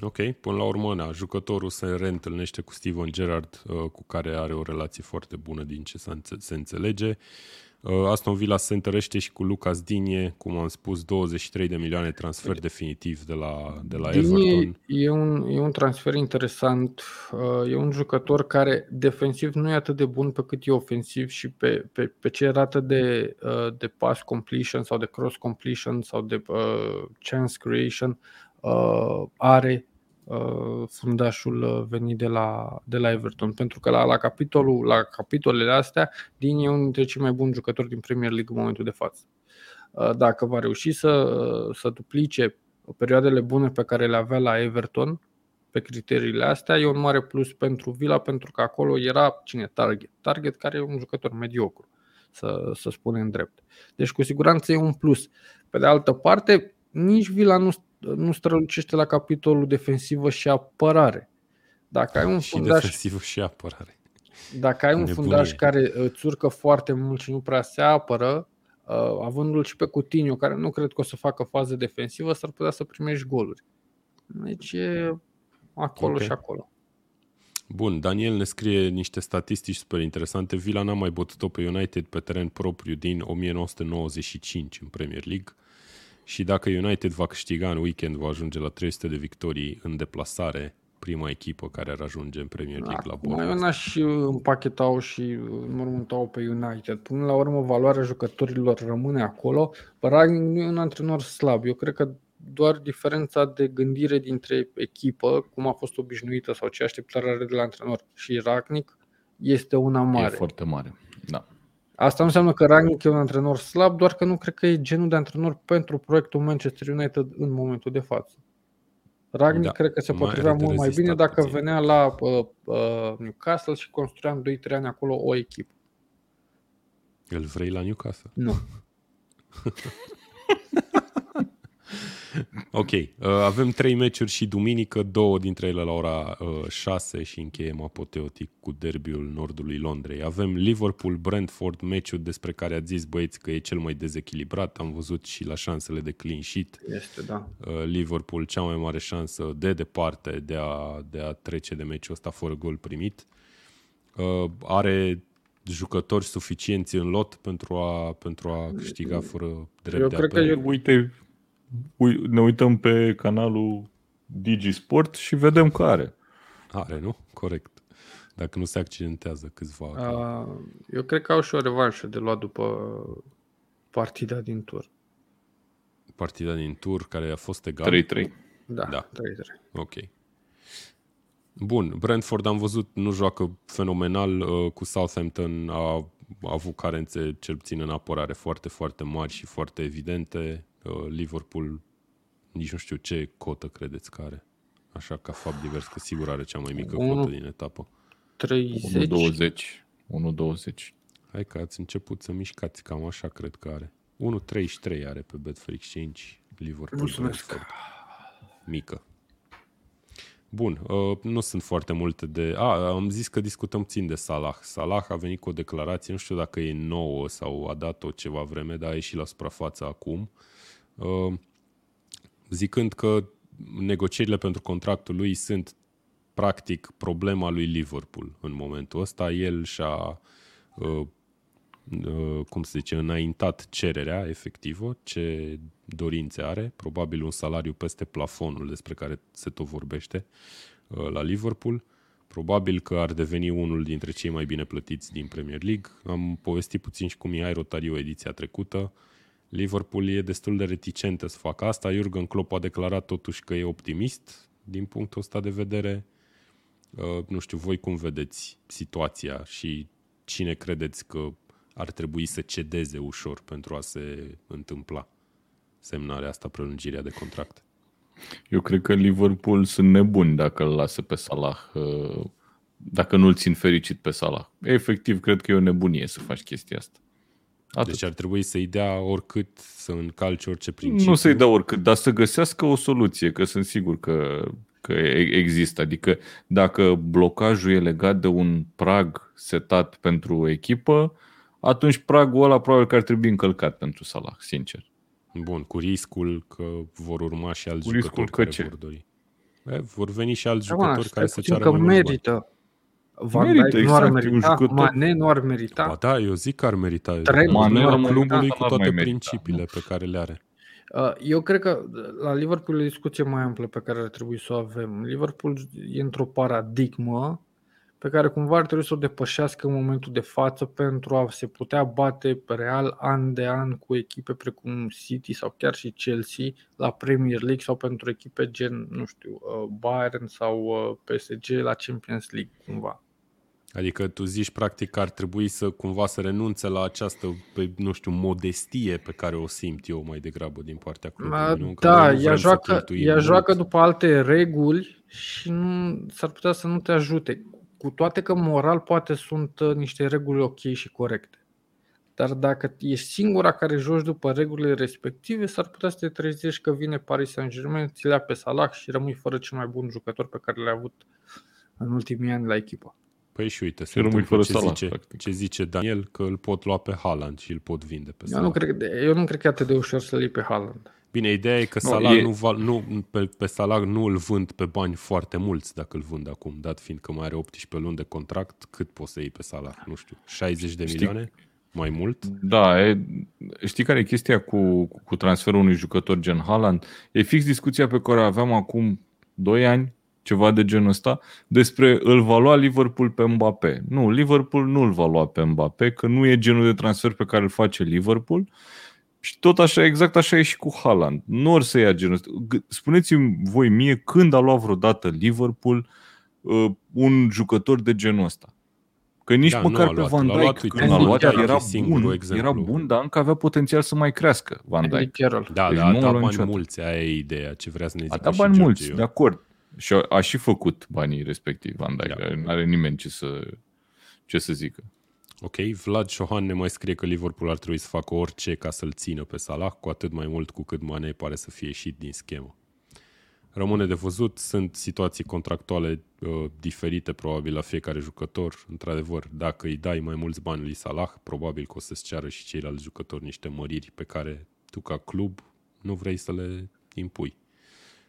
Ok, până la urmă, na, jucătorul se reîntâlnește cu Steven Gerrard, uh, cu care are o relație foarte bună din ce se înțelege. Uh, Aston Villa se întărește și cu Lucas Dinie, cum am spus, 23 de milioane transfer definitiv de la, de la Everton. E un, e un transfer interesant. Uh, e un jucător care defensiv nu e atât de bun pe cât e ofensiv și pe, pe, pe ce rată de, uh, de pass completion sau de cross completion sau de chance creation are Uh, fundașul uh, venit de la, de la Everton. Pentru că la, la, capitolul, la capitolele astea, din e unul dintre cei mai buni jucători din Premier League în momentul de față. Uh, dacă va reuși să, să duplice perioadele bune pe care le avea la Everton, pe criteriile astea, e un mare plus pentru Villa, pentru că acolo era cine? Target. Target care e un jucător mediocru, să, să spunem drept. Deci cu siguranță e un plus. Pe de altă parte, nici Villa nu nu strălucește la capitolul defensivă și apărare. Dacă ai un și fundaș, defensivă și apărare. Dacă ai un Nebunie. fundaș care îți țurcă foarte mult și nu prea se apără, uh, avându-l și pe Coutinho, care nu cred că o să facă fază defensivă, s-ar putea să primești goluri. Deci e acolo okay. și acolo. Bun, Daniel ne scrie niște statistici super interesante. Villa n-a mai bătut-o pe United pe teren propriu din 1995 în Premier League și dacă United va câștiga în weekend, va ajunge la 300 de victorii în deplasare, prima echipă care ar ajunge în Premier League la Bournemouth. Mai n-aș împachetau și înmormântau pe United. Până la urmă, valoarea jucătorilor rămâne acolo. Ragnic nu e un antrenor slab. Eu cred că doar diferența de gândire dintre echipă, cum a fost obișnuită sau ce așteptare are de la antrenor și Ragnic, este una mare. E foarte mare, da. Asta nu înseamnă că Rangnick e un antrenor slab, doar că nu cred că e genul de antrenor pentru proiectul Manchester United în momentul de față. Ragnick da, cred că se potrivea mult mai bine dacă puțin. venea la uh, uh, Newcastle și construia în 2-3 ani acolo o echipă. Îl vrei la Newcastle? Nu. Ok, uh, avem trei meciuri și duminică, două dintre ele la ora uh, 6 și încheiem apoteotic cu derbiul nordului Londrei. Avem Liverpool-Brentford, meciul despre care ați zis băieți că e cel mai dezechilibrat. Am văzut și la șansele de clean sheet. Este, da. Uh, Liverpool cea mai mare șansă de departe de a, de a trece de meciul ăsta fără gol primit. Uh, are jucători suficienți în lot pentru a, pentru a câștiga fără drept Eu de cred că apel. eu- Uite, ui, ne uităm pe canalul Digisport și vedem că are. Are, nu? Corect. Dacă nu se accidentează câțiva. Uh, Uh, Eu cred că au și o revanșă de luat după partida din tur. partida din tur care a fost egal. 3-3. Da, Da. da. 3-3. Ok. Bun, Brentford am văzut, nu joacă fenomenal uh, cu Southampton, a, a avut carențe cel puțin în apărare foarte, foarte mari și foarte evidente. Uh, Liverpool, nici nu știu ce cotă credeți că are. Așa ca fapt divers, că sigur are cea mai mică Unu- cotă din etapă. 30. 1-20. 1-20. Hai că ați început să mișcați, cam așa cred că are. 1.33 are pe Betfair Exchange Liverpool. Mulțumesc. Brentford. Mică. Bun, uh, nu sunt foarte multe de... A, am zis că discutăm țin de Salah. Salah a venit cu o declarație, nu știu dacă e nouă sau a dat-o ceva vreme, dar a ieșit la suprafață acum, uh, zicând că negocierile pentru contractul lui sunt practic problema lui Liverpool în momentul ăsta. El și-a uh, uh, cum se zice, înaintat cererea efectivă, ce dorințe are, probabil un salariu peste plafonul despre care se tot vorbește uh, la Liverpool. Probabil că ar deveni unul dintre cei mai bine plătiți din Premier League. Am povestit puțin și cu Mihai Rotariu ediția trecută. Liverpool e destul de reticentă să facă asta. Jurgen Klopp a declarat totuși că e optimist din punctul ăsta de vedere. Uh, nu știu, voi cum vedeți situația și cine credeți că ar trebui să cedeze ușor pentru a se întâmpla semnarea asta, prelungirea de contract? Eu cred că Liverpool sunt nebuni dacă îl lasă pe Salah, uh, dacă nu-l țin fericit pe Salah. Efectiv, cred că e o nebunie să faci chestia asta. Atât. Deci ar trebui să-i dea oricât, să încalce orice principiu. Nu să-i dau oricât, dar să găsească o soluție, că sunt sigur că, că e- există. Adică dacă blocajul e legat de un prag setat pentru o echipă, atunci pragul ăla probabil că ar trebui încălcat pentru Salah, sincer. Bun, cu riscul că vor urma și alți Cu riscul jucători că care ce? vor dori. E, vor veni și alți Da, jucători mă, care stai să puțin ceară că mai mulți bani. Merită. Van Merită, Dijk nu ar exact, e un merita, jucător. Mane nu ar merita. Ba da, eu zic că ar merita. Trent Mane Mane ar merita, clubului dar cu n-ar toate mai merita, principiile nu. pe care le are. Uh, Eu cred că la Liverpool e o discuție mai amplă pe care ar trebui să o avem. Liverpool e într-o paradigmă pe care cumva ar trebui să o depășească în momentul de față pentru a se putea bate real an de an cu echipe precum City sau chiar și Chelsea la Premier League sau pentru echipe gen, nu știu, uh, Bayern sau uh, PSG la Champions League cumva. Adică tu zici practic că ar trebui să cumva să renunțe la această, pe, nu știu, modestie pe care o simt eu mai degrabă din partea clubului. nu? Că Da, noi nu vrem ea să joacă, cheltuim ea mult. joacă după alte reguli și nu, s-ar putea să nu te ajute. Cu toate că moral poate sunt uh, niște reguli ok și corecte. Dar dacă ești singura care joci după regulile respective, s-ar putea să te trezești că vine Paris Saint-Germain, ți le ia pe Salah și rămâi fără cel mai bun jucător pe care l-ai avut în ultimii ani la echipă. Păi și uite, se Și rămâi întâmplă fără ce, Salah, zice, practic. ce zice Daniel, că îl pot lua pe Haaland și îl pot vinde pe Eu Salah. nu, cred, eu nu cred că e atât de ușor să-l iei pe Haaland. Bine, ideea e că Nu, Salah e- nu, val, nu pe, pe Salah nu îl vând pe bani foarte mulți dacă îl vând acum, dat fiind că mai are 18 luni de contract, cât poți să iei pe Salah? Nu știu, 60 de Știi- milioane? Mai mult? Da, e, știi care e chestia cu, cu transferul unui jucător gen Haaland? E fix discuția pe care o aveam acum 2 ani, ceva de genul ăsta, despre îl va lua Liverpool pe Mbappé. Nu, Liverpool nu îl va lua pe Mbappé, că nu e genul de transfer pe care îl face Liverpool. Și tot așa, exact așa e și cu Haaland. Nu or să ia genul ăsta. G- Spuneți-mi voi mie când a luat vreodată Liverpool uh, un jucător de genul ăsta. Că nici Da, da, nu măcar a pe luat. Van L-a Dijk luat, uite, când l-a Andy luat Carroll era e singurul bun, exemplu. era bun, dar încă avea potențial să mai crească Van Andy Dijk. Carroll. Da, Deci da, a nu a dat luat bani niciodată. mulți, aia e ideea, ce vrea să ne A zică dat și bani George mulți, eu. de acord. Și a, a și făcut banii respectiv Van Dijk. Da. Nu are nimeni ce să, ce să zică. Ok, Vlad Șohan ne mai scrie că Liverpool ar trebui să facă orice ca să-l țină pe Salah, cu atât mai mult cu cât Mane pare să fie ieșit din schemă. Rămâne de văzut, sunt situații contractuale uh, diferite probabil la fiecare jucător. Într-adevăr, dacă îi dai mai mulți bani lui Salah, probabil că o să-ți ceară și ceilalți jucători niște măriri pe care tu ca club nu vrei să le impui.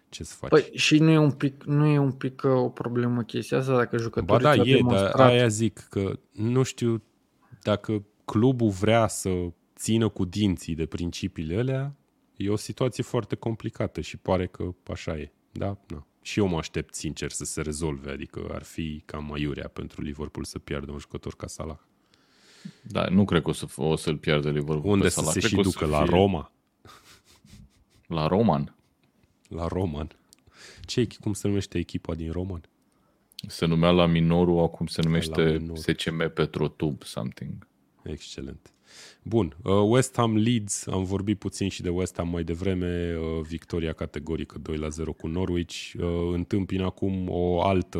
Ce să faci? Păi și nu e un pic, nu e un pic uh, o problemă chestia asta dacă jucătorii Ba da, ți-au e, demonstrat... dar aia zic că nu știu dacă clubul vrea să țină cu dinții de principiile alea, e o situație foarte complicată și pare că așa e. Da? Na. Și eu mă aștept sincer să se rezolve, adică ar fi cam maiurea pentru Liverpool să piardă un jucător ca Salah. Da, nu cred că o, să, o să-l piardă Liverpool Unde pe să Salah. se Cred și că o ducă? să La fie- Roma? La Roman. La Roman? Ce, echi- cum se numește echipa din Roman? Se numea la Minoru, acum se numește Minoru. SCM Petrotub something. Excelent. Bun, uh, West Ham Leeds, am vorbit puțin și de West Ham mai devreme, uh, victoria categorică 2 la 0 cu Norwich, uh, întâmpină acum o altă,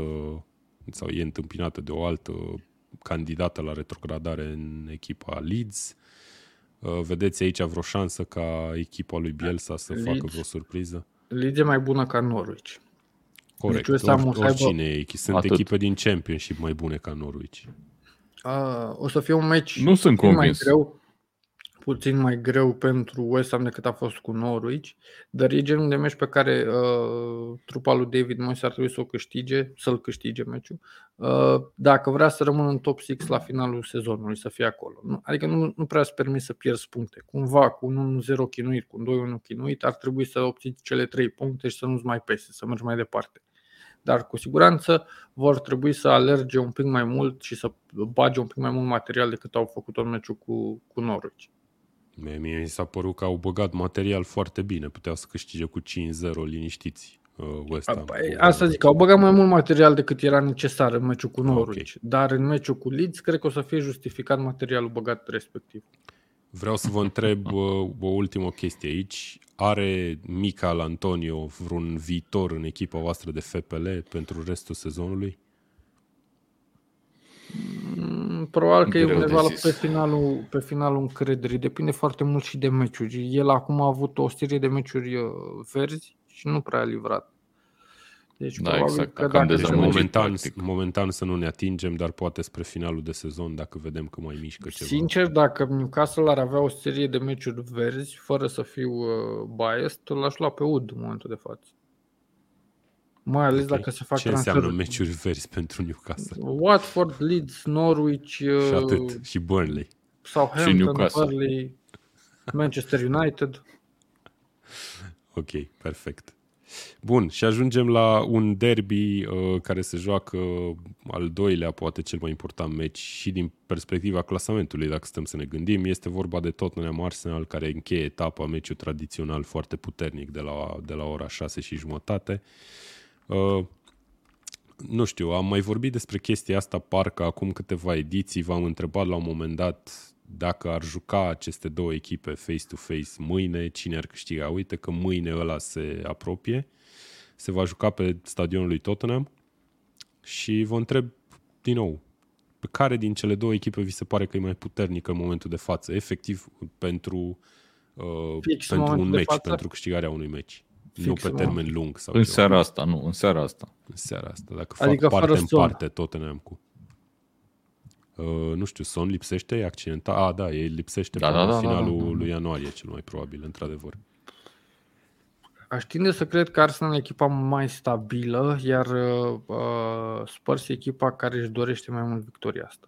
sau e întâmpinată de o altă candidată la retrogradare în echipa Leeds. Uh, Vedeți aici vreo șansă ca echipa lui Bielsa să Leeds. facă vreo surpriză? Leeds e mai bună ca Norwich. Corect, West Ham o Or, să aibă- oricine e, echi- sunt Atât. echipe din Championship mai bune ca Norwich. Uh, o să fie un meci Nu sunt puțin mai convins. greu, puțin mai greu pentru West Ham decât a fost cu Norwich, dar e genul de meci pe care uh, trupa lui David Moyes ar trebui să o câștige, să-l câștige meciul, uh, dacă vrea să rămână în top 6 la finalul sezonului, să fie acolo. Nu, adică nu, nu prea îți permis să pierzi puncte. Cumva, cu un 1-0 chinuit, cu un 2-1 chinuit, ar trebui să obții cele 3 puncte și să nu-ți mai pese, să mergi mai departe. Dar cu siguranță vor trebui să alerge un pic mai mult și să bage un pic mai mult material decât au făcut în meciul cu, cu Norwich. Mie, mie mi s-a părut că au băgat material foarte bine. Puteau să câștige cu 5-0 liniștiți uh, West Ham. Păi, Asta zic, au băgat mai mult material decât era necesar în meciul cu Norwich, Ok. dar în meciul cu Leeds cred că o să fie justificat materialul băgat respectiv. Vreau să vă întreb uh, o ultimă chestie aici. Are Mical Antonio vreun viitor în echipa voastră de FPL pentru restul sezonului? Mm, Probabil că e Greu de undeva zis. pe finalul, pe finalul încrederii. Depinde foarte mult și de meciuri. El acum a avut o serie de meciuri uh, verzi și nu prea a livrat. Deci Da, probabil exact, că cam dacă se dezamăgit. merge- Momentan, practic. momentan să nu ne atingem, dar poate spre finalul de sezon, dacă vedem că mai mișcă ceva. Sincer, dacă Newcastle ar avea o serie de meciuri verzi, fără să fiu uh, biased, l-aș lua pe Ud în momentul de față. Mai ales Ok. dacă se fac Ce înseamnă transferuri. meciuri verzi pentru Newcastle? Watford, Leeds, Norwich, Și uh, atât. Și Burnley. Southampton, Newcastle. Burnley, Manchester United. Ok, perfect. Bun, și ajungem la un derby uh, care se joacă al doilea, poate cel mai important meci și din perspectiva clasamentului, dacă stăm să ne gândim. Este vorba de Tottenham Arsenal, care încheie etapa, meciul tradițional foarte puternic de la, de la ora 6 și jumătate. Uh, nu știu, am mai vorbit despre chestia asta parcă acum câteva ediții, v-am întrebat la un moment dat dacă ar juca aceste două echipe face-to-face mâine, cine ar câștiga. Uite că mâine ăla se apropie, se va juca pe stadionul lui Tottenham și vă întreb din nou, pe care din cele două echipe vi se pare că e mai puternică în momentul de față, efectiv pentru, uh, Fix în pentru un momentul de meci, față? pentru câștigarea unui meci. Fix nu pe în termen lung sau În ceva. seara asta, nu, în seara asta. În seara asta, dacă Adică fac fără parte în Son. parte Tottenham cu... Uh, nu știu, Son lipsește, e accidentat. Ah, da, el lipsește Da, până da, la da, da, finalul da, da. lui ianuarie, cel mai probabil, într-adevăr. Aș tinde să cred că Arsenal e echipa mai stabilă, iar uh, Spurs e echipa care își dorește mai mult victoria asta.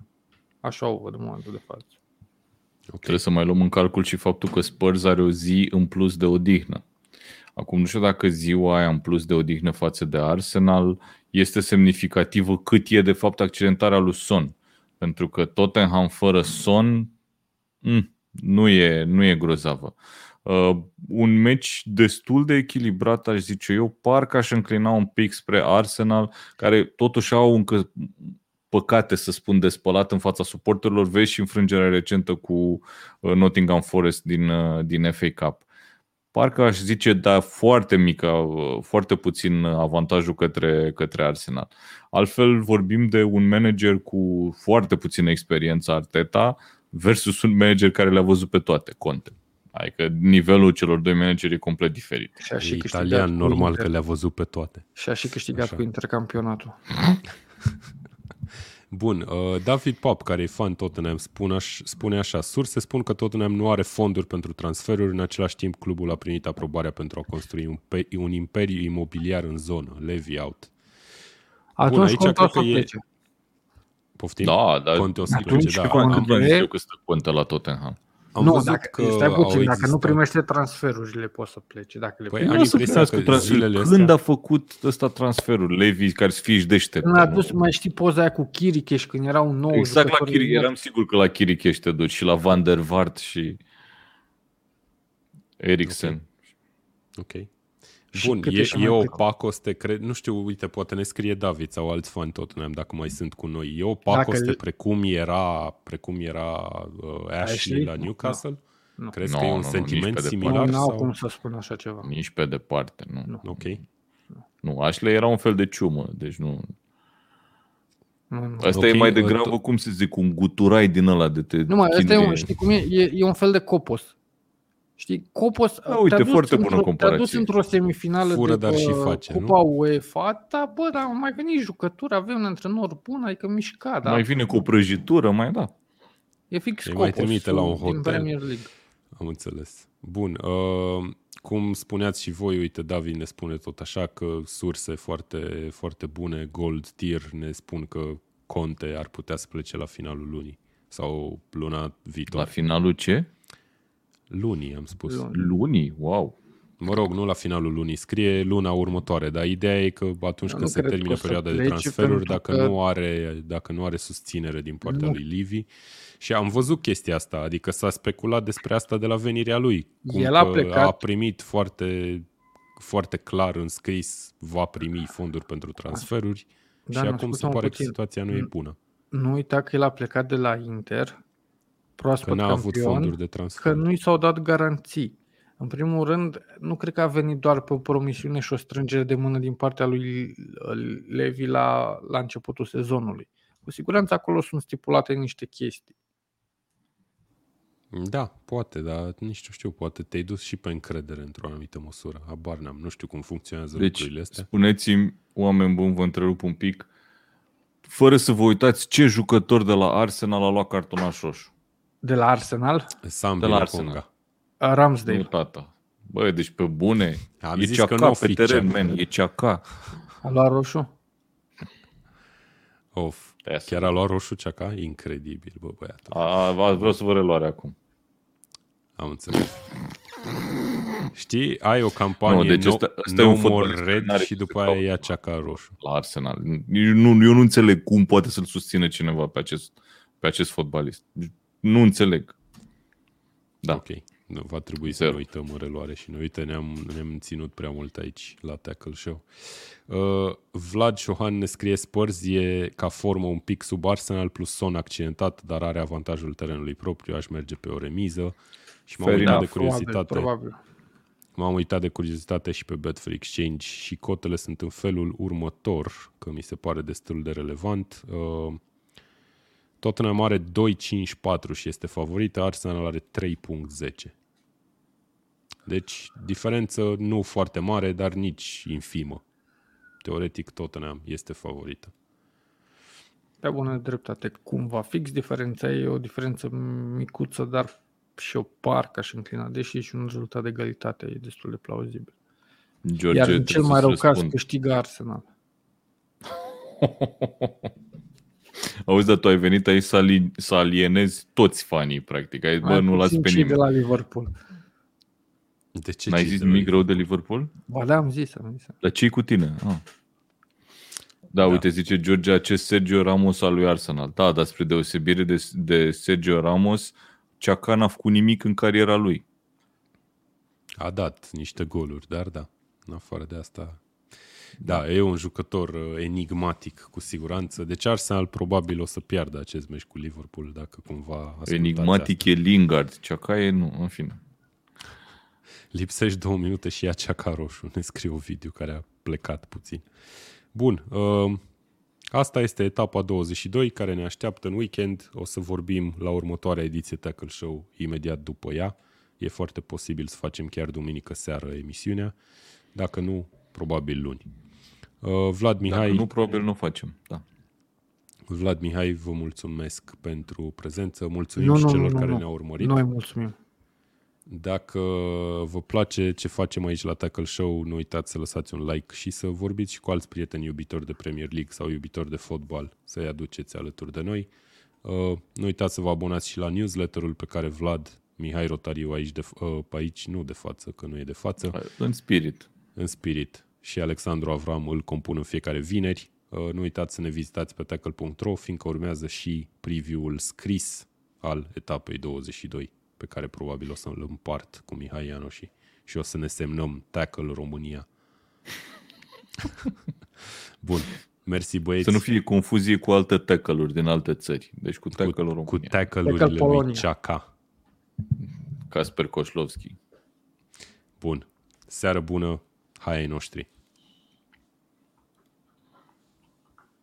Așa o văd în momentul de față. Ok. Trebuie să mai luăm în calcul și faptul că Spurs are o zi în plus de odihnă. Acum nu știu dacă ziua aia în plus de odihnă față de Arsenal este semnificativă cât e de fapt accidentarea lui Son. Pentru că Tottenham fără Son mm, nu, e, nu e grozavă. Uh, un meci destul de echilibrat, aș zice eu, parcă aș înclina un pic spre Arsenal, care totuși au încă păcate, să spun, de spălat în fața suporterilor. Vezi și înfrângerea recentă cu uh, Nottingham Forest din, uh, din FA Cup. Parcă aș zice, da, foarte mică, foarte puțin avantajul către, către Arsenal. Altfel vorbim de un manager cu foarte puțină experiență, Arteta, versus un manager care le-a văzut pe toate, Conte. Adică nivelul celor doi manageri e complet diferit. Și a și e italian, normal Inter. că le-a văzut pe toate. Și a și câștigat Așa. cu intercampionatul. Bun, uh, David Pop, care e fan Tottenham, spune, aș, spune așa, surse spun că Tottenham nu are fonduri pentru transferuri, în același timp clubul a primit aprobarea pentru a construi un, pe, un imperiu imobiliar în zonă, Levy out. Atunci Bun, aici cred că e... Poftim? Da, da. Conte o să plece, da. Am, am că stă Conte la Tottenham. Am nu, dacă, că stai puțin, dacă nu primește transferurile, poți să plece. Dacă le păi am impresia că, că zilele Când astea... a făcut ăsta transferul? Levi, care să fie deștept. Când a dus, mai știi poza aia cu Chiricheș, când era un nou Exact la Chiricheș, eram sigur că la Chiricheș te duci și la Van der Vaart și Eriksen. Ok. okay. Bun, e, e o pacoste, cred, nu știu, uite, poate ne scrie David sau alți fani Tottenham dacă mai sunt cu noi. E o pacoste Dacă... precum era, precum era uh, Ashley, Ashley la Newcastle? Nu. Crezi no, că e un no, sentiment similar? Nu, sau? cum să spun așa ceva. Nici pe departe, nu. nu. Ok. Nu, Ashley era un fel de ciumă, deci nu... Asta okay, e mai degrabă, cum să zic, un guturai din ăla de te... Nu mai, asta e un, știi cum e? e? E un fel de copos. Știi, Copos A, uite, foarte bună comparație. Te-a dus într-o semifinală Fură, de dar și face, Cupa nu? UEFA, da, bă, dar mai venit jucături, avem un antrenor bun, adică mișca, da. Mai vine cu o prăjitură, mai da. E fix Copos mai trimite la un hotel. Premier League. Am înțeles. Bun, uh, cum spuneați și voi, uite, David ne spune tot așa că surse foarte, foarte bune, Gold Tier, ne spun că Conte ar putea să plece la finalul lunii sau luna viitoare. La finalul ce? Lunii, am spus. Lunii? Wow! Mă rog, nu la finalul lunii, scrie luna următoare, dar ideea e că atunci când se termină perioada de transferuri, dacă, că... nu are, dacă nu are susținere din partea nu. lui Livi, și am văzut chestia asta, adică s-a speculat despre asta de la venirea lui. Cum El a, plecat. a primit foarte, foarte clar înscris, va primi fonduri pentru transferuri da, și acum se pare puțin. că situația nu e bună. Nu uita că el a plecat de la Inter proaspăt că n-a campion, avut fonduri de transfer. că nu i s-au dat garanții. În primul rând, nu cred că a venit doar pe o promisiune și o strângere de mână din partea lui Levi la, la începutul sezonului. Cu siguranță acolo sunt stipulate niște chestii. Da, poate, dar nici nu știu, poate te-ai dus și pe încredere într-o anumită măsură. Habar n-am, nu știu cum funcționează deci, lucrurile astea. spuneți-mi, oameni buni, vă întrerup un pic, fără să vă uitați ce jucător de la Arsenal a luat cartonaș roșu. De la Arsenal? Sam de la Arsenal. Ramsdale. Nu, tata. Băi, deci pe bune, Am e ceaca pe teren, man, e ceaca. A luat roșu? Of, chiar a luat roșu ceaca? Incredibil, bă, băiatul. A, a, vreau să vă reluare acum. Am înțeles. Știi, ai o campanie nu, deci no, asta, asta no more red și după aia ia ceaca roșu. La Arsenal. Eu nu, eu nu înțeleg cum poate să-l susține cineva pe acest, pe acest fotbalist nu înțeleg. Da. Ok. Nu, va trebui Zero. să ne uităm în reluare și noi, uite, ne-am, ne-am ținut prea mult aici la Tackle Show. Uh, Vlad Șohan ne scrie Spurs e ca formă un pic sub Arsenal plus Son accidentat, dar are avantajul terenului propriu, aș merge pe o remiză. Și m-am Fair uitat enough. de curiozitate. Probabil, probabil. M-am uitat de curiozitate și pe Betfair Exchange și cotele sunt în felul următor, că mi se pare destul de relevant. Uh, Tottenham are 2.54 și este favorită, Arsenal are 3.10. Deci, diferență nu foarte mare, dar nici infimă. Teoretic, Tottenham este favorită. Pe bună dreptate, cumva fix diferența e o diferență micuță, dar și o parcă și înclinat, deși și un rezultat de egalitate e destul de plauzibil. George, Iar în cel mai rău caz câștigă Arsenal. Auzi, dar tu ai venit aici să, ali- să alienezi toți fanii, practic. Ai, bă, nu las pe nimeni. de la Liverpool. De ce N-ai zis nimic rău de Liverpool? Ba da, am zis, am zis. Dar ce cu tine? Ah. Da, da, uite, zice George, acest Sergio Ramos al lui Arsenal. Da, dar spre deosebire de, de Sergio Ramos, Ceaca n-a făcut nimic în cariera lui. A dat niște goluri, dar da, în afară de asta da, e un jucător uh, enigmatic, cu siguranță. Deci Arsenal probabil o să piardă acest meci cu Liverpool, dacă cumva Enigmatic asta. e Lingard, Ceacaie nu, în fine. Lipsești două minute și ia ceaca roșu, ne scrie o video care a plecat puțin. Bun, uh, asta este etapa 22 care ne așteaptă în weekend. O să vorbim la următoarea ediție Tackle Show imediat după ea. E foarte posibil să facem chiar duminică seară emisiunea. Dacă nu, probabil luni. Uh, Vlad Mihai... Dacă nu, probabil nu facem, da. Vlad Mihai, vă mulțumesc pentru prezență, mulțumim nu, și celor nu, care nu. ne-au urmărit. Noi mulțumim. Dacă vă place ce facem aici la Tackle Show, nu uitați să lăsați un like și să vorbiți și cu alți prieteni iubitori de Premier League sau iubitori de fotbal, să-i aduceți alături de noi. Uh, nu uitați să vă abonați și la newsletterul pe care Vlad Mihai Rotariu aici, de, uh, aici nu de față, că nu e de față. În spirit. În spirit. Și Alexandru Avram îl compun în fiecare vineri. Uh, nu uitați să ne vizitați pe tackle.ro, fiindcă urmează și preview-ul scris al etapei 22, pe care probabil o să-l împart cu Mihai Iano și, și o să ne semnăm Tackle România. Bun. Mersi băieți. Să nu fie confuzie cu alte tackle din alte țări. Deci cu tackle România. Cu tackle-urile lui Ceaca. Casper Koșlovski. Bun. Seară bună, hai ai noștri.